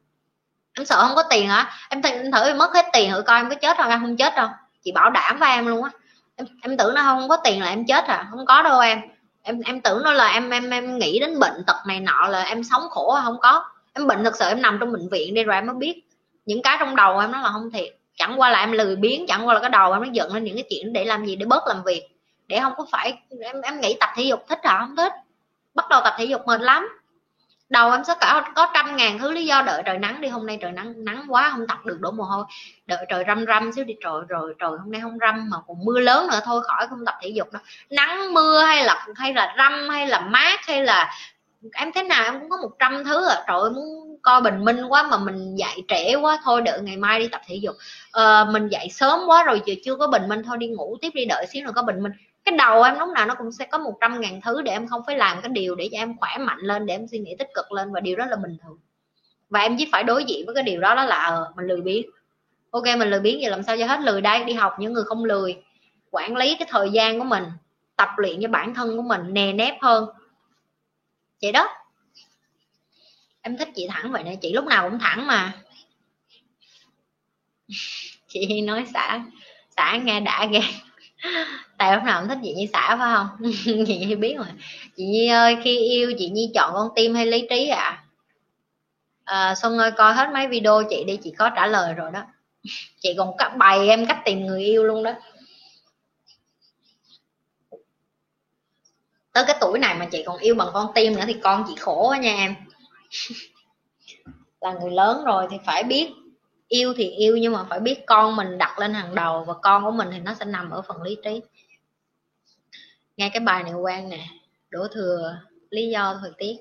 A: Em sợ không có tiền hả? Em, th em thử em mất hết tiền thử coi em có chết không em không chết đâu. Chị bảo đảm với em luôn á. Em, em tưởng nó không có tiền là em chết à? Không có đâu em. Em em tưởng nó là em em em nghĩ đến bệnh tật này nọ là em sống khổ à? không có. Em bệnh thật sự em nằm trong bệnh viện đi rồi em mới biết. Những cái trong đầu em nó là không thiệt chẳng qua là em lười biếng, chẳng qua là cái đầu em nó dựng lên những cái chuyện để làm gì, để bớt làm việc. Để không có phải, em em nghĩ tập thể dục thích hả? Không thích. Bắt đầu tập thể dục mệt lắm. Đầu em sẽ cả có trăm ngàn thứ lý do đợi trời nắng đi. Hôm nay trời nắng nắng quá không tập được đổ mồ hôi. Đợi trời râm râm xíu đi, trời rồi trời hôm nay không râm mà còn mưa lớn nữa, thôi khỏi không tập thể dục đâu. Nắng, mưa hay là hay là râm, hay là mát, hay là, em thế nào em cũng có một trăm thứ à. Trời ơi, muốn coi bình minh quá mà mình dậy trễ quá thôi đợi ngày mai đi tập thể dục. À, mình dậy sớm quá rồi chưa chưa có bình minh thôi đi ngủ tiếp đi đợi xíu nữa có bình minh. Cái đầu em lúc nào nó cũng sẽ có một trăm ngàn thứ để em không phải làm cái điều để cho em khỏe mạnh lên để em suy nghĩ tích cực lên và điều đó là bình thường. Và em chỉ phải đối diện với cái điều đó đó là ờ mình lười biếng. Ok mình lười biếng vậy làm sao cho hết lười đây? Đi học những người không lười. Quản lý cái thời gian của mình tập luyện cho bản thân của mình nề nếp hơn. Vậy đó em thích chị thẳng vậy nè chị lúc nào cũng thẳng mà. Chị nói xả xả nghe đã ghê. Tại lúc nào cũng thích chị nhi xả phải không? Chị nhi biết mà. Chị nhi ơi khi yêu chị nhi chọn con tim hay lý trí à, à xuân ơi coi hết mấy video chị đi chị có trả lời rồi đó. Chị còn bày em cách tìm người yêu luôn đó. Tới cái tuổi này mà chị còn yêu bằng con tim nữa thì con chị khổ quá nha em. là người lớn rồi thì phải biết yêu thì yêu nhưng mà phải biết con mình đặt lên hàng đầu và con của mình thì nó sẽ nằm ở phần lý trí. Nghe cái bài này quen nè, đổ thừa lý do thời tiết.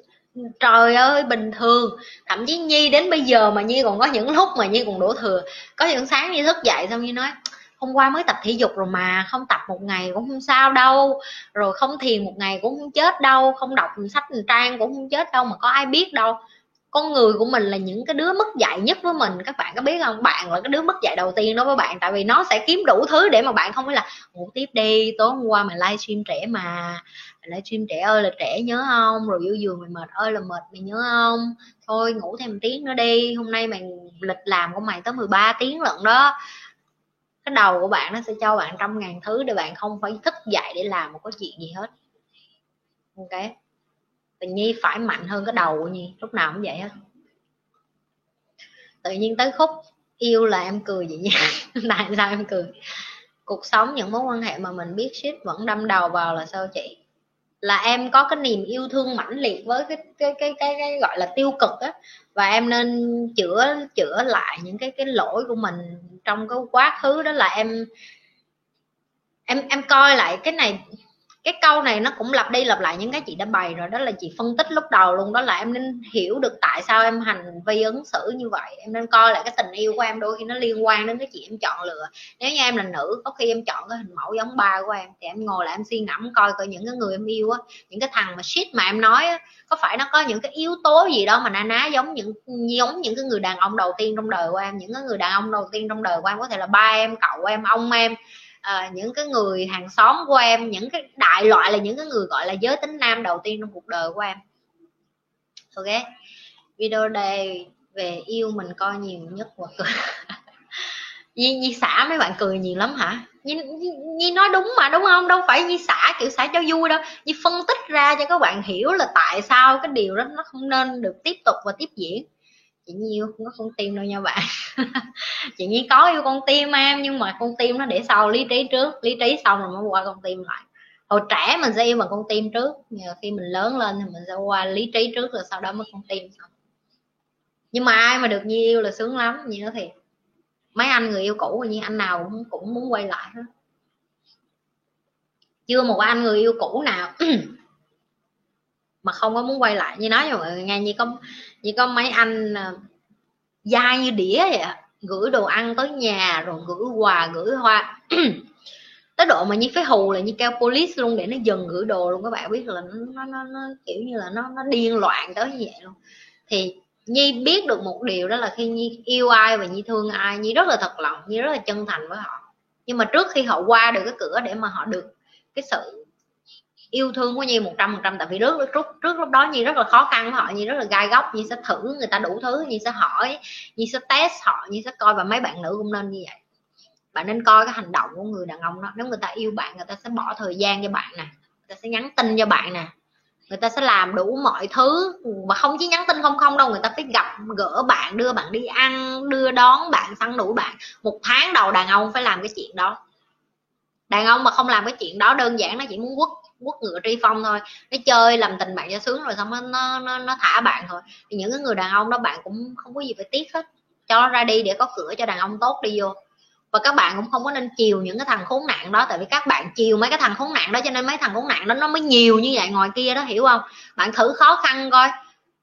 A: Trời ơi, bình thường. Thậm chí nhi đến bây giờ mà nhi còn có những lúc mà nhi còn đổ thừa. Có những sáng nhi thức dậy xong nhi nói hôm qua mới tập thể dục rồi mà, không tập một ngày cũng không sao đâu. Rồi không thiền một ngày cũng không chết đâu, không đọc sách trang cũng không chết đâu mà có ai biết đâu. Con người của mình là những cái đứa mất dạy nhất với mình, các bạn có biết không? Bạn là cái đứa mất dạy đầu tiên đó với bạn, tại vì nó sẽ kiếm đủ thứ để mà bạn không phải là, ngủ tiếp đi, tối hôm qua mày livestream trẻ mà livestream trẻ ơi là trẻ nhớ không? Rồi vô giường mày mệt ơi là mệt, mày nhớ không? Thôi ngủ thêm một tiếng nữa đi, hôm nay mày lịch làm của mày tới 13 tiếng lận đó cái đầu của bạn nó sẽ cho bạn trăm ngàn thứ để bạn không phải thức dậy để làm một cái chuyện gì hết. Ok? Tự nhi phải mạnh hơn cái đầu của nhi, lúc nào cũng vậy hết. Tự nhiên tới khúc yêu là em cười vậy nha. Tại sao em cười? Cuộc sống, những mối quan hệ mà mình biết shit vẫn đâm đầu vào là sao chị? Là em có cái niềm yêu thương mãnh liệt với cái cái cái cái, cái gọi là tiêu cực á. Và em nên chữa chữa lại những cái cái lỗi của mình trong cái quá khứ đó là em em em coi lại cái này cái câu này nó cũng lặp đi lặp lại những cái chị đã bày rồi, đó là chị phân tích lúc đầu luôn, đó là em nên hiểu được tại sao em hành vi ứng xử như vậy, em nên coi lại cái tình yêu của em, đôi khi nó liên quan đến cái chị em chọn lựa. Nếu như em là nữ, có khi em chọn cái hình mẫu giống ba của em, thì em ngồi lại em suy ngẫm coi coi những cái người em yêu á, những cái thằng mà shit mà em nói á, có phải nó có những cái yếu tố gì đó mà na ná giống những giống những cái người đàn ông đầu tiên trong đời của em, những cái người đàn ông đầu tiên trong đời của em, có thể là ba em, cậu em, ông em à, những cái người hàng xóm của em những cái đại loại là những cái người gọi là giới tính nam đầu tiên trong cuộc đời của em. Ok video đây về yêu mình coi nhiều nhất và cười Nhi, Nhi xả mấy bạn cười nhiều lắm hả? Nhi, Nhi, Nhi nói đúng mà đúng không? Đâu phải Nhi xả kiểu xả cho vui đâu. Nhi phân tích ra cho các bạn hiểu là tại sao cái điều đó nó không nên được tiếp tục và tiếp diễn chị nhi yêu không có con tim đâu nha bạn. Chị nhi có yêu con tim em, nhưng mà con tim nó để sau lý trí trước. Lý trí xong rồi mới qua con tim lại. Hồi trẻ mình sẽ yêu bằng con tim trước. Nhờ khi mình lớn lên thì mình sẽ qua lý trí trước rồi sau đó mới con tim xong. Nhưng mà ai mà được nhi yêu là sướng lắm như nói thiệt. Mấy anh người yêu cũ như anh nào cũng cũng muốn quay lại hết. Chưa một anh người yêu cũ nào mà không có muốn quay lại. Như nói cho mọi người nghe như có chỉ có mấy anh ờ, dai như đĩa vậy à. gửi đồ ăn tới nhà rồi gửi quà gửi hoa. Tới độ mà như phải hù là như kêu police luôn để nó dừng gửi đồ luôn các bạn biết là nó nó, nó kiểu như là nó nó điên loạn tới như vậy luôn. Thì nhi biết được một điều đó là khi nhi yêu ai và nhi thương ai nhi rất là thật lòng nhi rất là chân thành với họ. Nhưng mà trước khi họ qua được cái cửa để mà họ được cái sự yêu thương của nhi một trăm phần trăm, tại vì trước trước trước lúc đó nhi rất là khó khăn với họ, nhi rất là gai góc, nhi sẽ thử người ta đủ thứ, nhi sẽ hỏi, nhi sẽ test họ, nhi sẽ coi, và mấy bạn nữ cũng nên như vậy. Bạn nên coi cái hành động của người đàn ông đó. Nếu người ta yêu bạn, người ta sẽ bỏ thời gian cho bạn nè, người ta sẽ nhắn tin cho bạn nè, người ta sẽ làm đủ mọi thứ mà không chỉ nhắn tin không không đâu, người ta phải gặp, gỡ bạn, đưa bạn đi ăn, đưa đón bạn, săn đủ bạn. Một tháng đầu đàn ông phải làm cái chuyện đó đàn ông mà không làm cái chuyện đó đơn giản nó chỉ muốn quất quất ngựa tri phong thôi. Nó chơi làm tình bạn cho sướng rồi xong nó nó nó, nó thả bạn thôi. Thì những cái người đàn ông đó bạn cũng không có gì phải tiếc hết. Cho nó ra đi để có cửa cho đàn ông tốt đi vô. Và các bạn cũng không có nên chiều những cái thằng khốn nạn đó tại vì các bạn chiều mấy cái thằng khốn nạn đó cho nên mấy thằng khốn nạn đó nó mới nhiều như vậy ngoài kia đó hiểu không? Bạn thử khó khăn coi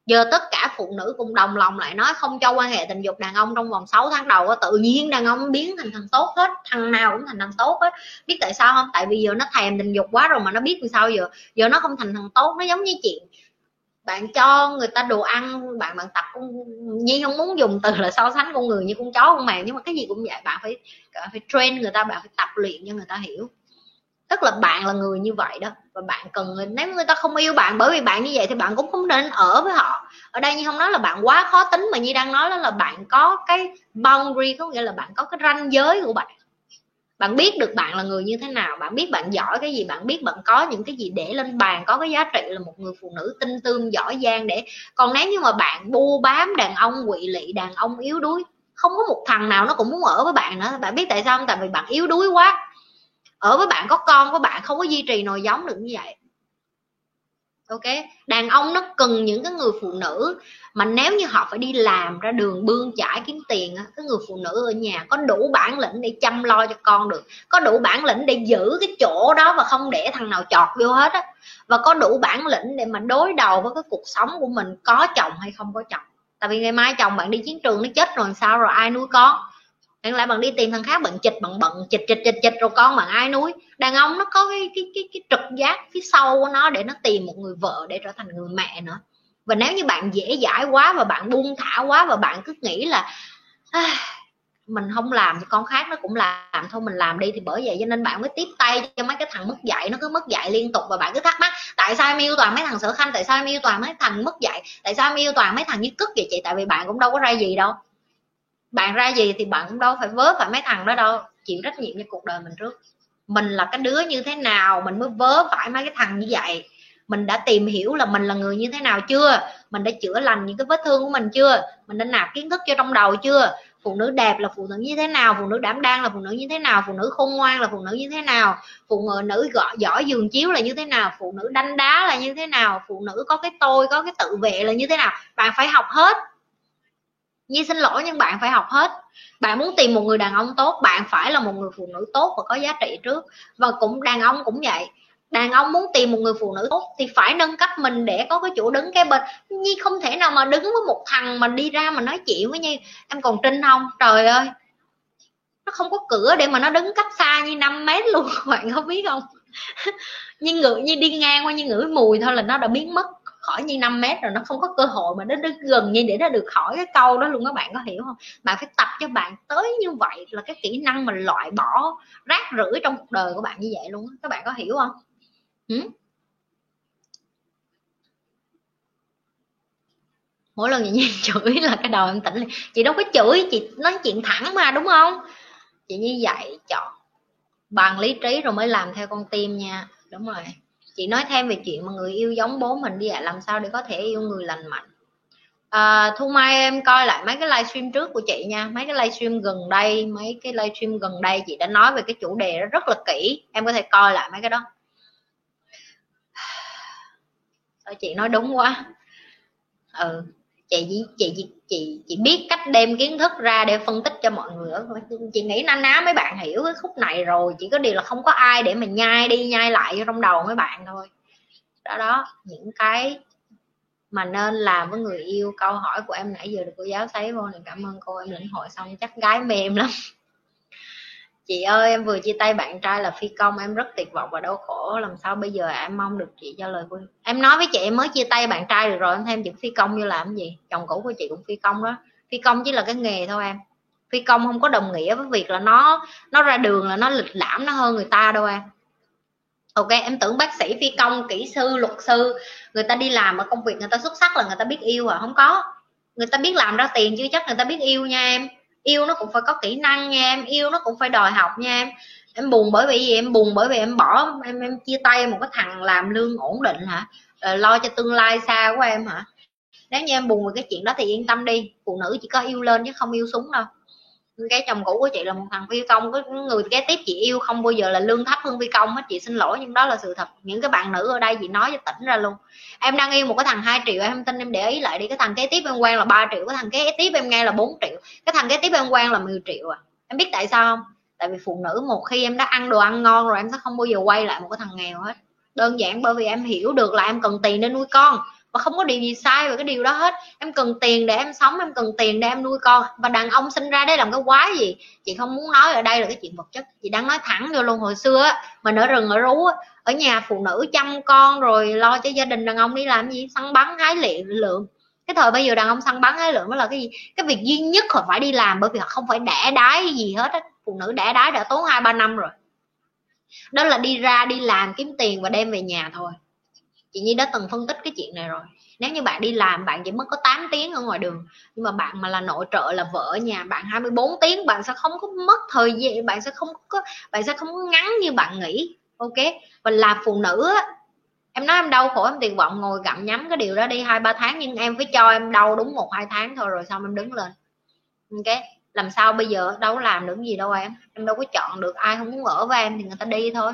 A: giờ tất cả phụ nữ cùng đồng lòng lại nói không cho quan hệ tình dục đàn ông trong vòng 6 tháng đầu tự nhiên đàn ông biến thành thằng tốt hết, thằng nào cũng thành thằng tốt hết. Biết tại sao không? Tại vì giờ nó thèm tình dục quá rồi mà nó biết làm sao giờ. Giờ nó không thành thằng tốt, nó giống như chuyện bạn cho người ta đồ ăn, bạn bạn tập con nhi không muốn dùng từ là so sánh con người như con chó, con mèo, nhưng mà cái gì cũng vậy, bạn phải bạn phải train người ta, bạn phải tập luyện cho người ta hiểu tức là bạn là người như vậy đó. Và bạn cần, nếu người ta không yêu bạn bởi vì bạn như vậy thì bạn cũng không nên ở với họ. Ở đây như không nói là bạn quá khó tính, mà như đang nói đó là bạn có cái boundary, có nghĩa là bạn có cái ranh giới của bạn. Bạn biết được bạn là người như thế nào, bạn biết bạn giỏi cái gì, bạn biết bạn có những cái gì để lên bàn, có cái giá trị là một người phụ nữ tinh tương giỏi giang để. Còn nếu như mà bạn bu bám đàn ông, quỵ lị, đàn ông yếu đuối, không có một thằng nào nó cũng muốn ở với bạn nữa. Bạn biết tại sao không? Tại vì bạn yếu đuối quá ở với bạn có con của bạn không có duy trì nồi giống được như vậy. Ok? Đàn ông nó cần những cái người phụ nữ mà nếu như họ phải đi làm ra đường bươn chải kiếm tiền cái người phụ nữ ở nhà có đủ bản lĩnh để chăm lo cho con được, có đủ bản lĩnh để giữ cái chỗ đó và không để thằng nào chọt vô hết á, và có đủ bản lĩnh để mà đối đầu với cái cuộc sống của mình có chồng hay không có chồng. Tại vì ngày mai chồng bạn đi chiến trường nó chết rồi sao rồi ai nuôi con? Hiện lại bạn đi tìm thằng khác bạn chịch bạn bận chịch chịch chịch chịch rồi con bạn ai nuôi. Đàn ông nó có cái cái cái, cái trực giác phía sau của nó để nó tìm một người vợ để trở thành người mẹ nữa. Và nếu như bạn dễ dãi quá và bạn buông thả quá và bạn cứ nghĩ là à, mình không làm thì con khác nó cũng làm thôi mình làm đi. Thì bởi vậy cho nên bạn mới tiếp tay cho mấy cái thằng mất dạy. Nó cứ mất dạy liên tục và bạn cứ thắc mắc tại sao em yêu toàn mấy thằng sở khanh? Tại sao em yêu toàn mấy thằng mất dạy? Tại sao em yêu toàn mấy thằng như cất vậy chị? Tại vì bạn cũng đâu có ra gì đâu bạn ra gì thì bạn cũng đâu phải vớ phải mấy thằng đó đâu. Chịu trách nhiệm cho cuộc đời mình trước. Mình là cái đứa như thế nào, mình mới vớ phải mấy cái thằng như vậy? Mình đã tìm hiểu là mình là người như thế nào chưa? Mình đã chữa lành những cái vết thương của mình chưa? Mình đã nạp kiến thức cho trong đầu chưa? Phụ nữ đẹp là phụ nữ như thế nào? Phụ nữ đảm đang là phụ nữ như thế nào? Phụ nữ khôn ngoan là phụ nữ như thế nào? Phụ nữ gõ, giỏi giường chiếu là như thế nào? Phụ nữ đanh đá là như thế nào? Phụ nữ có cái tôi, có cái tự vệ là như thế nào? Bạn phải học hết Nhi xin lỗi nhưng bạn phải học hết. Bạn muốn tìm một người đàn ông tốt, bạn phải là một người phụ nữ tốt và có giá trị trước. Và cũng, đàn ông cũng vậy. Đàn ông muốn tìm một người phụ nữ tốt thì phải nâng cấp mình để có cái chỗ đứng cái bên. Nhi không thể nào mà đứng với một thằng mà đi ra mà nói chuyện với nhi. Em còn trinh không? Trời ơi! Nó không có cửa để mà nó đứng cách xa như 5 mét luôn, bạn có biết không? Như ngửi như đi ngang qua như ngửi mùi thôi là nó đã biến mất khỏi như 5 mét rồi nó không có cơ hội mà nó đứng gần như để nó được khỏi cái câu đó luôn các bạn, có hiểu không? Bạn phải tập cho bạn tới như vậy là cái kỹ năng mà loại bỏ rác rưởi trong cuộc đời của bạn như vậy luôn các bạn có hiểu không? Ừ? mỗi lần chị chửi là cái đầu em tỉnh chị đâu có chửi, chị nói chuyện thẳng mà, đúng không? Chị như vậy, chọn, bằng lý trí rồi mới làm theo con tim nha. Đúng rồi chị nói thêm về chuyện mà người yêu giống bố mình đi ạ làm sao để có thể yêu người lành mạnh. À, thu mai em coi lại mấy cái livestream trước của chị nha mấy cái livestream gần đây mấy cái livestream gần đây chị đã nói về cái chủ đề đó rất là kỹ em có thể coi lại mấy cái đó. Sao chị nói đúng quá? Ừ chị chị chị chị chị biết cách đem kiến thức ra để phân tích cho mọi người chị nghĩ na ná mấy bạn hiểu cái khúc này rồi, chỉ có điều là không có ai để mà nhai đi, nhai lại trong đầu mấy bạn thôi. Đó đó, những cái mà nên làm với người yêu. Câu hỏi của em nãy giờ được cô giáo thấy vô này, cảm ơn cô, em lĩnh hội xong chắc gái mềm lắm chị ơi, em vừa chia tay bạn trai là phi công, em rất tuyệt vọng và đau khổ. Làm sao bây giờ em mong được chị cho lời khuyên em? Nói với chị, em mới chia tay bạn trai được rồi, em thêm chữ phi công như làm gì? Chồng cũ của chị cũng phi công đó. Phi công chỉ là cái nghề thôi em. Phi công không có đồng nghĩa với việc là nó nó ra đường là nó lịch lãm, nó hơn người ta đâu em. Ok, em tưởng bác sĩ, phi công, kỹ sư, luật sư, người ta đi làm ở công việc người ta xuất sắc là người ta biết yêu à? Không có. Người ta biết làm ra tiền chứ chắc người ta biết yêu nha em yêu nó cũng phải có kỹ năng nha em, yêu nó cũng phải đòi học nha em. Em buồn bởi vì gì? Em buồn bởi vì em bỏ, em em chia tay một cái thằng làm lương ổn định hả? Rồi lo cho tương lai xa của em hả? Nếu như em buồn về cái chuyện đó thì yên tâm đi, phụ nữ chỉ có yêu lên chứ không yêu súng đâu cái chồng cũ của chị là một thằng phi công có người kế tiếp chị yêu không bao giờ là lương thấp hơn phi công hết, chị xin lỗi nhưng đó là sự thật. Những cái bạn nữ ở đây chị nói cho tỉnh ra luôn. Em đang yêu một cái thằng 2 triệu, em tin em để ý lại đi. Cái thằng kế tiếp em quen là 3 triệu, cái thằng kế tiếp em nghe là 4 triệu. Cái thằng kế tiếp em quen là 10 triệu à. Em biết tại sao không? Tại vì phụ nữ một khi em đã ăn đồ ăn ngon rồi, em sẽ không bao giờ quay lại một cái thằng nghèo hết. Đơn giản bởi vì em hiểu được là em cần tiền để nuôi con và không có điều gì sai về cái điều đó hết. Em cần tiền để em sống, em cần tiền để em nuôi con. Và đàn ông sinh ra để làm cái quái gì? Chị không muốn nói ở đây là cái chuyện vật chất. Chị đang nói thẳng vô luôn. Hồi xưa á mình ở rừng ở rú á, ở nhà phụ nữ chăm con rồi lo cho gia đình đàn ông đi làm gì? Săn bắn, hái liệu lượng cái thời bây giờ đàn ông săn bắn, hái lượng đó là cái gì? Cái việc duy nhất họ phải đi làm bởi vì họ không phải đẻ đái gì hết á. Phụ nữ đẻ đái đã tốn hai ba năm rồi. Đó là đi ra, đi làm kiếm tiền và đem về nhà thôi chị nhi đã từng phân tích cái chuyện này rồi. Nếu như bạn đi làm, bạn chỉ mất có 8 tiếng ở ngoài đường. Nhưng mà bạn mà là nội trợ, là vợ ở nhà bạn 24 tiếng, bạn sẽ không có mất thời gian, bạn sẽ không có, bạn sẽ không có ngắn như bạn nghĩ. Ok? Và là phụ nữ em nói em đau khổ, em tuyệt vọng ngồi gặm nhắm cái điều đó đi hai ba tháng, nhưng em phải cho em đau đúng một, hai tháng thôi rồi xong em đứng lên. Ok? Làm sao bây giờ? Đâu có làm được gì đâu em. Em đâu có chọn được, ai không muốn ở với em thì người ta đi thôi.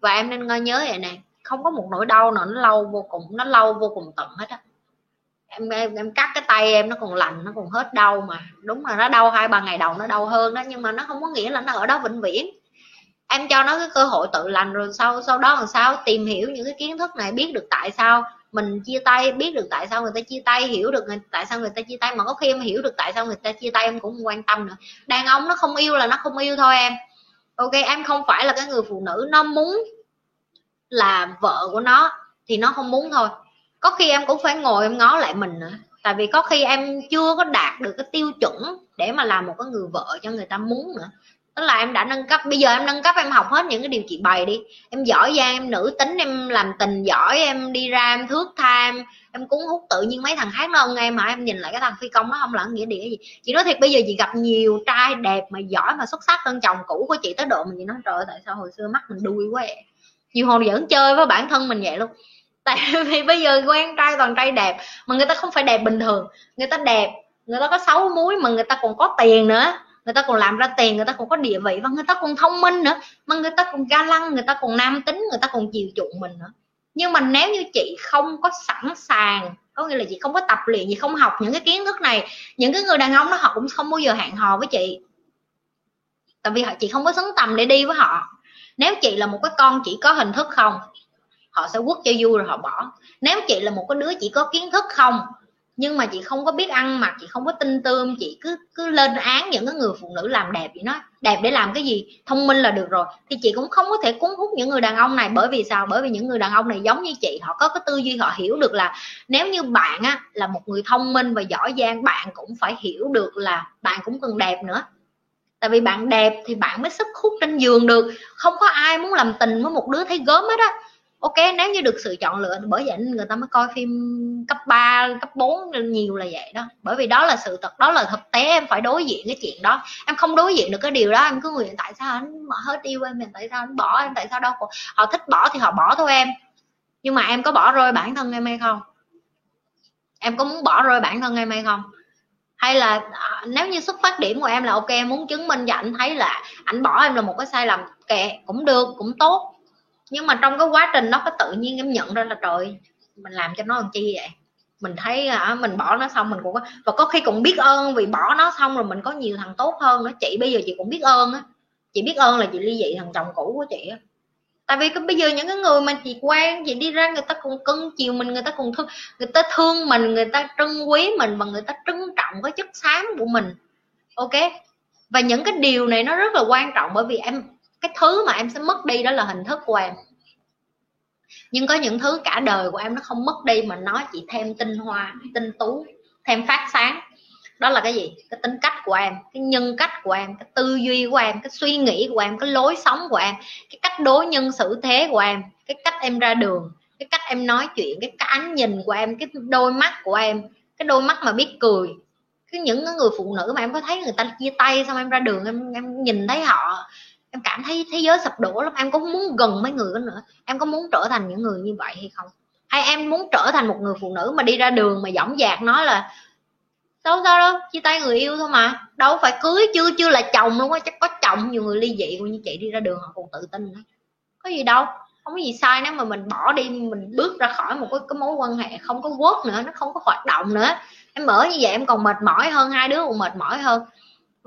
A: Và em nên nhớ vậy này không có một nỗi đau nào nó lâu vô cùng nó lâu vô cùng tận hết á. Em, em em cắt cái tay em nó còn lành nó còn hết đau mà. Đúng là nó đau hai ba ngày đầu nó đau hơn đó nhưng mà nó không có nghĩa là nó ở đó vĩnh viễn. Em cho nó cái cơ hội tự lành rồi sau sau đó làm sao? Tìm hiểu những cái kiến thức này biết được tại sao mình chia tay biết được tại sao người ta chia tay hiểu được người, tại sao người ta chia tay mà có khi em hiểu được tại sao người ta chia tay em cũng không quan tâm nữa. Đàn ông nó không yêu là nó không yêu thôi em. Ok em không phải là cái người phụ nữ nó muốn là vợ của nó thì nó không muốn thôi. Có khi em cũng phải ngồi em ngó lại mình nữa. Tại vì có khi em chưa có đạt được cái tiêu chuẩn để mà làm một cái người vợ cho người ta muốn nữa. Tức là em đã nâng cấp, bây giờ em nâng cấp em học hết những cái điều chị bày đi. Em giỏi giang em nữ tính, em làm tình giỏi, em đi ra, em thước tha, em em hút tự nhiên mấy thằng khác nó không nghe mà em nhìn lại cái thằng phi công nó không là nghĩa địa gì. Chị nói thiệt, bây giờ chị gặp nhiều trai đẹp mà giỏi mà xuất sắc hơn chồng cũ của chị tới độ mình chị nói, trời ơi, tại sao hồi xưa mắt mình đuôi quá vậy? Nhiều hồi vẫn chơi với bản thân mình vậy luôn. Tại vì bây giờ quen trai toàn trai đẹp, mà người ta không phải đẹp bình thường. Người ta đẹp, người ta có xấu muối mà người ta còn có tiền nữa. Người ta còn làm ra tiền, người ta còn có địa vị và người ta còn thông minh nữa. Mà người ta còn ga lăng, người ta còn nam tính, người ta còn chiều chuộng mình nữa. Nhưng mà nếu như chị không có sẵn sàng, có nghĩa là chị không có tập luyện gì không học những cái kiến thức này, những cái người đàn ông đó họ cũng không bao giờ hẹn hò với chị. Tại vì họ, chị không có xứng tầm để đi với họ nếu chị là một cái con chỉ có hình thức không họ sẽ quất cho vui rồi họ bỏ. Nếu chị là một cái đứa chỉ có kiến thức không nhưng mà chị không có biết ăn mặc chị không có tin tươm, chị cứ cứ lên án những cái người phụ nữ làm đẹp vậy nói. Đẹp để làm cái gì? Thông minh là được rồi. Thì chị cũng không có thể cuốn hút những người đàn ông này. Bởi vì sao? Bởi vì những người đàn ông này giống như chị. Họ có cái tư duy họ hiểu được là nếu như bạn á là một người thông minh và giỏi giang bạn cũng phải hiểu được là bạn cũng cần đẹp nữa tại vì bạn đẹp thì bạn mới sức hút trên giường được. Không có ai muốn làm tình với một đứa thấy gớm hết á. Ok nếu như được sự chọn lựa bởi vậy người ta mới coi phim cấp 3, cấp 4 nhiều là vậy đó. Bởi vì đó là sự thật đó là thực tế em phải đối diện cái chuyện đó. Em không đối diện được cái điều đó em cứ nguyện tại sao anh hết yêu em tại sao anh bỏ em tại sao đâu họ thích bỏ thì họ bỏ thôi em. Nhưng mà em có bỏ rơi bản thân em hay không? Em có muốn bỏ rơi bản thân em hay không? Hay là à, nếu như xuất phát điểm của em là ok em muốn chứng minh cho anh thấy là anh bỏ em là một cái sai lầm kệ cũng được cũng tốt. Nhưng mà trong cái quá trình nó có tự nhiên em nhận ra là trời mình làm cho nó làm chi vậy? Mình thấy à, mình bỏ nó xong mình cũng có và có khi cũng biết ơn vì bỏ nó xong rồi mình có nhiều thằng tốt hơn nữa. Chị bây giờ chị cũng biết ơn á. Chị biết ơn là chị ly dị thằng chồng cũ của chị á tại vì bây giờ những cái người mà chị quen chị đi ra người ta còn cưng chiều mình, người ta còn thương, người ta thương mình, người ta trân quý mình và người ta trân trọng cái chất xám của mình. Ok? Và những cái điều này nó rất là quan trọng bởi vì em, cái thứ mà em sẽ mất đi đó là hình thức của em. Nhưng có những thứ cả đời của em nó không mất đi mà nó chỉ thêm tinh hoa, tinh tú, thêm phát sáng đó là cái gì? Cái tính cách của em, cái nhân cách của em, cái tư duy của em, cái suy nghĩ của em, cái lối sống của em, cái cách đối nhân xử thế của em, cái cách em ra đường, cái cách em nói chuyện, cái ánh nhìn của em, cái đôi mắt của em, cái đôi mắt mà biết cười. Cái những người phụ nữ mà em có thấy người ta chia tay xong em ra đường, em em nhìn thấy họ, em cảm thấy thế giới sụp đổ lắm. Em có muốn gần mấy người đó nữa? Em có muốn trở thành những người như vậy hay không? Hay em muốn trở thành một người phụ nữ mà đi ra đường mà dõng dạc nói là đâu sao đâu chia tay người yêu thôi mà. Đâu phải cưới chưa chưa là chồng luôn á chắc có chồng nhiều người ly dị như chị đi ra đường họ còn tự tin nữa có gì đâu không có gì sai nếu mà mình bỏ đi mình bước ra khỏi một cái, cái mối quan hệ không có quất nữa nó không có hoạt động nữa. Em mở như vậy em còn mệt mỏi hơn hai đứa còn mệt mỏi hơn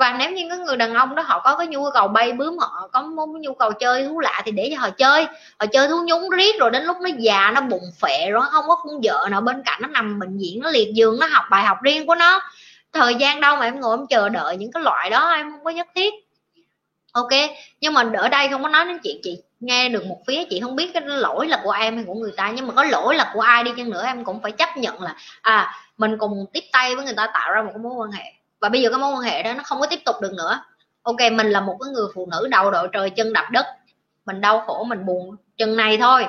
A: và nếu như cái người đàn ông đó họ có cái nhu cầu bay bướm, họ có muốn nhu cầu chơi thú lạ thì để cho họ chơi. Họ chơi thú nhúng riết rồi đến lúc nó già, nó bụng phệ rồi không có con vợ nào bên cạnh, nó nằm bệnh viện, nó liệt giường, nó học bài học riêng của nó. Thời gian đâu mà em ngồi em chờ đợi những cái loại đó, em không có nhất thiết. Ok, nhưng mà ở đây không có nói đến chuyện chị nghe được một phía, chị không biết cái lỗi là của em hay của người ta, nhưng mà có lỗi là của ai đi chăng nữa, em cũng phải chấp nhận là à mình cùng tiếp tay với người ta tạo ra một cái mối quan hệ và bây giờ cái mối quan hệ đó nó không có tiếp tục được nữa. Ok, mình là một cái người phụ nữ đầu đội trời chân đập đất. Mình đau khổ, mình buồn. Chừng này thôi.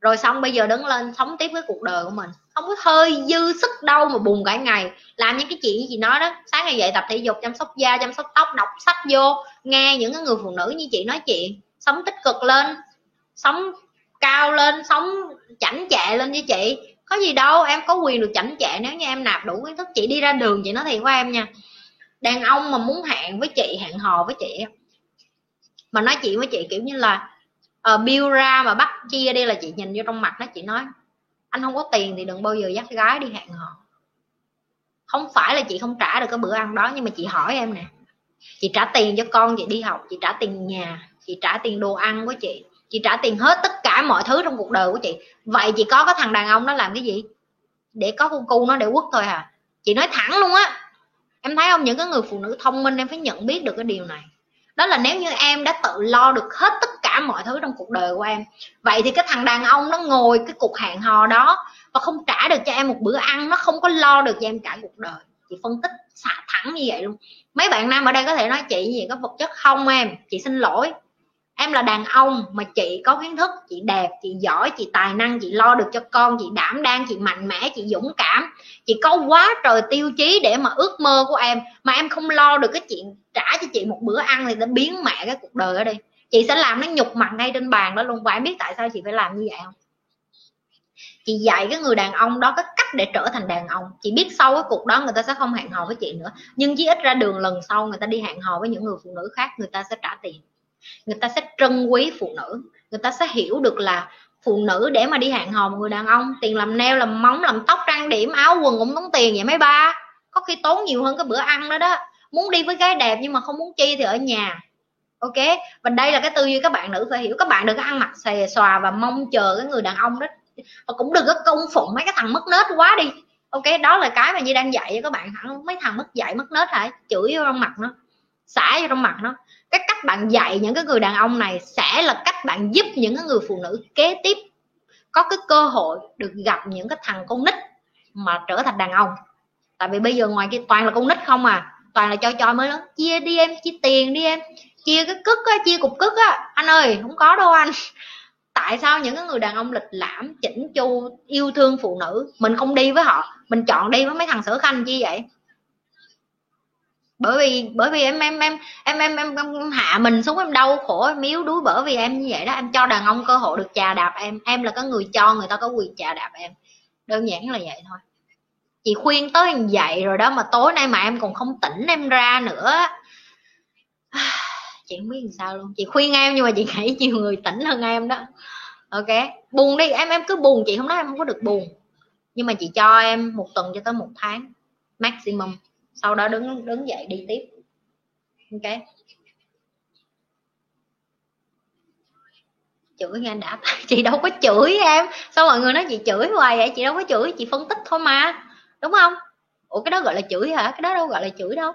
A: Rồi xong, bây giờ đứng lên, sống tiếp với cuộc đời của mình. Không có hơi dư sức đâu mà buồn cả ngày. Làm những cái chuyện gì nói đó. Sáng ngày dậy tập thể dục, chăm sóc da, chăm sóc tóc, đọc sách vô. Nghe những cái người phụ nữ như chị nói chuyện. Sống tích cực lên. Sống cao lên, sống chảnh chệ lên với chị có gì đâu em có quyền được chảnh chệ nếu như em nạp đủ kiến thức chị đi ra đường chị nói thiệt với em nha. Đàn ông mà muốn hẹn với chị hẹn hò với chị mà nói chuyện với chị kiểu như là uh, bill ra mà bắt chia đi là chị nhìn vô trong mặt nó chị nói anh không có tiền thì đừng bao giờ dắt gái đi hẹn hò. Không phải là chị không trả được cái bữa ăn đó nhưng mà chị hỏi em nè. Chị trả tiền cho con chị đi học chị trả tiền nhà chị trả tiền đồ ăn của chị chị trả tiền hết tất cả mọi thứ trong cuộc đời của chị. Vậy chị có cái thằng đàn ông nó làm cái gì? Để có con cu nó để quất thôi à chị nói thẳng luôn á. Em thấy không? Những cái người phụ nữ thông minh em phải nhận biết được cái điều này. Đó là nếu như em đã tự lo được hết tất cả mọi thứ trong cuộc đời của em, vậy thì cái thằng đàn ông nó ngồi cái cuộc hẹn hò đó và không trả được cho em một bữa ăn, nó không có lo được cho em cả cuộc đời. Chị phân tích xả thẳng như vậy luôn. Mấy bạn nam ở đây có thể nói chị gì có vật chất không em? Chị xin lỗi em là đàn ông mà chị có kiến thức, chị đẹp, chị giỏi, chị tài năng, chị lo được cho con, chị đảm đang, chị mạnh mẽ, chị dũng cảm. Chị có quá trời tiêu chí để mà ước mơ của em, mà em không lo được cái chuyện trả cho chị một bữa ăn thì đã biến mẹ cái cuộc đời ở đây chị sẽ làm nó nhục mặt ngay trên bàn đó luôn. Và em biết tại sao chị phải làm như vậy không? Chị dạy cái người đàn ông đó cái cách để trở thành đàn ông. Chị biết sau cái cuộc đó người ta sẽ không hẹn hò với chị nữa. Nhưng chí ít ra đường lần sau người ta đi hẹn hò với những người phụ nữ khác, người ta sẽ trả tiền người ta sẽ trân quý phụ nữ. Người ta sẽ hiểu được là phụ nữ để mà đi hẹn hò một người đàn ông, tiền làm neo, làm móng, làm tóc, trang điểm, áo quần cũng tốn tiền vậy mấy ba. Có khi tốn nhiều hơn cái bữa ăn đó đó. Muốn đi với gái đẹp nhưng mà không muốn chi thì ở nhà. Ok? Và đây là cái tư duy các bạn nữ phải hiểu. Các bạn đừng có ăn mặc xề xòa và mong chờ cái người đàn ông đó. Và cũng đừng có công phụng mấy cái thằng mất nết quá đi. Ok? Đó là cái mà như đang dạy cho các bạn. Hẳn mấy thằng mất dạy mất nết hả? Chửi vô trong mặt nó. Xả vô trong mặt nó cái cách bạn dạy những cái người đàn ông này sẽ là cách bạn giúp những cái người phụ nữ kế tiếp có cái cơ hội được gặp những cái thằng con nít mà trở thành đàn ông. Tại vì bây giờ ngoài kia toàn là con nít không à toàn là cho cho mới lớn chia đi em, chia tiền đi em, chia cái cức á, chia cục cức á. Anh ơi, không có đâu anh. Tại sao những cái người đàn ông lịch lãm, chỉnh chu, yêu thương phụ nữ, mình không đi với họ, mình chọn đi với mấy thằng sở khanh chi vậy? Bởi vì bởi vì em em em em em em, em hạ mình xuống em đau khổ em yếu đuối bởi vì em như vậy đó. Em cho đàn ông cơ hội được chà đạp em. Em là cái người cho người ta có quyền chà đạp em. Đơn giản là vậy thôi. Chị khuyên tới như vậy rồi đó mà tối nay mà em còn không tỉnh em ra nữa chị không biết làm sao luôn. Chị khuyên em nhưng mà chị nghĩ nhiều người tỉnh hơn em đó. Ok buồn đi. Em em cứ buồn chị. Không nói em không có được buồn. Nhưng mà chị cho em một tuần cho tới một tháng maximum sau đó đứng đứng dậy đi tiếp. Ok. Chửi nghe đã chị đâu có chửi em. Sao mọi người nói chị chửi hoài vậy? Chị đâu có chửi, chị phân tích thôi mà. Đúng không? Ủa, cái đó gọi là chửi hả? Cái đó đâu gọi là chửi đâu.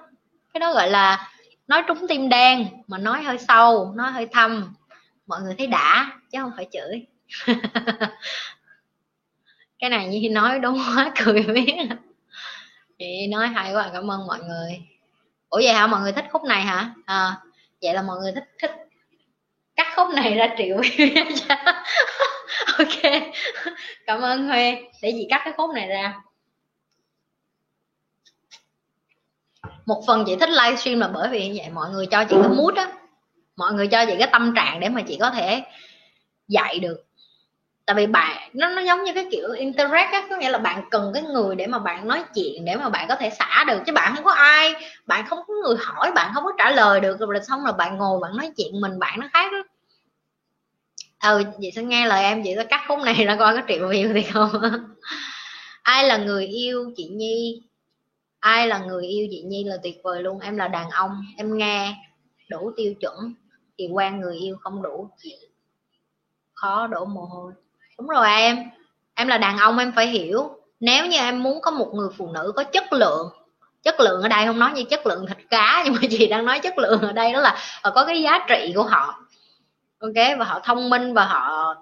A: Cái đó gọi là nói trúng tim đen, mà nói hơi sâu, nói hơi thâm. Mọi người thấy đã, chứ không phải chửi. Cái này như nói đúng quá, cười biết chị nói hay quá cảm ơn mọi người. Ủa vậy hả? Mọi người thích khúc này hả? À, vậy là mọi người thích thích cắt khúc này ra triệu ok cảm ơn huê để chị cắt cái khúc này ra. Một phần chị thích livestream là bởi vì như vậy mọi người cho chị cái mút á. Mọi người cho chị cái tâm trạng để mà chị có thể dạy được tại vì bạn, nó nó giống như cái kiểu interact á, có nghĩa là bạn cần cái người để mà bạn nói chuyện, để mà bạn có thể xả được, chứ bạn không có ai, bạn không có người hỏi, bạn không có trả lời được, rồi xong rồi bạn ngồi bạn nói chuyện mình, bạn nó khác đó ừ chị sẽ nghe lời em chị sẽ cắt khúc này ra coi có triệu view thì không ai là người yêu chị nhi? Ai là người yêu chị nhi là tuyệt vời luôn, em là đàn ông, em nghe đủ tiêu chuẩn, thì quen người yêu không đủ, khó đổ mồ hôi đúng rồi em. Em là đàn ông, em phải hiểu. Nếu như em muốn có một người phụ nữ có chất lượng chất lượng ở đây không nói như chất lượng thịt cá, nhưng mà chị đang nói chất lượng ở đây đó là họ có cái giá trị của họ. Ok, và họ thông minh và họ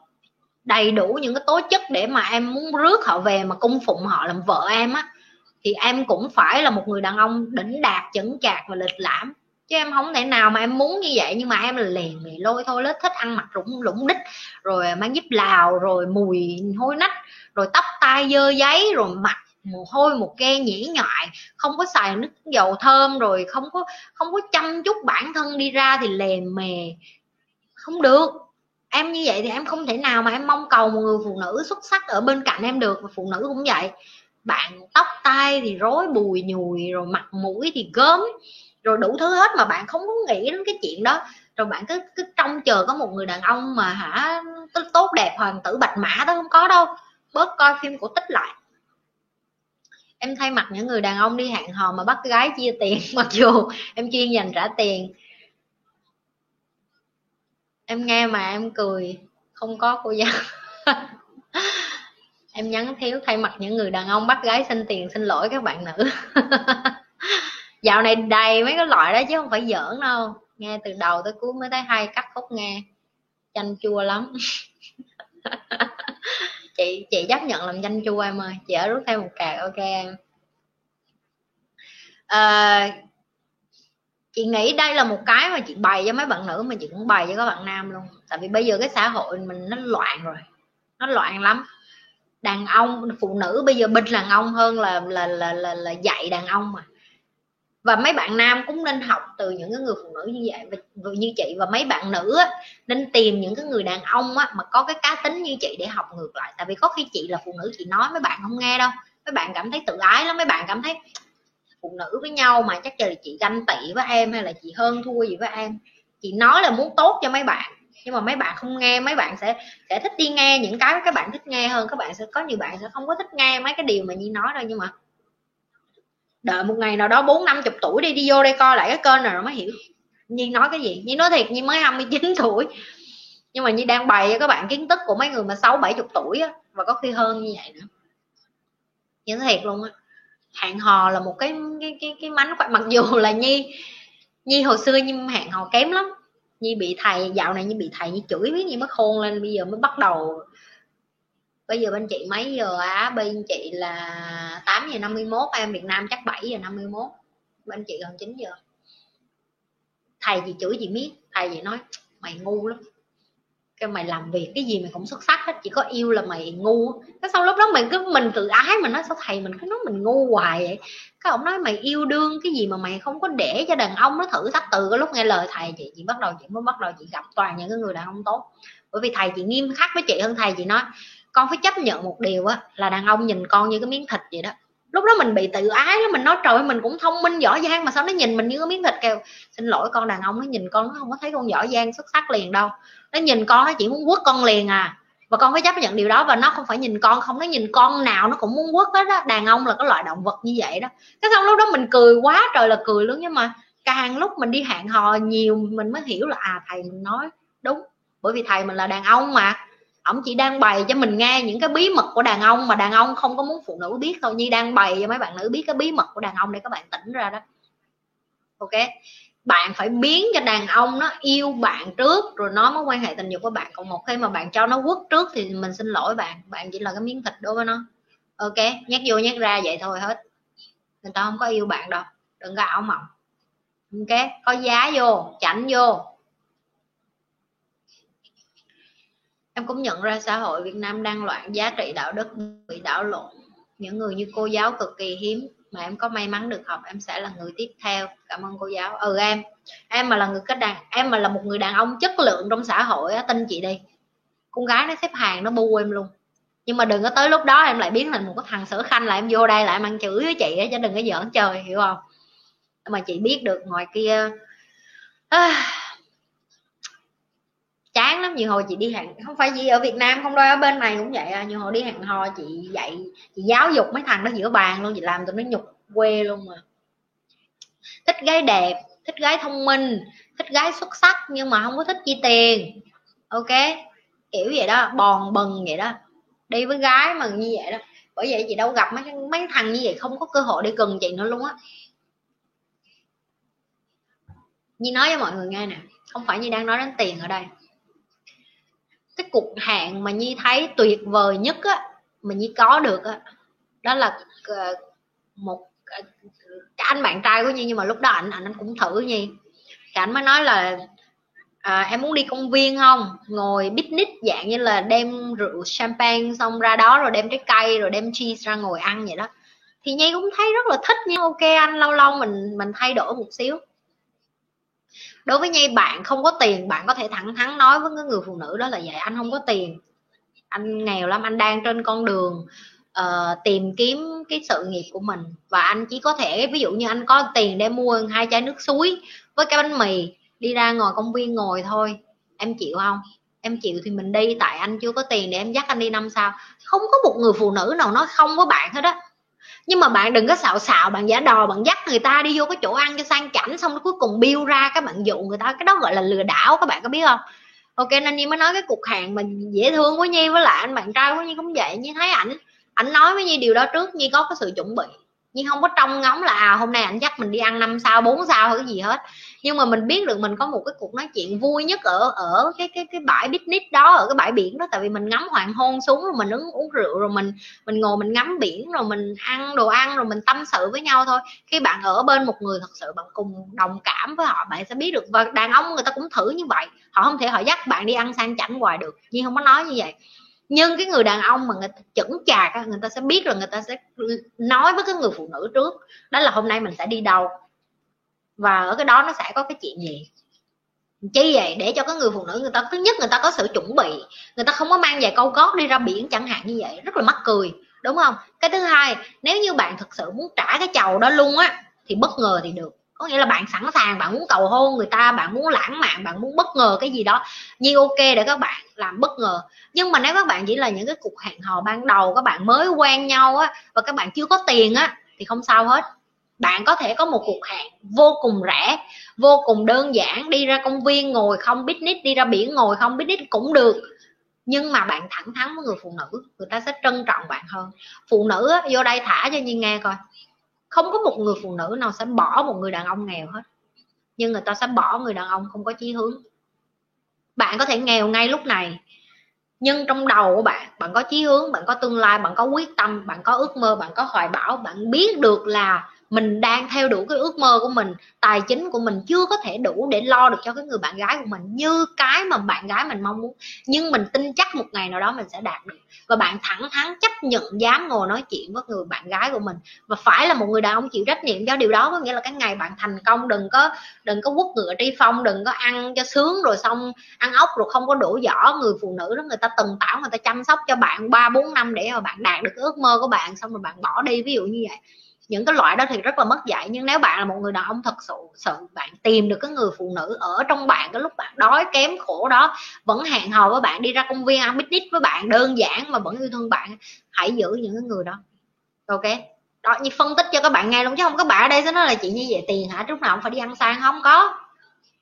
A: đầy đủ những cái tố chất để mà em muốn rước họ về mà cung phụng họ làm vợ em á, thì em cũng phải là một người đàn ông đỉnh đạt, chững chạc và lịch lãm chứ em không thể nào mà em muốn như vậy, nhưng mà em là lèn mì lôi thôi lết thích ăn mặc rủng lũng đích rồi mang giúp lào, rồi mùi hôi nách, rồi tóc tai dơ giấy, rồi mặt mồ hôi một ke nhĩ nhại không có xài nước dầu thơm, rồi không có không có chăm chút bản thân đi ra thì lèm mề. Không được. Em như vậy thì em không thể nào mà em mong cầu một người phụ nữ xuất sắc ở bên cạnh em được, và phụ nữ cũng vậy. Bạn tóc tai thì rối, bùi nhùi, rồi mặt mũi thì gớm rồi đủ thứ hết mà bạn không có nghĩ đến cái chuyện đó. Rồi bạn cứ cứ trông chờ có một người đàn ông mà hả tốt đẹp, hoàng tử, bạch mã đó không có đâu. Bớt coi phim cổ tích lại. Em thay mặt những người đàn ông đi hẹn hò mà bắt gái chia tiền, mặc dù em chuyên dành trả tiền. Em nghe mà em cười, không có cô giáo. Em nhắn thiếu thay mặt những người đàn ông bắt gái xin tiền, xin lỗi các bạn nữ. dạo này đầy mấy cái loại đó chứ không phải giỡn đâu. Nghe từ đầu tới cuối mới thấy hay cắt khúc nghe. Chanh chua lắm. Chị chị chấp nhận làm chanh chua em ơi. Chị ở rút thêm một cạc ok em. À, chị nghĩ đây là một cái mà chị bày cho mấy bạn nữ mà chị cũng bày cho các bạn nam luôn. Tại vì bây giờ cái xã hội mình nó loạn rồi. Nó loạn lắm. Đàn ông phụ nữ bây giờ binh đàn ông hơn là là là là, là dạy đàn ông mà và mấy bạn nam cũng nên học từ những cái người phụ nữ như vậy và như chị và mấy bạn nữ á, nên tìm những cái người đàn ông á, mà có cái cá tính như chị để học ngược lại. Tại vì có khi chị là phụ nữ chị nói mấy bạn không nghe đâu. Mấy bạn cảm thấy tự ái lắm mấy bạn cảm thấy phụ nữ với nhau mà chắc là chị ganh tị với em hay là chị hơn thua gì với em. Chị nói là muốn tốt cho mấy bạn nhưng mà mấy bạn không nghe mấy bạn sẽ sẽ thích đi nghe những cái các bạn thích nghe hơn. Các bạn sẽ có nhiều bạn sẽ không có thích nghe mấy cái điều mà nhi nói đâu nhưng mà đợi một ngày nào đó bốn năm chục tuổi đi đi vô đây coi lại cái kênh này rồi mới hiểu. Nhi nói cái gì? Nhi nói thiệt, nhi mới 29 tuổi. Nhưng mà nhi đang bày cho các bạn kiến thức của mấy người mà sáu, bảy chục tuổi á và có khi hơn như vậy nữa. Nhi nói thiệt luôn á. Hẹn hò là một cái cái cái cái mánh khỏe. Mặc dù là nhi nhi hồi xưa nhưng hẹn hò kém lắm. Nhi bị thầy, dạo này nhi bị thầy nhi chửi, biết nhi mới khôn lên, bây giờ mới bắt đầu bây giờ bên chị mấy giờ á? Bên chị là 8 giờ 51 em Việt Nam chắc 7 giờ 51 bên chị gần 9 giờ. Thầy chị chửi chị biết thầy chị nói, mày ngu lắm. Cái mày làm việc cái gì mày cũng xuất sắc hết, chỉ có yêu là mày ngu. Cái sau lúc đó mình cứ mình tự ái mình nói, sao thầy mình cứ nói mình ngu hoài vậy? Cái ông nói, mày yêu đương cái gì mà mày không có để cho đàn ông nó thử thách từ. Cái lúc nghe lời thầy, chị chị bắt đầu, chị mới bắt đầu, chị gặp toàn những cái người đàn ông tốt. Bởi vì thầy chị nghiêm khắc với chị hơn thầy, chị nói con phải chấp nhận một điều á, là đàn ông nhìn con như cái miếng thịt vậy đó. Lúc đó mình bị tự ái đó mình nói, trời mình cũng thông minh, giỏi giang, mà sao nó nhìn mình như cái miếng thịt? Kêu, xin lỗi con đàn ông, nó nhìn con nó không có thấy con giỏi giang, xuất sắc liền đâu. Nó nhìn con nó chỉ muốn quất con liền à. Và con phải chấp nhận điều đó và nó không phải nhìn con không, nó nhìn con nào nó cũng muốn quất hết đó đàn ông là cái loại động vật như vậy đó. Cái xong lúc đó mình cười quá trời là cười luôn, nhưng mà càng lúc mình đi hẹn hò nhiều, mình mới hiểu là à thầy mình nói đúng, bởi vì thầy mình là đàn ông mà ổng chỉ đang bày cho mình nghe những cái bí mật của đàn ông mà đàn ông không có muốn phụ nữ biết thôi. Như đang bày cho mấy bạn nữ biết cái bí mật của đàn ông để các bạn tỉnh ra đó. Ok? Bạn phải biến cho đàn ông nó yêu bạn trước, rồi nó mới quan hệ tình dục với bạn. Còn một khi mà bạn cho nó quất trước thì mình xin lỗi bạn. Bạn chỉ là cái miếng thịt đối với nó. Ok? Nhắc vô nhắc ra vậy thôi hết. Người ta không có yêu bạn đâu. Đừng có ảo mộng. Ok? Có giá vô, chảnh vô. Em cũng nhận ra xã hội việt nam đang loạn giá trị đạo đức bị đảo lộn. Những người như cô giáo cực kỳ hiếm mà em có may mắn được học em sẽ là người tiếp theo. Cảm ơn cô giáo. Ừ em. Em mà là người cách đàn em mà là một người đàn ông chất lượng trong xã hội á tin chị đi. Con gái nó xếp hàng nó bu em luôn. Nhưng mà đừng có tới lúc đó em lại biến thành một cái thằng sở khanh là em vô đây lại mang chữ chửi với chị á chứ đừng có giỡn chơi hiểu không? Mà chị biết được ngoài kia à, chán lắm, nhiều hồi chị đi hẹn không phải gì, ở Việt Nam không đâu, ở bên này cũng vậy à. Nhiều hồi đi hẹn hò chị dạy, chị giáo dục mấy thằng đó giữa bàn luôn, chị làm tụi nó nhục quê luôn mà. Thích gái đẹp, thích gái thông minh, thích gái xuất sắc nhưng mà không có thích chi tiền, ok? Kiểu vậy đó, bòn bần vậy đó. Đi với gái mà như vậy đó. Bởi vậy chị đâu gặp mấy mấy thằng như vậy không có cơ hội để cần chị nữa luôn á. Như nói với mọi người nghe nè, không phải như đang nói đến tiền ở đây cái cục hạn mà nhi thấy tuyệt vời nhất á mà nhi có được á đó là ờ, một ờ, cái anh bạn trai của nhi. Nhưng mà lúc đó anh anh cũng thử nhi. Thì anh mới nói là à, em muốn đi công viên không? Ngồi picnic dạng như là đem rượu champagne xong ra đó rồi đem trái cây rồi đem cheese ra ngồi ăn vậy đó. Thì nhi cũng thấy rất là thích nhưng ok anh lâu lâu mình mình thay đổi một xíu đối với nhi bạn không có tiền bạn có thể thẳng thắn nói với cái người phụ nữ đó là vậy anh không có tiền anh nghèo lắm anh đang trên con đường uh, tìm kiếm cái sự nghiệp của mình. Và anh chỉ có thể ví dụ như anh có tiền để mua hai chai nước suối với cái bánh mì đi ra ngồi công viên ngồi thôi. Em chịu không? Em chịu thì mình đi tại anh chưa có tiền để em dắt anh đi năm sao. Không có một người phụ nữ nào nói không với bạn hết á nhưng mà bạn đừng có xạo xạo, bạn giả đò, bạn dắt người ta đi vô cái chỗ ăn cho sang chảnh, xong cuối cùng bill ra các bạn dụ người ta. Cái đó gọi là lừa đảo, các bạn có biết không? Ok, nên nhi mới nói cái cục hàng mình dễ thương của nhi, với lại anh bạn trai của nhi cũng vậy. Nhi thấy ảnh ảnh nói với nhi điều đó trước, nhi có cái sự chuẩn bị nhưng không có trông ngóng là à hôm nay ảnh dắt mình đi ăn năm sao, bốn sao hay cái gì hết. Nhưng mà mình biết được mình có một cái cuộc nói chuyện vui nhất ở ở cái cái cái bãi picnic đó, ở cái bãi biển đó. Tại vì mình ngắm hoàng hôn xuống rồi mình uống uống rượu rồi mình mình ngồi mình ngắm biển rồi mình ăn đồ ăn rồi mình tâm sự với nhau thôi. Khi bạn ở bên một người thật sự bạn cùng đồng cảm với họ, bạn sẽ biết được. Và đàn ông người ta cũng thử như vậy. Họ không thể, họ dắt bạn đi ăn sang chảnh hoài được. Nhưng không có nói như vậy nhưng cái người đàn ông mà người ta chững chạc người ta sẽ biết rồi người ta sẽ nói với cái người phụ nữ trước, đó là hôm nay mình sẽ đi đâu. Và ở cái đó nó sẽ có cái chuyện gì? Chi vậy? Để cho cái người phụ nữ người ta, thứ nhất người ta có sự chuẩn bị, người ta không có mang giày câu gót đi ra biển chẳng hạn như vậy, rất là mắc cười, đúng không? Cái thứ hai, nếu như bạn thực sự muốn trả cái chầu đó luôn á, thì bất ngờ thì được có nghĩa là bạn sẵn sàng bạn muốn cầu hôn người ta bạn muốn lãng mạn bạn muốn bất ngờ cái gì đó. Như ok để các bạn làm bất ngờ. Nhưng mà nếu các bạn chỉ là những cái cuộc hẹn hò ban đầu các bạn mới quen nhau á và các bạn chưa có tiền á thì không sao hết. Bạn có thể có một cuộc hẹn vô cùng rẻ vô cùng đơn giản đi ra công viên ngồi không picnic đi ra biển ngồi không picnic cũng được. Nhưng mà bạn thẳng thắn với người phụ nữ người ta sẽ trân trọng bạn hơn. Phụ nữ á, vô đây thả cho nhiên nghe coi không có một người phụ nữ nào sẽ bỏ một người đàn ông nghèo hết. Nhưng người ta sẽ bỏ người đàn ông không có chí hướng. Bạn có thể nghèo ngay lúc này, nhưng trong đầu của bạn bạn có chí hướng, bạn có tương lai, bạn có quyết tâm, bạn có ước mơ, bạn có hoài bão, bạn biết được là mình đang theo đuổi cái ước mơ của mình, tài chính của mình chưa có thể đủ để lo được cho cái người bạn gái của mình như cái mà bạn gái mình mong muốn. Nhưng mình tin chắc một ngày nào đó mình sẽ đạt được. Và bạn thẳng thắn chấp nhận, dám ngồi nói chuyện với người bạn gái của mình. Và phải là một người đàn ông chịu trách nhiệm cho điều đó, có nghĩa là cái ngày bạn thành công, đừng có đừng có quất ngựa tri phong, đừng có ăn cho sướng rồi xong ăn ốc rồi không có đủ giỏ. Người phụ nữ đó người ta từng tảo, người ta chăm sóc cho bạn ba, bốn năm để mà bạn đạt được cái ước mơ của bạn, xong rồi bạn bỏ đi, ví dụ như vậy những cái loại đó thì rất là mất dạy, nhưng nếu bạn là một người đàn ông thật sự sự bạn tìm được cái người phụ nữ ở trong bạn, cái lúc bạn đói kém khổ đó, vẫn hẹn hò với bạn, đi ra công viên ăn picnic với bạn, đơn giản mà vẫn yêu thương bạn, hãy giữ những cái người đó. Ok? Đó, như phân tích cho các bạn nghe luôn, chứ không các bạn ở đây sẽ nói là chị như vậy tiền hả? Lúc nào cũng phải đi ăn sang không có.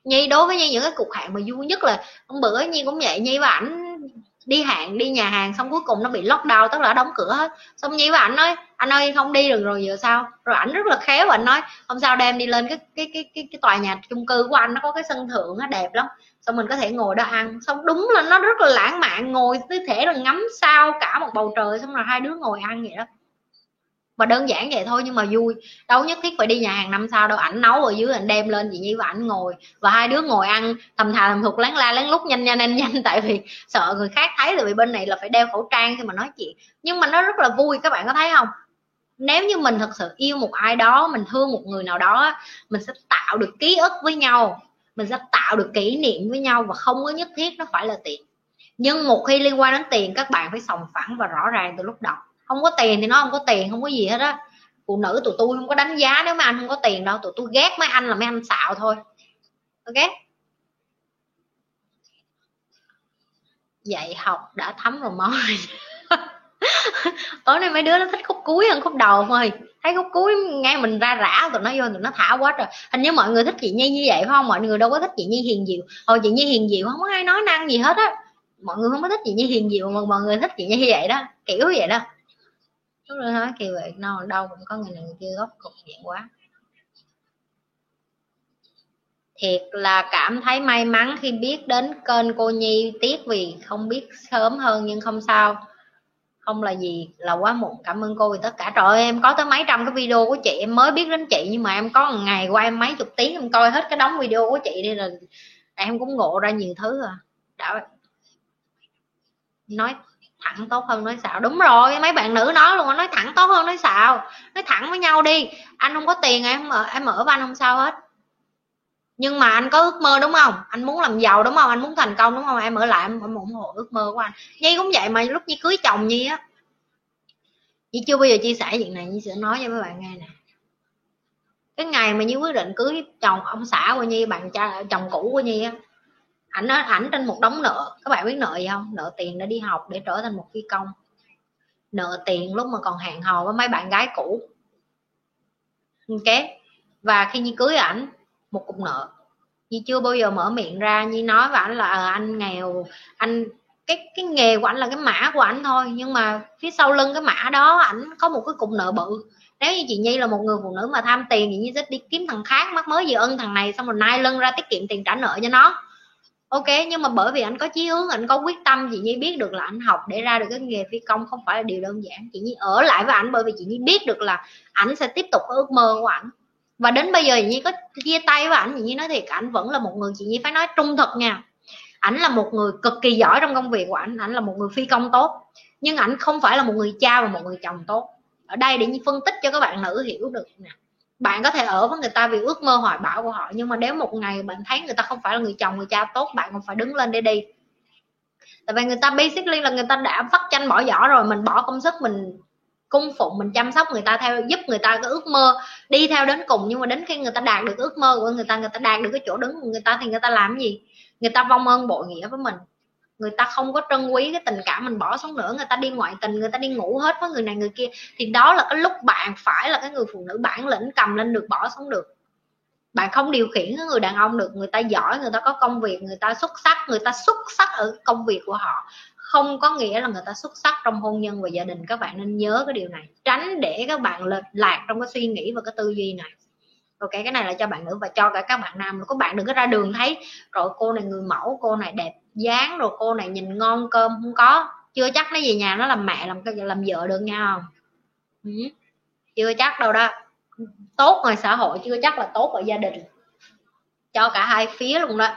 A: Nhi, đối với nhi, những cái cuộc hẹn mà vui nhất là hôm bữa nhi cũng vậy, nhi và ảnh đi hạn đi nhà hàng xong cuối cùng nó bị lockdown tức là đóng cửa hết. Xong nhi với ảnh nói anh ơi không đi được rồi giờ sao? Rồi ảnh rất là khéo và anh nói hôm sau đem đi lên cái cái cái cái, cái tòa nhà chung cư của anh nó có cái sân thượng nó đẹp lắm. Xong mình có thể ngồi đó ăn. Xong đúng là nó rất là lãng mạn ngồi tư thể là ngắm sao cả một bầu trời xong rồi hai đứa ngồi ăn vậy đó và đơn giản vậy thôi nhưng mà vui. Đâu nhất thiết phải đi nhà hàng năm sao đâu, ảnh nấu ở dưới ảnh đem lên chị nhi và ảnh ngồi. Và hai đứa ngồi ăn, thầm thà thầm thục lén la, lén lút, nhanh nhanh nhanh nhanh. Tại vì sợ người khác thấy tại vì bên này là phải đeo khẩu trang khi mà nói chuyện. Nhưng mà nó rất là vui, các bạn có thấy không? Nếu như mình thật sự yêu một ai đó, mình thương một người nào đó mình sẽ tạo được ký ức với nhau. Mình sẽ tạo được kỷ niệm với nhau và không có nhất thiết nó phải là tiền. Nhưng một khi liên quan đến tiền, các bạn phải sòng phẳng và rõ ràng từ lúc đầu không có tiền thì nó không có tiền, không có gì hết á. Phụ nữ tụi tôi không có đánh giá nếu mà anh không có tiền đâu, tụi tôi ghét mấy anh là mấy anh xạo thôi. Ok? Dạy học đã thấm vào máu tối nay mấy đứa nó thích khúc cuối hơn khúc đầu thôi. Thấy khúc cuối nghe mình ra rã, tụi nó vô tụi nó thả quá rồi hình như mọi người thích chị nhi như vậy phải không? Mọi người đâu có thích chị nhi hiền diệu hồi chị nhi hiền diệu không có ai nói năng gì hết á. Mọi người không có thích chị nhi hiền diệu mà mọi người thích chị nhi như vậy đó. Kiểu vậy đó lúc đó nói kêu vậy no đâu cũng có người này người kia gốc cục diện quá. Thiệt là cảm thấy may mắn khi biết đến kênh cô nhi tiếc vì không biết sớm hơn nhưng không sao. Không là gì là quá muộn. Cảm ơn cô vì tất cả. Trời ơi, em có tới mấy trăm cái video của chị. Em mới biết đến chị nhưng mà em có một ngày qua em mấy chục tiếng em coi hết cái đống video của chị đi là em cũng ngộ ra nhiều thứ à. Đã nói thẳng tốt hơn nói xạo. Đúng rồi mấy bạn nữ nói luôn nói thẳng tốt hơn nói xạo. Nói thẳng với nhau đi. Anh không có tiền em ở em ở với anh không sao hết. Nhưng mà anh có ước mơ đúng không? Anh muốn làm giàu đúng không? Anh muốn thành công đúng không? Em ở lại em, em ủng hộ ước mơ của anh. Nhi cũng vậy mà lúc nhi cưới chồng nhi á. Nhi chưa bao giờ chia sẻ chuyện này nhi sẽ nói cho mấy bạn nghe nè. Cái ngày mà nhi quyết định cưới chồng ông xã của nhi bạn cha chồng cũ của nhi á ảnh nói ảnh trên một đống nợ. Các bạn biết nợ gì không? Nợ tiền để đi học để trở thành một phi công. Nợ tiền lúc mà còn hẹn hò với mấy bạn gái cũ. Ok? Và khi nhi cưới ảnh một cục nợ. Nhi chưa bao giờ mở miệng ra. Nhi nói với ảnh là à, anh nghèo anh cái cái nghề của anh là cái mã của anh thôi. Nhưng mà phía sau lưng cái mã đó ảnh có một cái cục nợ bự. Nếu như chị nhi là một người phụ nữ mà tham tiền thì nhi sẽ đi kiếm thằng khác mắc mới gì ân thằng này xong rồi nai lưng ra tiết kiệm tiền trả nợ cho nó ok, nhưng mà bởi vì anh có chí hướng, anh có quyết tâm, chị nhi biết được là anh học để ra được cái nghề phi công không phải là điều đơn giản. Chị nhi ở lại với anh bởi vì chị nhi biết được là ảnh sẽ tiếp tục ước mơ của ảnh. Và đến bây giờ chị nhi có chia tay với ảnh, chị nhi nói thiệt, ảnh vẫn là một người, chị nhi phải nói trung thực nha. Ảnh là một người cực kỳ giỏi trong công việc của ảnh ảnh là một người phi công tốt. Nhưng ảnh không phải là một người cha và một người chồng tốt. Ở đây để phân tích cho các bạn nữ hiểu được nè bạn có thể ở với người ta vì ước mơ hoài bão của họ, nhưng mà nếu một ngày bạn thấy người ta không phải là người chồng, người cha tốt, bạn còn phải đứng lên để đi. Tại vì người ta basically là người ta đã vắt chanh bỏ vỏ rồi, mình bỏ công sức, mình cung phụng, mình chăm sóc người ta theo, giúp người ta cái ước mơ đi theo đến cùng. Nhưng mà đến khi người ta đạt được ước mơ của người ta người ta đạt được cái chỗ đứng của người ta, thì người ta làm gì? Người ta vong ơn bội nghĩa với mình người ta không có trân quý cái tình cảm mình bỏ xuống nữa. Người ta đi ngoại tình, người ta đi ngủ hết với người này người kia. Thì đó là cái lúc bạn phải là cái người phụ nữ bản lĩnh cầm lên được, bỏ xuống được. Bạn không điều khiển cái người đàn ông được. Người ta giỏi, người ta có công việc, người ta xuất sắc, người ta xuất sắc ở công việc của họ. Không có nghĩa là người ta xuất sắc trong hôn nhân và gia đình. Các bạn nên nhớ cái điều này. Tránh để các bạn lệch lạc trong cái suy nghĩ và cái tư duy này. Ok, cái này là cho bạn nữ và cho cả các bạn nam các bạn đừng có ra đường thấy rồi cô này người mẫu, cô này đẹp dáng rồi cô này nhìn ngon cơm không có. Chưa chắc nó về nhà nó làm mẹ, làm làm vợ được nha. Không ừ. chưa chắc đâu đó. Tốt ngoài xã hội, chưa chắc là tốt ở gia đình. Cho cả hai phía luôn đó.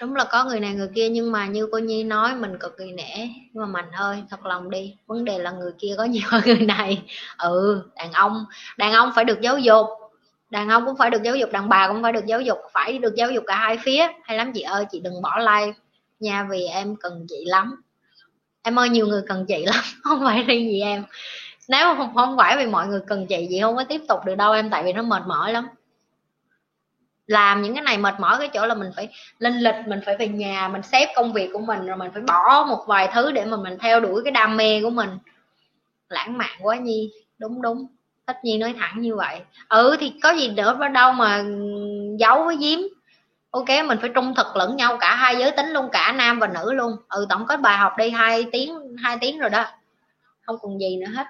A: Đúng là có người này người kia, nhưng mà như cô nhi nói, mình cực kỳ nể. Nhưng mà mạnh ơi, thật lòng đi. Vấn đề là người kia có nhiều hơn người này. Ừ đàn ông. Đàn ông phải được giáo dục đàn ông cũng phải được giáo dục đàn bà cũng phải được giáo dục phải được giáo dục cả hai phía. Hay lắm chị ơi chị đừng bỏ like nha vì em cần chị lắm. Em ơi nhiều người cần chị lắm không phải riêng gì em. Nếu mà không, không phải vì mọi người cần chị chị không có tiếp tục được đâu em tại vì nó mệt mỏi lắm. Làm những cái này mệt mỏi cái chỗ là mình phải lên lịch mình phải về nhà mình xếp công việc của mình rồi mình phải bỏ một vài thứ để mà mình theo đuổi cái đam mê của mình. Lãng mạn quá nhi. Đúng đúng tất nhiên nói thẳng như vậy. Ừ thì có gì nữa ở đâu mà giấu với giếm ok, mình phải trung thực lẫn nhau cả hai giới tính luôn, cả nam và nữ luôn. Ừ tổng có bài học đi, hai tiếng hai tiếng rồi đó. Không còn gì nữa hết.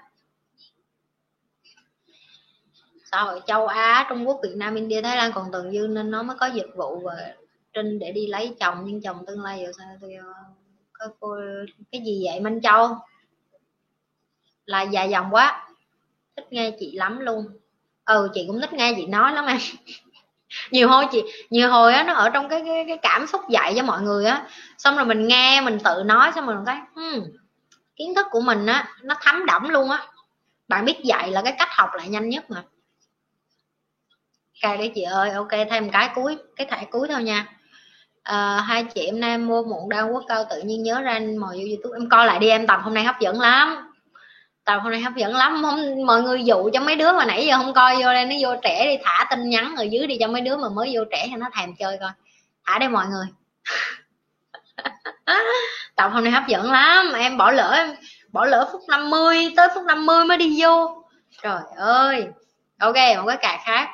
A: Xã hội châu Á, Trung Quốc, Việt Nam, India, Thái Lan, còn tồn dư nên nó mới có dịch vụ và trinh để đi lấy chồng, nhưng chồng tương lai giờ sao? Tôi ờ, có cô cái gì vậy? Minh Châu. Là dài dòng quá thích nghe chị lắm luôn. Ừ chị cũng thích nghe chị nói lắm em. Nhiều hồi chị nhiều hồi á nó ở trong cái, cái cái cảm xúc dạy cho mọi người á. Xong rồi mình nghe mình tự nói xong rồi mình thấy hmm, kiến thức của mình á nó thấm đẫm luôn á. Bạn biết dạy là cái cách học lại nhanh nhất mà. Cài đấy chị ơi ok thêm cái cuối cái thẻ cuối thôi nha. À, hai chị em nay mua muộn đau quốc cao tự nhiên nhớ ra mò vô youtube em coi lại đi em tập hôm nay hấp dẫn lắm tập hôm nay hấp dẫn lắm, không, mọi người dụ cho mấy đứa mà nãy giờ không coi vô đây, nó vô trẻ đi, thả tin nhắn ở dưới đi cho mấy đứa mà mới vô trẻ cho nó thèm chơi coi. Thả đây mọi người. Tập hôm nay hấp dẫn lắm, em bỏ lỡ em bỏ lỡ phút 50 tới phút 50 mới đi vô. Trời ơi, ok, một cái cài khác.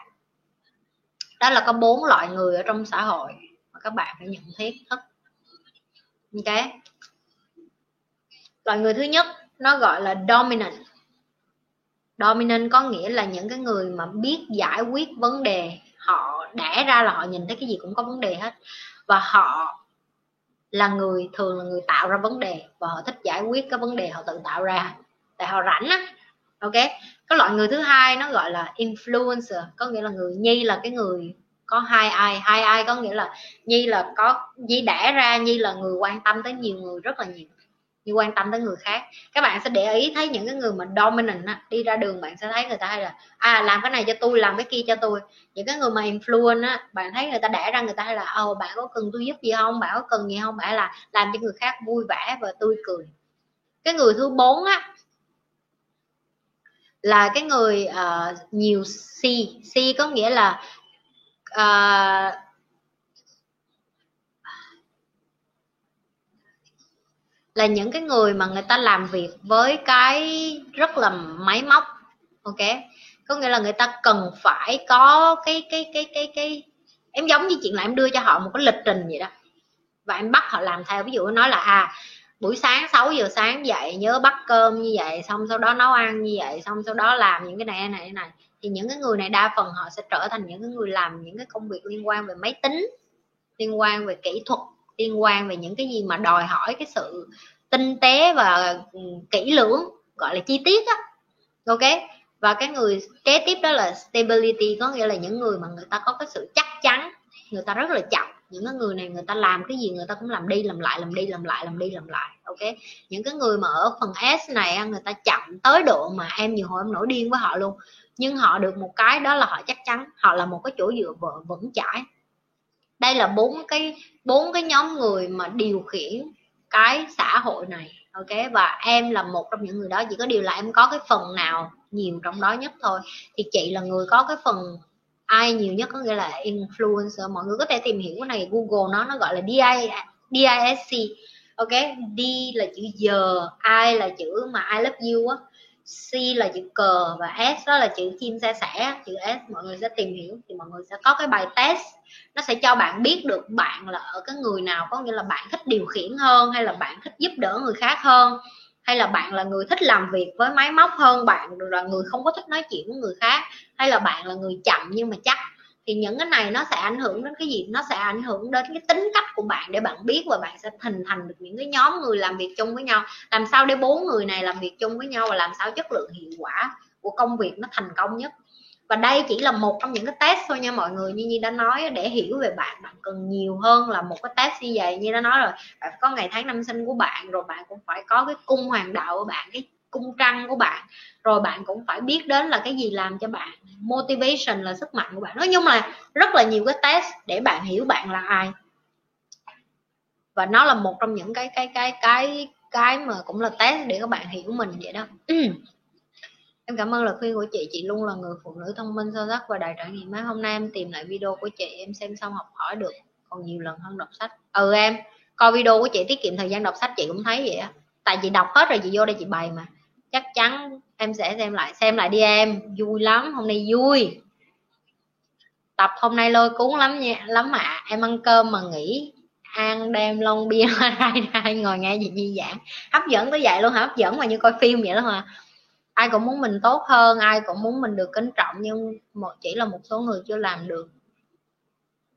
A: Đó là có bốn loại người ở trong xã hội mà các bạn phải nhận thiết thức ok. Loại người thứ nhất nó gọi là dominant. Dominant có nghĩa là những cái người mà biết giải quyết vấn đề. Họ đẻ ra là họ nhìn thấy cái gì cũng có vấn đề hết. Và họ là người, thường là người tạo ra vấn đề. Và họ thích giải quyết cái vấn đề họ tự tạo ra. Tại họ rảnh á. Ok? Cái loại người thứ hai nó gọi là influencer. Có nghĩa là người nhi là cái người có hai ai. Hai ai có nghĩa là nhi là có, nhi đẻ ra, nhi là người quan tâm tới nhiều người rất là nhiều như quan tâm tới người khác. Các bạn sẽ để ý thấy những cái người mà dominant á, đi ra đường bạn sẽ thấy người ta hay là à làm cái này cho tôi làm cái kia cho tôi. Những cái người mà influence á bạn thấy người ta đẻ ra người ta hay là ờ, ồ bạn có cần tôi giúp gì không? Bạn có cần gì không? Bạn là làm cho người khác vui vẻ và tươi cười. Cái người thứ bốn á là cái người uh, nhiều C. C có nghĩa là uh, là những cái người mà người ta làm việc với cái rất là máy móc, ok? Có nghĩa là người ta cần phải có cái cái cái cái cái, em giống như chuyện là em đưa cho họ một cái lịch trình vậy đó. Và em bắt họ làm theo, ví dụ nói là à buổi sáng 6 giờ sáng dậy, nhớ bắt cơm như vậy, xong sau đó nấu ăn như vậy, xong sau đó làm những cái này này này. Thì những cái người này đa phần họ sẽ trở thành những cái người làm những cái công việc liên quan về máy tính, liên quan về kỹ thuật liên quan về những cái gì mà đòi hỏi cái sự tinh tế và ừ, kỹ lưỡng, gọi là chi tiết á. Ok? Và cái người kế tiếp đó là stability, có nghĩa là những người mà người ta có cái sự chắc chắn, người ta rất là chậm những cái người này người ta làm cái gì người ta cũng làm đi, làm lại, làm đi, làm lại, làm đi, làm lại. Ok? Những cái người mà ở phần S này người ta chậm tới độ mà em nhiều hồi em nổi điên với họ luôn. Nhưng họ được một cái đó là họ chắc chắn, họ là một cái chỗ dựa vững chãi. Đây là bốn cái bốn cái nhóm người mà điều khiển cái xã hội này ok? Và em là một trong những người đó chỉ có điều là em có cái phần nào nhiều trong đó nhất thôi. Thì chị là người có cái phần ai nhiều nhất có nghĩa là influencer mọi người có thể tìm hiểu cái này google nó nó gọi là DI, DISC ok? D là chữ giờ I là chữ mà I love you á. C là chữ cờ và S đó là chữ chim sa sẻ. Chữ S mọi người sẽ tìm hiểu thì mọi người sẽ có cái bài test. Nó sẽ cho bạn biết được bạn là ở cái người nào, có nghĩa là bạn thích điều khiển hơn hay là bạn thích giúp đỡ người khác hơn, hay là bạn là người thích làm việc với máy móc hơn bạn là người không có thích nói chuyện với người khác, hay là bạn là người chậm nhưng mà chắc thì những cái này nó sẽ ảnh hưởng đến cái gì? Nó sẽ ảnh hưởng đến cái tính cách của bạn để bạn biết và bạn sẽ hình thành được những cái nhóm người làm việc chung với nhau. Làm sao để bốn người này làm việc chung với nhau và làm sao chất lượng hiệu quả của công việc nó thành công nhất? Và đây chỉ là một trong những cái test thôi nha mọi người. Như như đã nói, để hiểu về bạn bạn cần nhiều hơn là một cái test như vậy. Như đã nói rồi, bạn có ngày tháng năm sinh của bạn rồi, bạn cũng phải có cái cung hoàng đạo của bạn, cái cung trăng của bạn. Rồi bạn cũng phải biết đến là cái gì làm cho bạn. Motivation là sức mạnh của bạn. Nói chung là rất là nhiều cái test để bạn hiểu bạn là ai. Và nó là một trong những cái cái cái cái cái mà cũng là test để các bạn hiểu mình vậy đó. Ừ. Em cảm ơn lời khuyên của chị. Chị luôn là người phụ nữ thông minh, sâu sắc và đầy trải nghiệm mấy hôm nay em tìm lại video của chị, em xem xong học hỏi được còn nhiều lần hơn đọc sách. Ừ em, coi video của chị, tiết kiệm thời gian đọc sách chị cũng thấy vậy á. Tại chị đọc hết rồi chị vô đây chị bày mà chắc chắn em sẽ xem lại xem lại đi em. Vui lắm, hôm nay vui. Tập hôm nay lôi cuốn lắm nha, lắm ạ à. em ăn cơm mà nghỉ, ăn đem lon bia hai hai ngồi nghe gì di giảng hấp dẫn tới vậy luôn hả? Hấp dẫn mà như coi phim vậy đó mà ai cũng muốn mình tốt hơn, ai cũng muốn mình được kính trọng, nhưng một, chỉ là một số người chưa làm được.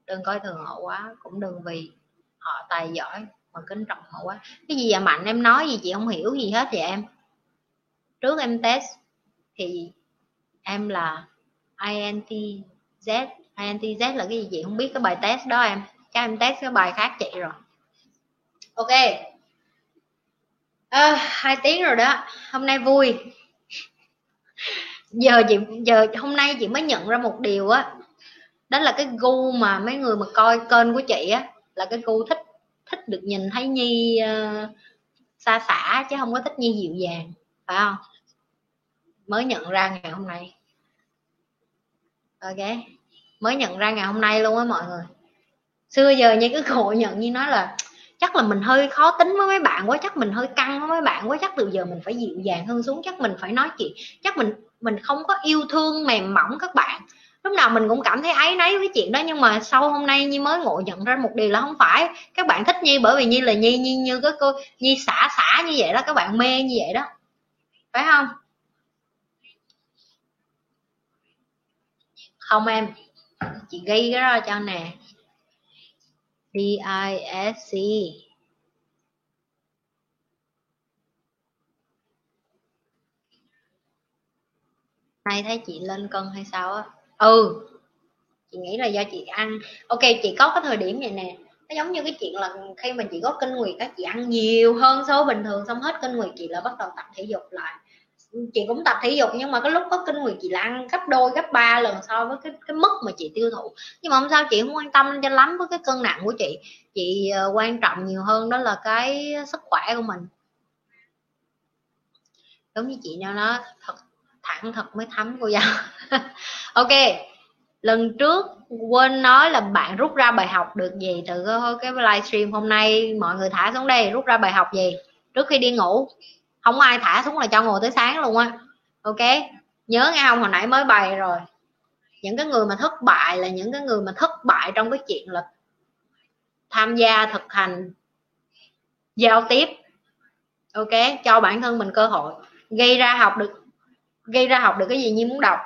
A: Đừng coi thường họ quá, cũng đừng vì họ tài giỏi mà kính trọng họ quá. Cái gì vậy mạnh? Em nói gì chị? Không hiểu gì hết vậy em trước em test thì em là INTZ INTZ là cái gì chị? Không biết cái bài test đó em. Các em test cái bài khác chị rồi. Ok. À, hai tiếng rồi đó. Hôm nay vui. Giờ chị giờ hôm nay chị mới nhận ra một điều á. Đó là cái gu mà mấy người mà coi kênh của chị á là cái gu thích thích được nhìn thấy nhi uh, xa xả chứ không có thích nhi dịu dàng. Phải không? Mới nhận ra ngày hôm nay. Ok. Mới nhận ra ngày hôm nay luôn á mọi người. Xưa giờ như cứ ngộ nhận như nói là chắc là mình hơi khó tính với mấy bạn quá, chắc mình hơi căng với mấy bạn quá, chắc từ giờ mình phải dịu dàng hơn xuống, chắc mình phải nói chuyện, chắc mình mình không có yêu thương mềm mỏng các bạn. Lúc nào mình cũng cảm thấy áy náy với chuyện đó, nhưng mà sau hôm nay nhi mới ngộ nhận ra một điều là không phải. Các bạn thích nhi bởi vì nhi là nhi Nhi như cái cô, nhi xả xả như vậy đó, các bạn mê như vậy đó. Phải không? Không em, chị ghi cái đó cho nè. D I S C. Nay thấy chị lên cân hay sao á? Ừ chị nghĩ là do chị ăn. Ok, chị có cái thời điểm này nè. Nó giống như cái chuyện là khi mà chị có kinh nguyệt các chị ăn nhiều hơn số bình thường, xong hết kinh nguyệt, chị là bắt đầu tập thể dục lại chị cũng tập thể dục nhưng mà cái lúc có kinh nguyệt chị là ăn gấp đôi, gấp ba lần so với cái cái mức mà chị tiêu thụ. Nhưng mà không sao, chị không quan tâm cho lắm với cái cân nặng của chị. Chị ờ, quan trọng nhiều hơn đó là cái sức khỏe của mình. Giống như chị nào nó thật, thẳng thật mới thấm cô giáo ok, lần trước quên nói là bạn rút ra bài học được gì từ cái livestream hôm nay. Mọi người thả xuống đây, rút ra bài học gì trước khi đi ngủ? Không ai thả xuống là cho ngồi tới sáng luôn á. Ok? Nhớ nghe không? Hồi nãy mới bày rồi. Những cái người mà thất bại là những cái người mà thất bại trong cái chuyện là tham gia thực hành. Giao tiếp. Ok? Cho bản thân mình cơ hội. Gây ra học được, gây ra học được cái gì như muốn đọc.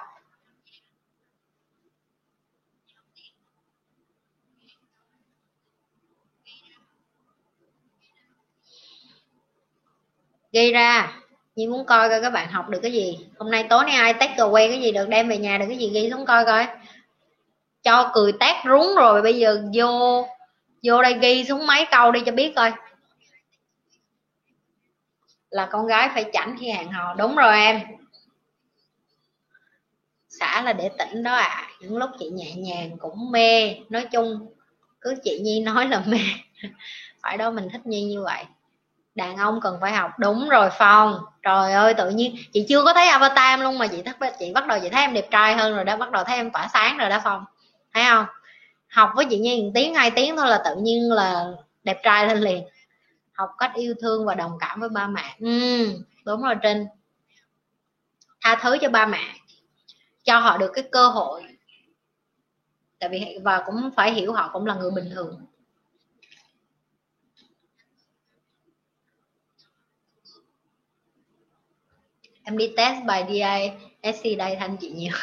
A: Gây ra. Nhi muốn coi coi các bạn học được cái gì. Hôm nay tối nay ai test quay cái gì được, đem về nhà được cái gì ghi xuống coi coi. Cho cười tét rúng rồi bây giờ vô vô đây ghi xuống mấy câu đi cho biết coi. Là con gái phải chảnh khi hẹn hò. Đúng rồi em. Xã là để tỉnh đó à những lúc chị nhẹ nhàng cũng mê. Nói chung, cứ chị nhi nói là mê. Phải đâu mình thích nhi như vậy đàn ông cần phải học đúng rồi phong. Trời ơi tự nhiên chị chưa có thấy avatar em luôn mà chị thích chị bắt đầu chị thấy em đẹp trai hơn rồi đó bắt đầu thấy em tỏa sáng rồi đó phong. Thấy không? Học với chị nhi tiếng hai tiếng thôi là tự nhiên là đẹp trai lên liền. Học cách yêu thương và đồng cảm với ba mẹ. Ừ, đúng rồi trinh. Tha thứ cho ba mẹ. Cho họ được cái cơ hội. Tại vì và cũng phải hiểu họ cũng là người bình thường. Em đi test bài DISC đây thanh chị nhiều.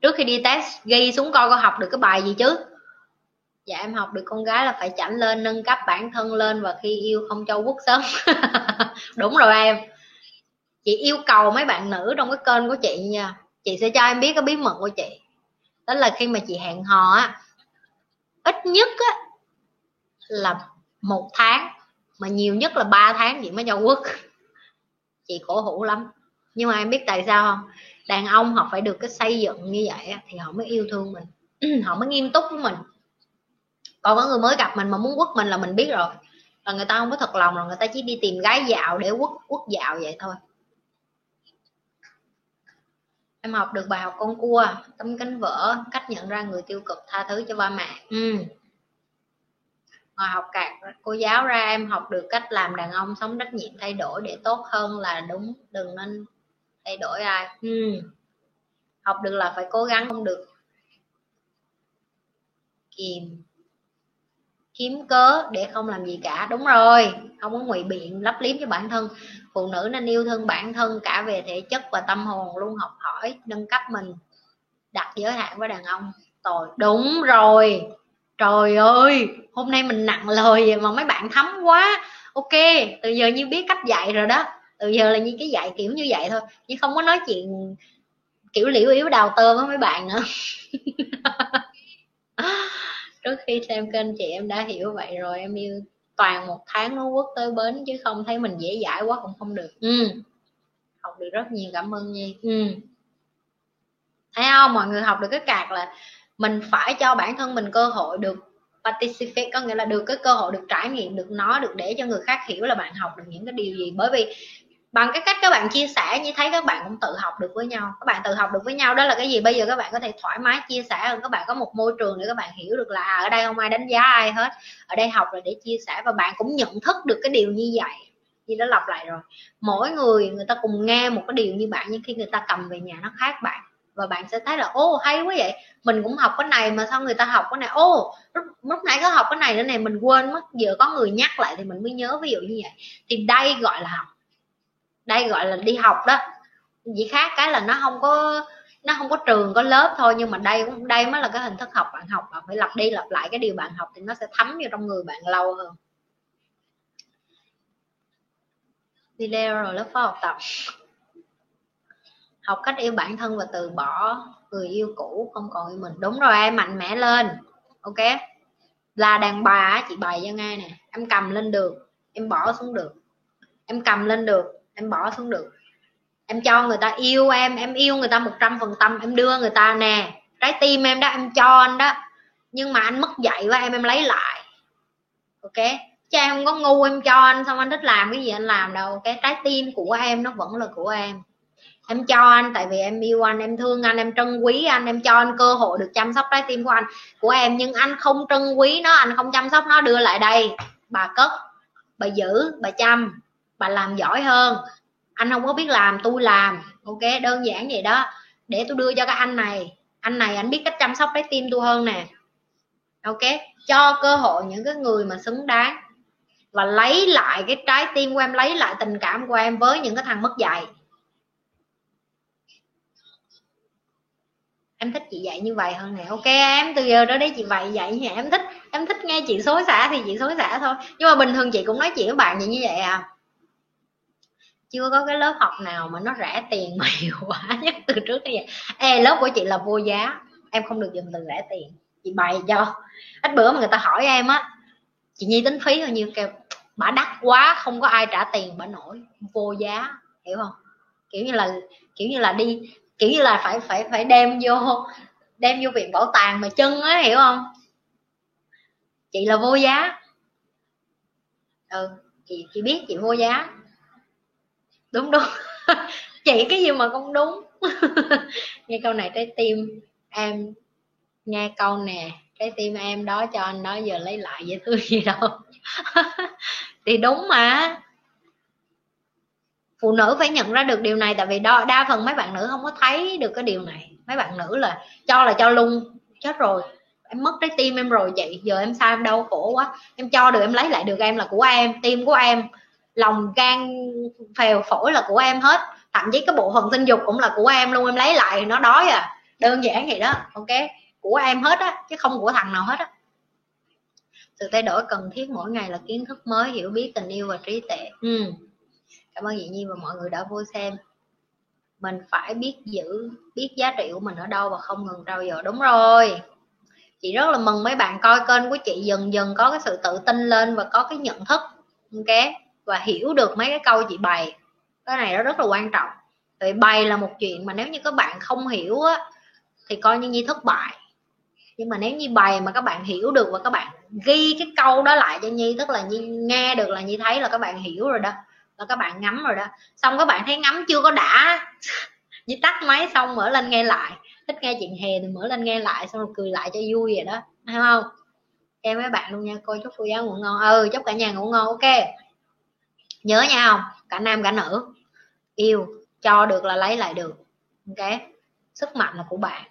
A: Trước khi đi test, ghi xuống coi có học được cái bài gì chứ? Dạ em học được con gái là phải chảnh lên, nâng cấp bản thân lên và khi yêu không cho quốc sớm. Đúng rồi em. Chị yêu cầu mấy bạn nữ trong cái kênh của chị nha. Chị sẽ cho em biết cái bí mật của chị. Đó là khi mà chị hẹn hò á, ít nhất á là một tháng, mà nhiều nhất là ba tháng chị mới cho quốc chị cổ hủ lắm. Nhưng mà em biết tại sao không? Đàn ông họ phải được cái xây dựng như vậy thì họ mới yêu thương mình. Họ mới nghiêm túc với mình. Còn có người mới gặp mình mà muốn quất mình là mình biết rồi. Là người ta không có thật lòng rồi người ta chỉ đi tìm gái dạo để quất quất dạo vậy thôi. Em học được bài học con cua, tấm cánh vỡ, cách nhận ra người tiêu cực tha thứ cho ba mẹ. Ừ ngoài học cạc, cô giáo ra em học được cách làm đàn ông sống trách nhiệm thay đổi để tốt hơn là đúng, đừng nên thay đổi ai. Ừ. học được là phải cố gắng không được kìm, kiếm cớ để không làm gì cả. Đúng rồi, không có ngụy biện, lấp liếm cho bản thân. Phụ nữ nên yêu thương bản thân cả về thể chất và tâm hồn, luôn học hỏi, nâng cấp mình, đặt giới hạn với đàn ông. Tội. Đúng rồi trời ơi, hôm nay mình nặng lời vậy mà mấy bạn thấm quá. Ok, từ giờ như biết cách dạy rồi đó. Từ giờ là như cái dạy kiểu như vậy thôi nhưng không có nói chuyện kiểu liễu yếu đào tơ với mấy bạn nữa. Trước khi xem kênh chị em đã hiểu vậy rồi, em yêu toàn một tháng nó quất tới bến chứ không thấy mình dễ dãi quá cũng không được. Ừ. học được rất nhiều, cảm ơn nhi. Ừ. thấy không? Mọi người học được cái cạc là mình phải cho bản thân mình cơ hội được participate, có nghĩa là được cái cơ hội được trải nghiệm, được nói được để cho người khác hiểu là bạn học được những cái điều gì. Bởi vì bằng cái cách các bạn chia sẻ như thấy các bạn cũng tự học được với nhau. Các bạn tự học được với nhau, đó là cái gì? Bây giờ các bạn có thể thoải mái chia sẻ hơn, các bạn có một môi trường để các bạn hiểu được là à, ở đây không ai đánh giá ai hết. Ở đây học là để chia sẻ và bạn cũng nhận thức được cái điều như vậy. Như đã lặp lại rồi. Mỗi người người ta cùng nghe một cái điều như bạn, nhưng khi người ta cầm về nhà nó khác bạn và bạn sẽ thấy là ô hay quá vậy. Mình cũng học cái này mà sao người ta học cái này? Ô lúc, lúc nãy có học cái này nữa này mình quên mất giờ có người nhắc lại thì mình mới nhớ ví dụ như vậy. Thì đây gọi là học. Đây gọi là đi học đó. Chỉ khác cái là nó không có nó không có trường có lớp thôi nhưng mà đây cũng đây mới là cái hình thức học bạn học bạn phải lặp đi lặp lại cái điều bạn học thì nó sẽ thấm vào trong người bạn lâu hơn. Video rồi lớp phó học tập học cách yêu bản thân và từ bỏ người yêu cũ, không còn yêu mình. Đúng rồi, em mạnh mẽ lên. Ok? Là đàn bà chị bày cho nghe nè. Em cầm lên được, em bỏ xuống được. Em cầm lên được, em bỏ xuống được. Em cho người ta yêu em em yêu người ta một trăm phần trăm, em đưa người ta nè. Trái tim em đó, em cho anh đó. Nhưng mà anh mất dạy quá, em em lấy lại. Ok? Chứ em không có ngu, em cho anh xong anh thích làm cái gì anh làm đâu cái trái tim của em nó vẫn là của em em cho anh, tại vì em yêu anh, em thương anh, em trân quý anh, em cho anh cơ hội được chăm sóc trái tim của anh, của em. Nhưng anh không trân quý nó, anh không chăm sóc nó, đưa lại đây. Bà cất, bà giữ, bà chăm, bà làm giỏi hơn. Anh không có biết làm, tôi làm, ok? Đơn giản vậy đó. Để tôi đưa cho cái anh này. Anh này, anh biết cách chăm sóc trái tim tôi hơn nè. Ok? Cho cơ hội những cái người mà xứng đáng. Và lấy lại cái trái tim của em, lấy lại tình cảm của em với những cái thằng mất dạy. Em thích chị dạy như vậy hơn nè ok em từ giờ đó đấy chị vậy dạy như em thích em thích nghe chị xối xả thì chị xối xả thôi. Nhưng mà bình thường chị cũng nói chuyện với bạn như vậy à? Chưa có cái lớp học nào mà nó rẻ tiền mà hiệu quả nhất từ trước đến giờ. Ê, lớp của chị là vô giá. Em không được dùng từ rẻ tiền. Chị bày cho. Ít bữa mà người ta hỏi em á chị nhi tính phí bao nhiêu kêu bả đắt quá không có ai trả tiền bả nổi. Vô giá hiểu không? Kiểu như là kiểu như là đi kiểu như là phải phải phải đem vô đem vô viện bảo tàng mà chân á, hiểu không? Chị là vô giá. Ừ chị chị biết chị vô giá. Đúng đúng. Chị cái gì mà không đúng? Nghe câu này trái tim em, nghe câu nè, trái tim em đó cho anh đó giờ lấy lại vậy tôi gì đâu. Thì đúng mà phụ nữ phải nhận ra được điều này tại vì đa, đa phần mấy bạn nữ không có thấy được cái điều này. Mấy bạn nữ là cho là cho luôn chết rồi. Em mất trái tim em rồi chị giờ em sao em đau khổ quá. Em cho được em lấy lại được em là của em tim của em lòng gan phèo phổi là của em hết. Thậm chí cái bộ phận sinh dục cũng là của em luôn em lấy lại nó đói à. Đơn giản vậy đó ok? Của em hết á chứ không của thằng nào hết á. Sự thay đổi cần thiết mỗi ngày là kiến thức mới hiểu biết tình yêu và trí tuệ. Ừ cảm ơn chị nhi và mọi người đã vô xem. Mình phải biết giữ, biết giá trị của mình ở đâu và không ngừng trao dồi. Đúng rồi. Chị rất là mừng mấy bạn coi kênh của chị dần dần có cái sự tự tin lên và có cái nhận thức, ok? Và hiểu được mấy cái câu chị bày. Cái này nó rất là quan trọng. Vì bày là một chuyện mà nếu như các bạn không hiểu á, thì coi như như thất bại. Nhưng mà nếu như bày mà các bạn hiểu được và các bạn ghi cái câu đó lại cho nhi, tức là nhi nghe được là nhi thấy là các bạn hiểu rồi đó là các bạn ngắm rồi đó. Xong các bạn thấy ngắm chưa có đã. Nhi tắt máy xong mở lên nghe lại. Thích nghe chuyện hè thì mở lên nghe lại, xong rồi cười lại cho vui vậy đó. Thấy không? Em mấy bạn luôn nha. Coi chúc cô giáo ngủ ngon. Ừ chúc cả nhà ngủ ngon. Ok. Nhớ nha không? Cả nam, cả nữ. Yêu. Cho được là lấy lại được. Ok. Sức mạnh là của bạn.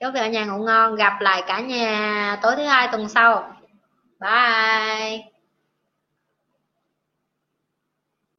A: Chúc cả nhà ngủ ngon. Gặp lại cả nhà tối thứ hai tuần sau. Bye